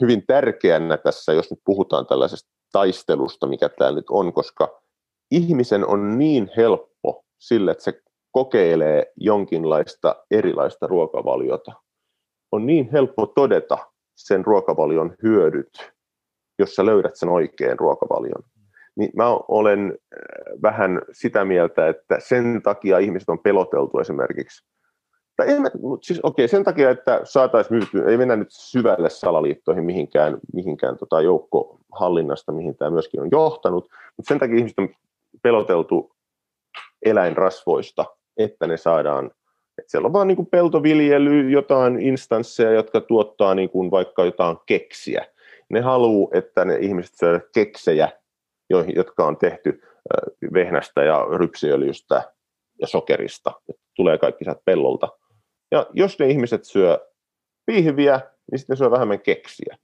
hyvin tärkeänä tässä, jos nyt puhutaan tällaisesta taistelusta, mikä tämä nyt on, koska ihmisen on niin helppo sille, että se kokeilee jonkinlaista erilaista ruokavaliota. On niin helppo todeta sen ruokavalion hyödyt, jos sä löydät sen oikean ruokavalion. Niin mä olen äh, vähän sitä mieltä, että sen takia ihmiset on peloteltu esimerkiksi. Tai mä, siis okei, sen takia, että saataisiin myyty, ei mennä nyt syvälle salaliittoihin mihinkään, mihinkään tota joukkohallinnasta, mihin tämä myöskin on johtanut, mutta sen takia ihmiset on peloteltu eläinrasvoista, että ne saadaan, että siellä on vaan niin kuin peltoviljely, jotain instansseja, jotka tuottaa niin kuin vaikka jotain keksiä. Ne haluaa, että ne ihmiset syövät keksejä, jotka on tehty vehnästä ja rypsiöljystä ja sokerista. Että tulee kaikki sieltä pellolta. Ja jos ne ihmiset syö pihviä, niin sitten ne syö vähemmän keksiä.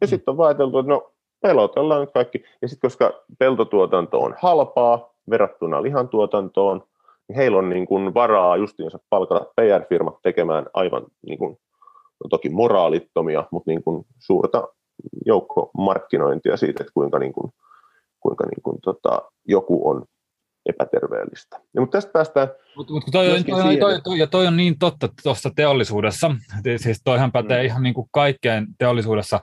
Ja mm. sitten on vaateltu, että no pelotellaan nyt kaikki. Ja sitten koska peltotuotanto on halpaa verrattuna lihantuotantoon, heillä on niin kuin varaa justiinsa palkata PR-firmat tekemään aivan niin kuin, no toki moraalittomia, mutta niin kuin suurta joukkomarkkinointia siitä, että kuinka, niin kuin, kuinka niin kuin, tota, joku on epäterveellistä. Ja, mutta tästä päästään Mutta mut toi, toi, toi, toi, toi, ja toi on niin totta tuossa teollisuudessa, siis toihan pätee mm. ihan niin kuin kaikkeen teollisuudessa,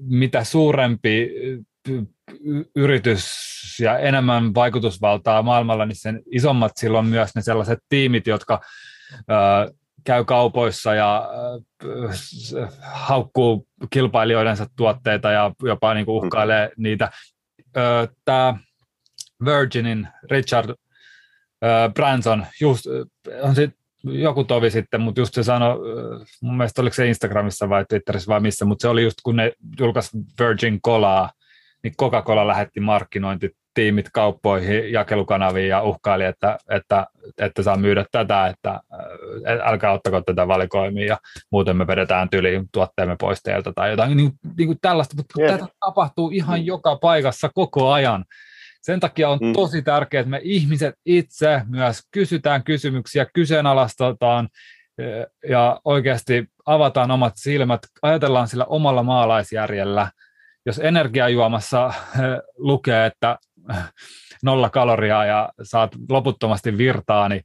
mitä suurempi yritys ja enemmän vaikutusvaltaa maailmalla, niin sen isommat silloin myös ne sellaiset tiimit, jotka käy kaupoissa ja haukkuu kilpailijoidensa tuotteita ja jopa niin kuin uhkailee niitä. Tämä Virginin Richard Branson, just, on sit joku tovi sitten, mutta just se sanoi, mun mielestä oliko se Instagramissa vai Twitterissä vai missä, mutta se oli just kun ne julkaisi Virgin Colaa, niin Coca-Cola lähetti markkinointi tiimit kauppoihin, jakelukanaviin ja uhkaili, että, että, että saa myydä tätä, että älkää ottako tätä valikoimia ja muuten me vedetään tyliin tuotteemme pois teiltä tai jotain niin, niin kuin tällaista, mutta yeah. tätä tapahtuu ihan mm. joka paikassa koko ajan. Sen takia on mm. tosi tärkeää, että me ihmiset itse myös kysytään kysymyksiä, kyseenalaistetaan ja oikeasti avataan omat silmät, ajatellaan sillä omalla maalaisjärjellä. Jos energiajuomassa lukee, että nolla kaloria ja saat loputtomasti virtaa, niin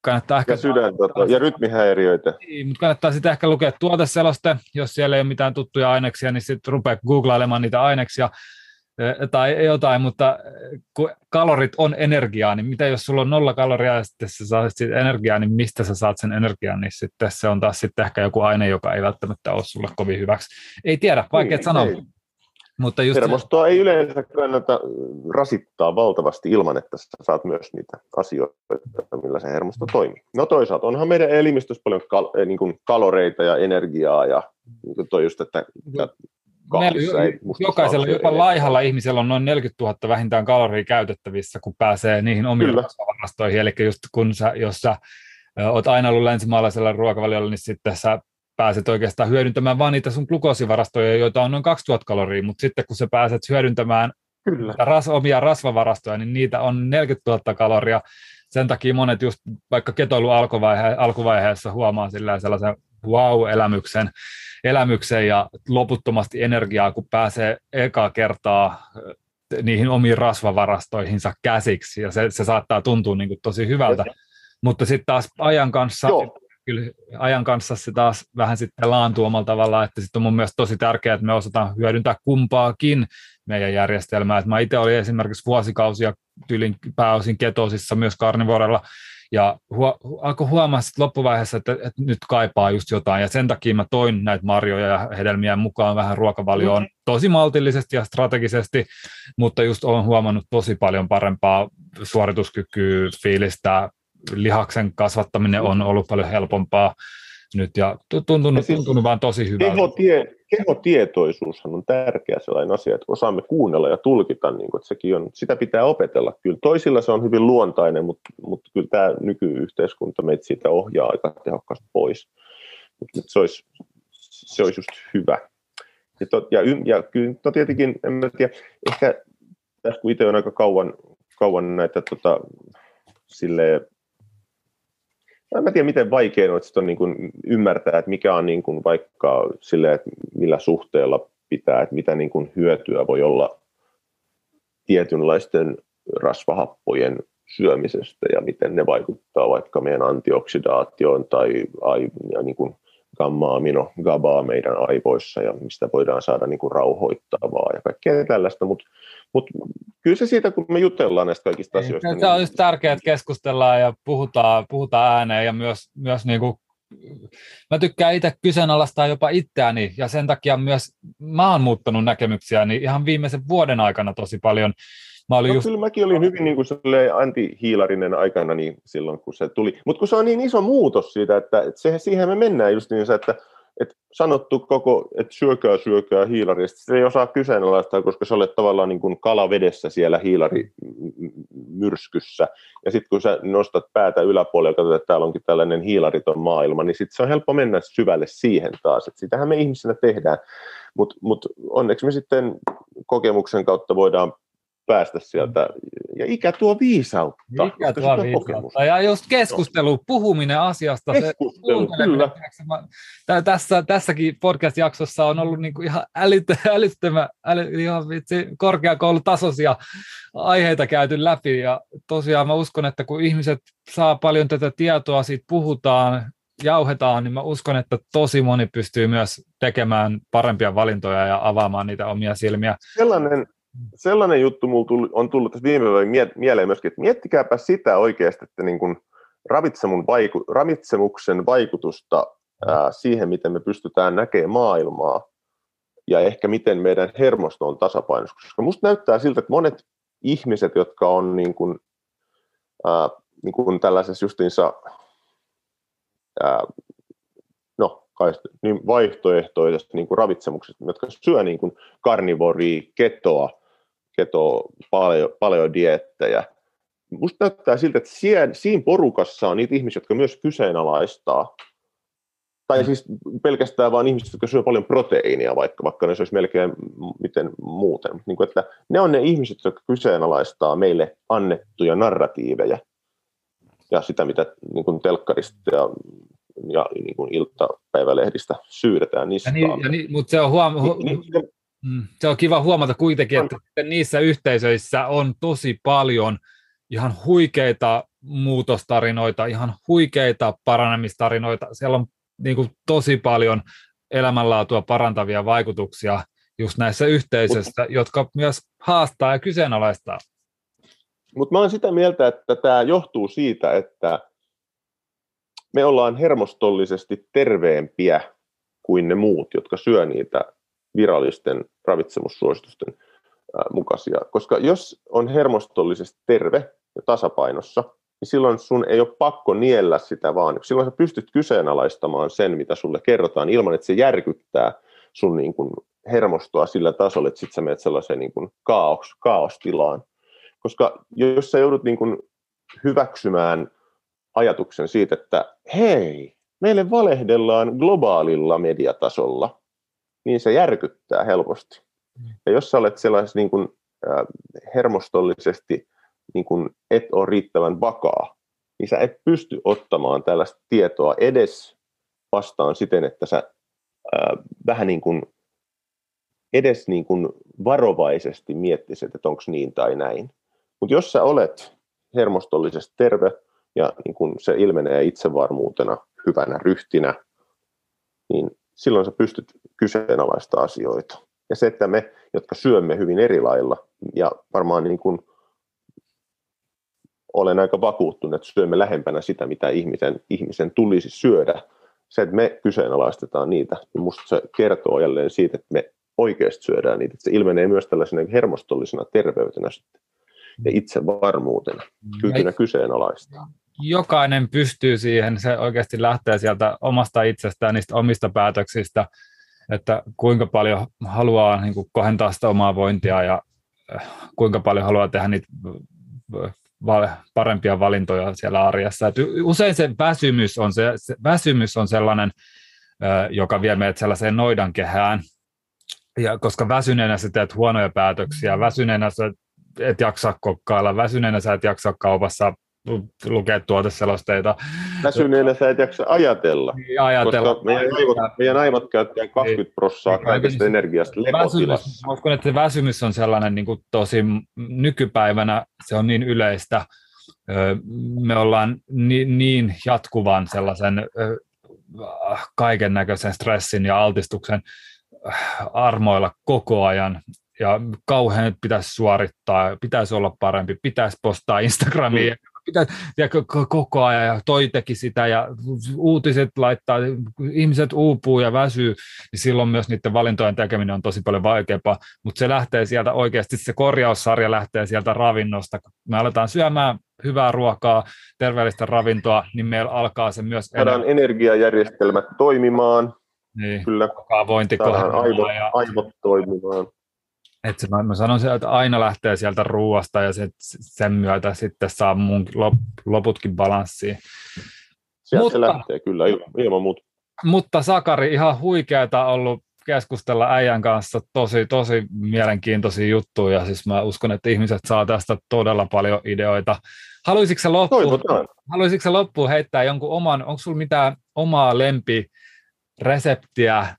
kannattaa ehkä... Ja sydän, tota, ja rytmihäiriöitä. Niin, mutta kannattaa sitten ehkä lukea tuoteseloste, jos siellä ei ole mitään tuttuja aineksia, niin sitten rupeaa googlailemaan niitä aineksia, tai jotain, mutta kun kalorit on energiaa, niin mitä jos sulla on nolla kaloria ja sitten sä saat siitä energiaa, niin mistä sä saat sen energian, niin sitten se on taas sitten ehkä joku aine, joka ei välttämättä ole sulle kovin hyväksi. Ei tiedä, vaikea niin, sanoa. Ei. Mutta just Hermostoa se... ei yleensä kannata rasittaa valtavasti ilman, että sä saat myös niitä asioita, millä se hermosto toimii. No toisaalta onhan meidän elimistössä paljon kal- niin kuin kaloreita ja energiaa ja niin toi just, että kahdessa ei Jokaisella, jopa laihalla ihmisellä on noin 40 000 vähintään kaloria käytettävissä, kun pääsee niihin omiin rasvavarastoihin. Eli just kun sä, jos sä oot aina ollut länsimaalaisella ruokavaliolla, niin sitten sä pääset oikeastaan hyödyntämään vain niitä sun glukoosivarastoja, joita on noin 2000 kaloria, mutta sitten kun sä pääset hyödyntämään Kyllä. Ras, omia rasvavarastoja, niin niitä on 40 000 kaloria. Sen takia monet just vaikka ketoilu alkuvaihe, alkuvaiheessa huomaa sellaisen wow-elämyksen, elämyksen ja loputtomasti energiaa, kun pääsee eka kertaa eh, niihin omiin rasvavarastoihinsa käsiksi, ja se, se saattaa tuntua niin kuin tosi hyvältä. Mutta sitten taas ajan kanssa, kyllä ajan kanssa se taas vähän sitten laantuu omalla tavalla, että sitten on mun mielestä tosi tärkeää, että me osataan hyödyntää kumpaakin meidän järjestelmää. Et mä itse olin esimerkiksi vuosikausia tyylin pääosin ketosissa myös karnivorella, ja hu- alkoi huomaa sitten loppuvaiheessa, että, että nyt kaipaa just jotain, ja sen takia mä toin näitä marjoja ja hedelmiä mukaan vähän ruokavalioon mm-hmm. tosi maltillisesti ja strategisesti, mutta just olen huomannut tosi paljon parempaa suorituskykyä, fiilistä, lihaksen kasvattaminen on ollut paljon helpompaa nyt ja tuntunut, siis tuntunut vaan tosi hyvältä. Kehotie, kehotietoisuushan on tärkeä sellainen asia, että osaamme kuunnella ja tulkita, niin kuin, että sekin on, sitä pitää opetella. Kyllä toisilla se on hyvin luontainen, mutta, mutta kyllä tämä nykyyhteiskunta meitä siitä ohjaa aika tehokkaasti pois. Mutta se olisi, se olisi just hyvä. Ja, to, ja, ja kyllä no tietenkin, en mä tiedä, ehkä tässä kun itse on aika kauan, kauan näitä tota, silleen, en mä tiedä, miten vaikea on, on niin kuin ymmärtää, että mikä on niin kuin vaikka sille, että millä suhteella pitää, että mitä niin kuin hyötyä voi olla tietynlaisten rasvahappojen syömisestä ja miten ne vaikuttaa vaikka meidän antioksidaatioon tai ja niin kuin gamma-amino, GABaa meidän aivoissa ja mistä voidaan saada niin kuin rauhoittavaa ja kaikkea tällaista, mutta mut kyllä se siitä, kun me jutellaan näistä kaikista Ei, asioista. Se niin... on just tärkeää, että keskustellaan ja puhutaan, puhutaan ääneen ja myös, myös niin kuin mä tykkään itse kyseenalaistaa jopa itseäni ja sen takia myös mä oon muuttanut näkemyksiäni ihan viimeisen vuoden aikana tosi paljon. Mä olin no, just... Kyllä mäkin olin hyvin niin kuin anti-hiilarinen aikana niin silloin, kun se tuli. Mutta kun se on niin iso muutos siitä, että, että se, siihen me mennään just niin, että että sanottu koko, että syökää, syökää hiilari, se ei osaa kyseenalaistaa, koska sä olet tavallaan niin kuin kala vedessä siellä hiilarimyrskyssä, ja sitten kun sä nostat päätä yläpuolelle ja katsot, että täällä onkin tällainen hiilariton maailma, niin sitten se on helppo mennä syvälle siihen taas, että sitähän me ihmisenä tehdään, mutta mut onneksi me sitten kokemuksen kautta voidaan päästä sieltä. Ja ikä tuo viisautta. Ikä tuo viisautta. Ja just keskustelu, no. puhuminen asiasta. Keskustelu, se, kyllä. Tässä, tässäkin podcast-jaksossa on ollut niinku ihan älyttä, älyttömä, äly, ihan vitsi, korkeakoulutasoisia aiheita käyty läpi. Ja tosiaan mä uskon, että kun ihmiset saa paljon tätä tietoa, siitä puhutaan, jauhetaan, niin mä uskon, että tosi moni pystyy myös tekemään parempia valintoja ja avaamaan niitä omia silmiä. Sellainen, sellainen juttu on tullut tässä viime päivänä mieleen myöskin, että miettikääpä sitä oikeasti, että niin kuin vaiku, ravitsemuksen vaikutusta ää, siihen, miten me pystytään näkemään maailmaa ja ehkä miten meidän hermosto on tasapainossa. Koska musta näyttää siltä, että monet ihmiset, jotka on niin kuin, ää, niin kuin tällaisessa justiinsa ää, no, niin vaihtoehtoisesti niin kuin ravitsemuksesta, jotka syö niin kuin karnivoria, ketoa, keto, paljon, paljon diettejä. Musta näyttää siltä, että siinä, siinä porukassa on niitä ihmisiä, jotka myös kyseenalaistaa tai siis pelkästään vain ihmiset, jotka syö paljon proteiinia, vaikka, vaikka ne olisi melkein miten muuten. Niin kuin, että ne on ne ihmiset, jotka kyseenalaistaa meille annettuja narratiiveja ja sitä, mitä niin kuin telkkarista ja, ja niin kuin iltapäivälehdistä syydetään niistä. Ja niin, ja niin, mutta se on, huom- hu- niin, niin, mm, se on kiva huomata kuitenkin, että niissä yhteisöissä on tosi paljon ihan huikeita muutostarinoita, ihan huikeita paranemistarinoita. Siellä on niin kuin tosi paljon elämänlaatua parantavia vaikutuksia just näissä yhteisöissä, jotka myös haastaa ja kyseenalaistaa. Mutta mä olen sitä mieltä, että tämä johtuu siitä, että me ollaan hermostollisesti terveempiä kuin ne muut, jotka syö niitä virallisten ravitsemussuositusten mukaisia. Koska jos on hermostollisesti terve ja tasapainossa, niin silloin sun ei ole pakko niellä sitä vaan. Silloin sä pystyt kyseenalaistamaan sen, mitä sulle kerrotaan, ilman että se järkyttää sun niin kuin hermostoa sillä tasolla, että sitten sä menet sellaiseen niin kuin kaos, kaostilaan. Koska jos sä joudut niin kuin hyväksymään ajatuksen siitä, että hei, meille valehdellaan globaalilla mediatasolla, niin se järkyttää helposti. Ja jos sä olet sellaisessa niin kuin, äh, hermostollisesti niin kun et ole riittävän vakaa, niin sä et pysty ottamaan tällaista tietoa edes vastaan siten, että sä ää, vähän niin kuin edes niin kuin varovaisesti miettisit, että onko niin tai näin. Mutta jos sä olet hermostollisesti terve ja niin kun se ilmenee itsevarmuutena, hyvänä ryhtinä, niin silloin sä pystyt kyseenalaista asioita. Ja se, että me, jotka syömme hyvin eri lailla, ja varmaan niin kuin olen aika vakuuttunut, että syömme lähempänä sitä, mitä ihmisen, ihmisen tulisi syödä. Se, että me kyseenalaistetaan niitä, niin minusta se kertoo jälleen siitä, että me oikeasti syödään niitä. Että se ilmenee myös tällaisena hermostollisena terveytenä sitten, ja itsevarmuutena, kykynä kyseenalaistaa. Jokainen pystyy siihen, se oikeasti lähtee sieltä omasta itsestään, niistä omista päätöksistä, että kuinka paljon haluaa niin kuin kohentaa sitä omaa vointia ja äh, kuinka paljon haluaa tehdä niitä parempia valintoja siellä arjessa. Et usein se väsymys on, se, se väsymys on sellainen, joka vie meidät sellaiseen noidankehään, ja koska väsyneenä sä teet huonoja päätöksiä, väsyneenä sä et jaksa kokkailla, väsyneenä sä et jaksa kaupassa lukea tuoteselosteita. Väsyneenä sä et jaksa ajatella, niin, ajatella. koska meidän aivot, meidän aivot käyttää 20 niin. prosenttia kaikesta energiasta lepotilassa. Uskon, että se väsymys on sellainen niin kuin tosi nykypäivänä, se on niin yleistä. Me ollaan niin, niin jatkuvan sellaisen kaiken näköisen stressin ja altistuksen armoilla koko ajan, ja kauhean pitäisi suorittaa, pitäisi olla parempi, pitäisi postaa Instagramiin, mm pitää, ja koko ajan, ja toi teki sitä, ja uutiset laittaa, ihmiset uupuu ja väsyy, niin silloin myös niiden valintojen tekeminen on tosi paljon vaikeampaa, mutta se lähtee sieltä oikeasti, se korjaussarja lähtee sieltä ravinnosta, kun me aletaan syömään hyvää ruokaa, terveellistä ravintoa, niin meillä alkaa se myös... Saadaan energiajärjestelmät toimimaan, niin, kyllä. vointi aivot, ja... aivot toimimaan. Että mä, mä sanon, että aina lähtee sieltä ruoasta ja sit, sen myötä sitten saa mun lop, loputkin balanssiin. Sieltä mutta, se lähtee kyllä ilman, ilman muuta. Mutta Sakari, ihan huikeata ollut keskustella äijän kanssa tosi, tosi mielenkiintoisia juttuja. Siis mä uskon, että ihmiset saa tästä todella paljon ideoita. Haluaisitko sä loppuun, haluaisitko loppuun heittää jonkun oman, onko sulla mitään omaa lempi reseptiä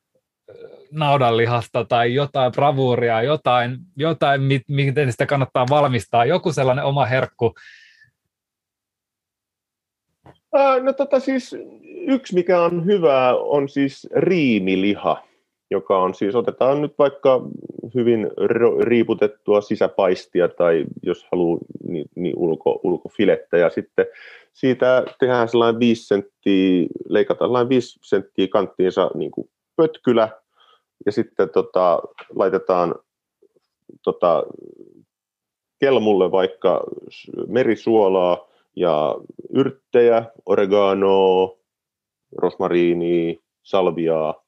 naudanlihasta tai jotain bravuuria, jotain, jotain miten sitä kannattaa valmistaa, joku sellainen oma herkku? No tota siis yksi mikä on hyvä on siis riimiliha, joka on siis, otetaan nyt vaikka hyvin riiputettua sisäpaistia tai jos haluaa niin, niin ulko, ulkofilettä ja sitten siitä tehdään sellainen 5 senttiä, leikataan sellainen 5 senttiä kanttiinsa niin kuin pötkylä ja sitten tota, laitetaan tota, kelmulle vaikka merisuolaa ja yrttejä, oreganoa, rosmariinia, salviaa.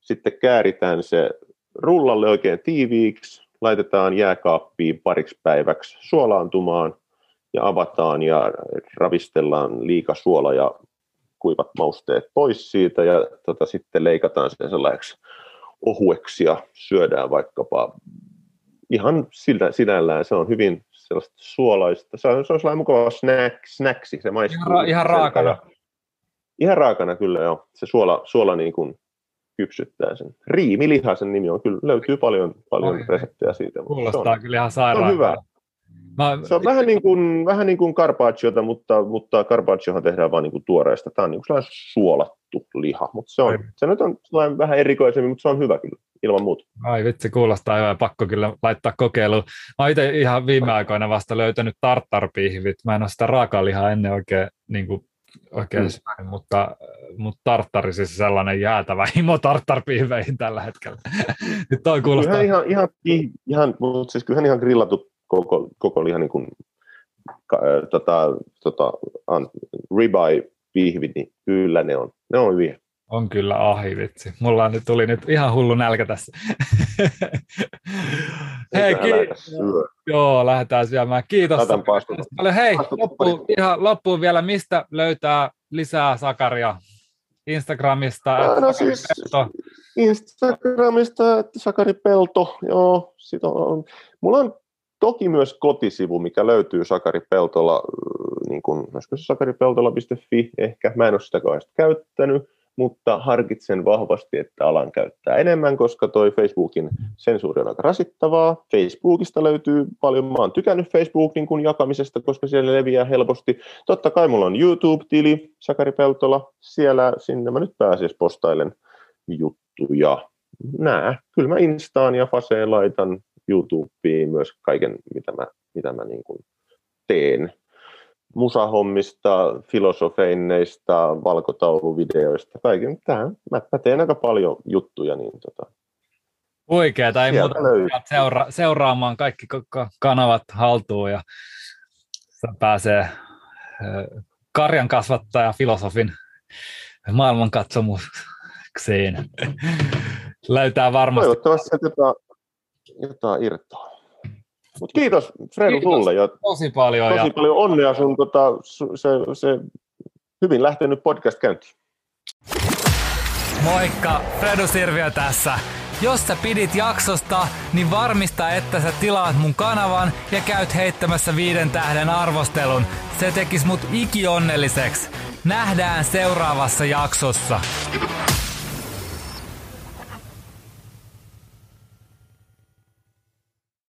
Sitten kääritään se rullalle oikein tiiviiksi, laitetaan jääkaappiin pariksi päiväksi suolaantumaan ja avataan ja ravistellaan liika suola ja kuivat mausteet pois siitä ja tota, sitten leikataan sen sellaiseksi ohueksi ja syödään vaikkapa ihan sillä, sinällään. Se on hyvin sellaista suolaista. Se on, se on sellainen mukava snack, snaksi. Se maistuu ihan, ra- ihan raakana. Ja, ihan raakana kyllä joo. Se suola, suola niin kuin kypsyttää sen. Riimiliha sen nimi on. Kyllä löytyy paljon, paljon Oi, reseptejä siitä. Kuulostaa se on, kyllä ihan sairaan. Se on hyvä. Mä... Se on vähän niin kuin, vähän niin kuin carpaccioita, mutta, mutta carpacciohan tehdään vain niin kuin tuoreesta. Tämä on niin kuin suolattu liha, mutta se, on, se nyt on vähän erikoisemmin, mutta se on hyvä kyllä, ilman muuta. Ai vitsi, kuulostaa hyvää. Pakko kyllä laittaa kokeiluun. Mä oon itse ihan viime aikoina vasta löytänyt tarttarpihvit. Mä en ole sitä raakalihaa ennen oikein niin kuin oikein mm. Sain, mutta, mutta tarttari siis sellainen jäätävä himo tarttarpihveihin tällä hetkellä. Nyt toi kuulostaa... Ihan, ihan, ihan, ihan, mutta siis kyllähän ihan grillatut koko, koko liha niin kuin, ka, tota, tota, ribeye pihvit, niin kyllä ne on, ne on hyviä. On kyllä ahi vitsi. Mulla nyt tuli nyt ihan hullu nälkä tässä. Hei, kiitos. Joo, lähdetään syömään. Kiitos. Paljon. Hei, loppuun, ihan loppuun vielä, mistä löytää lisää Sakaria? Instagramista? No, no siis, Instagramista, että Sakari Pelto, joo. Sit on, mulla on Toki myös kotisivu, mikä löytyy Sakari Peltola, niin kuin, se sakaripeltola.fi ehkä, mä en ole sitä kauheasti käyttänyt, mutta harkitsen vahvasti, että alan käyttää enemmän, koska toi Facebookin sensuuri on aika rasittavaa. Facebookista löytyy paljon, mä oon tykännyt Facebookin kun jakamisesta, koska siellä leviää helposti. Totta kai mulla on YouTube-tili, Sakari Peltola, siellä sinne mä nyt pääasiassa postailen juttuja. Nää, kyllä mä Instaan ja Faseen laitan YouTubeen myös kaiken, mitä mä, mitä mä niin kuin teen. Musahommista, filosofeineista, valkotauluvideoista, kaiken. Tähän. Mä, mä teen aika paljon juttuja. Niin tota, Oikea, tai muuta seura- seuraamaan kaikki kanavat haltuun ja pääsee karjan kasvattaja filosofin maailmankatsomukseen. Löytää varmasti. Toivottavasti jotain, jotain irtoa. Mut kiitos Fredu kiitos sulle ja tosi paljon, tosi ja... paljon onnea sun tota, se, se hyvin lähtenyt podcast käyntiin. Moikka, Fredu Sirviö tässä. Jos sä pidit jaksosta, niin varmista, että sä tilaat mun kanavan ja käyt heittämässä viiden tähden arvostelun. Se tekis mut ikionnelliseksi. Nähdään seuraavassa jaksossa.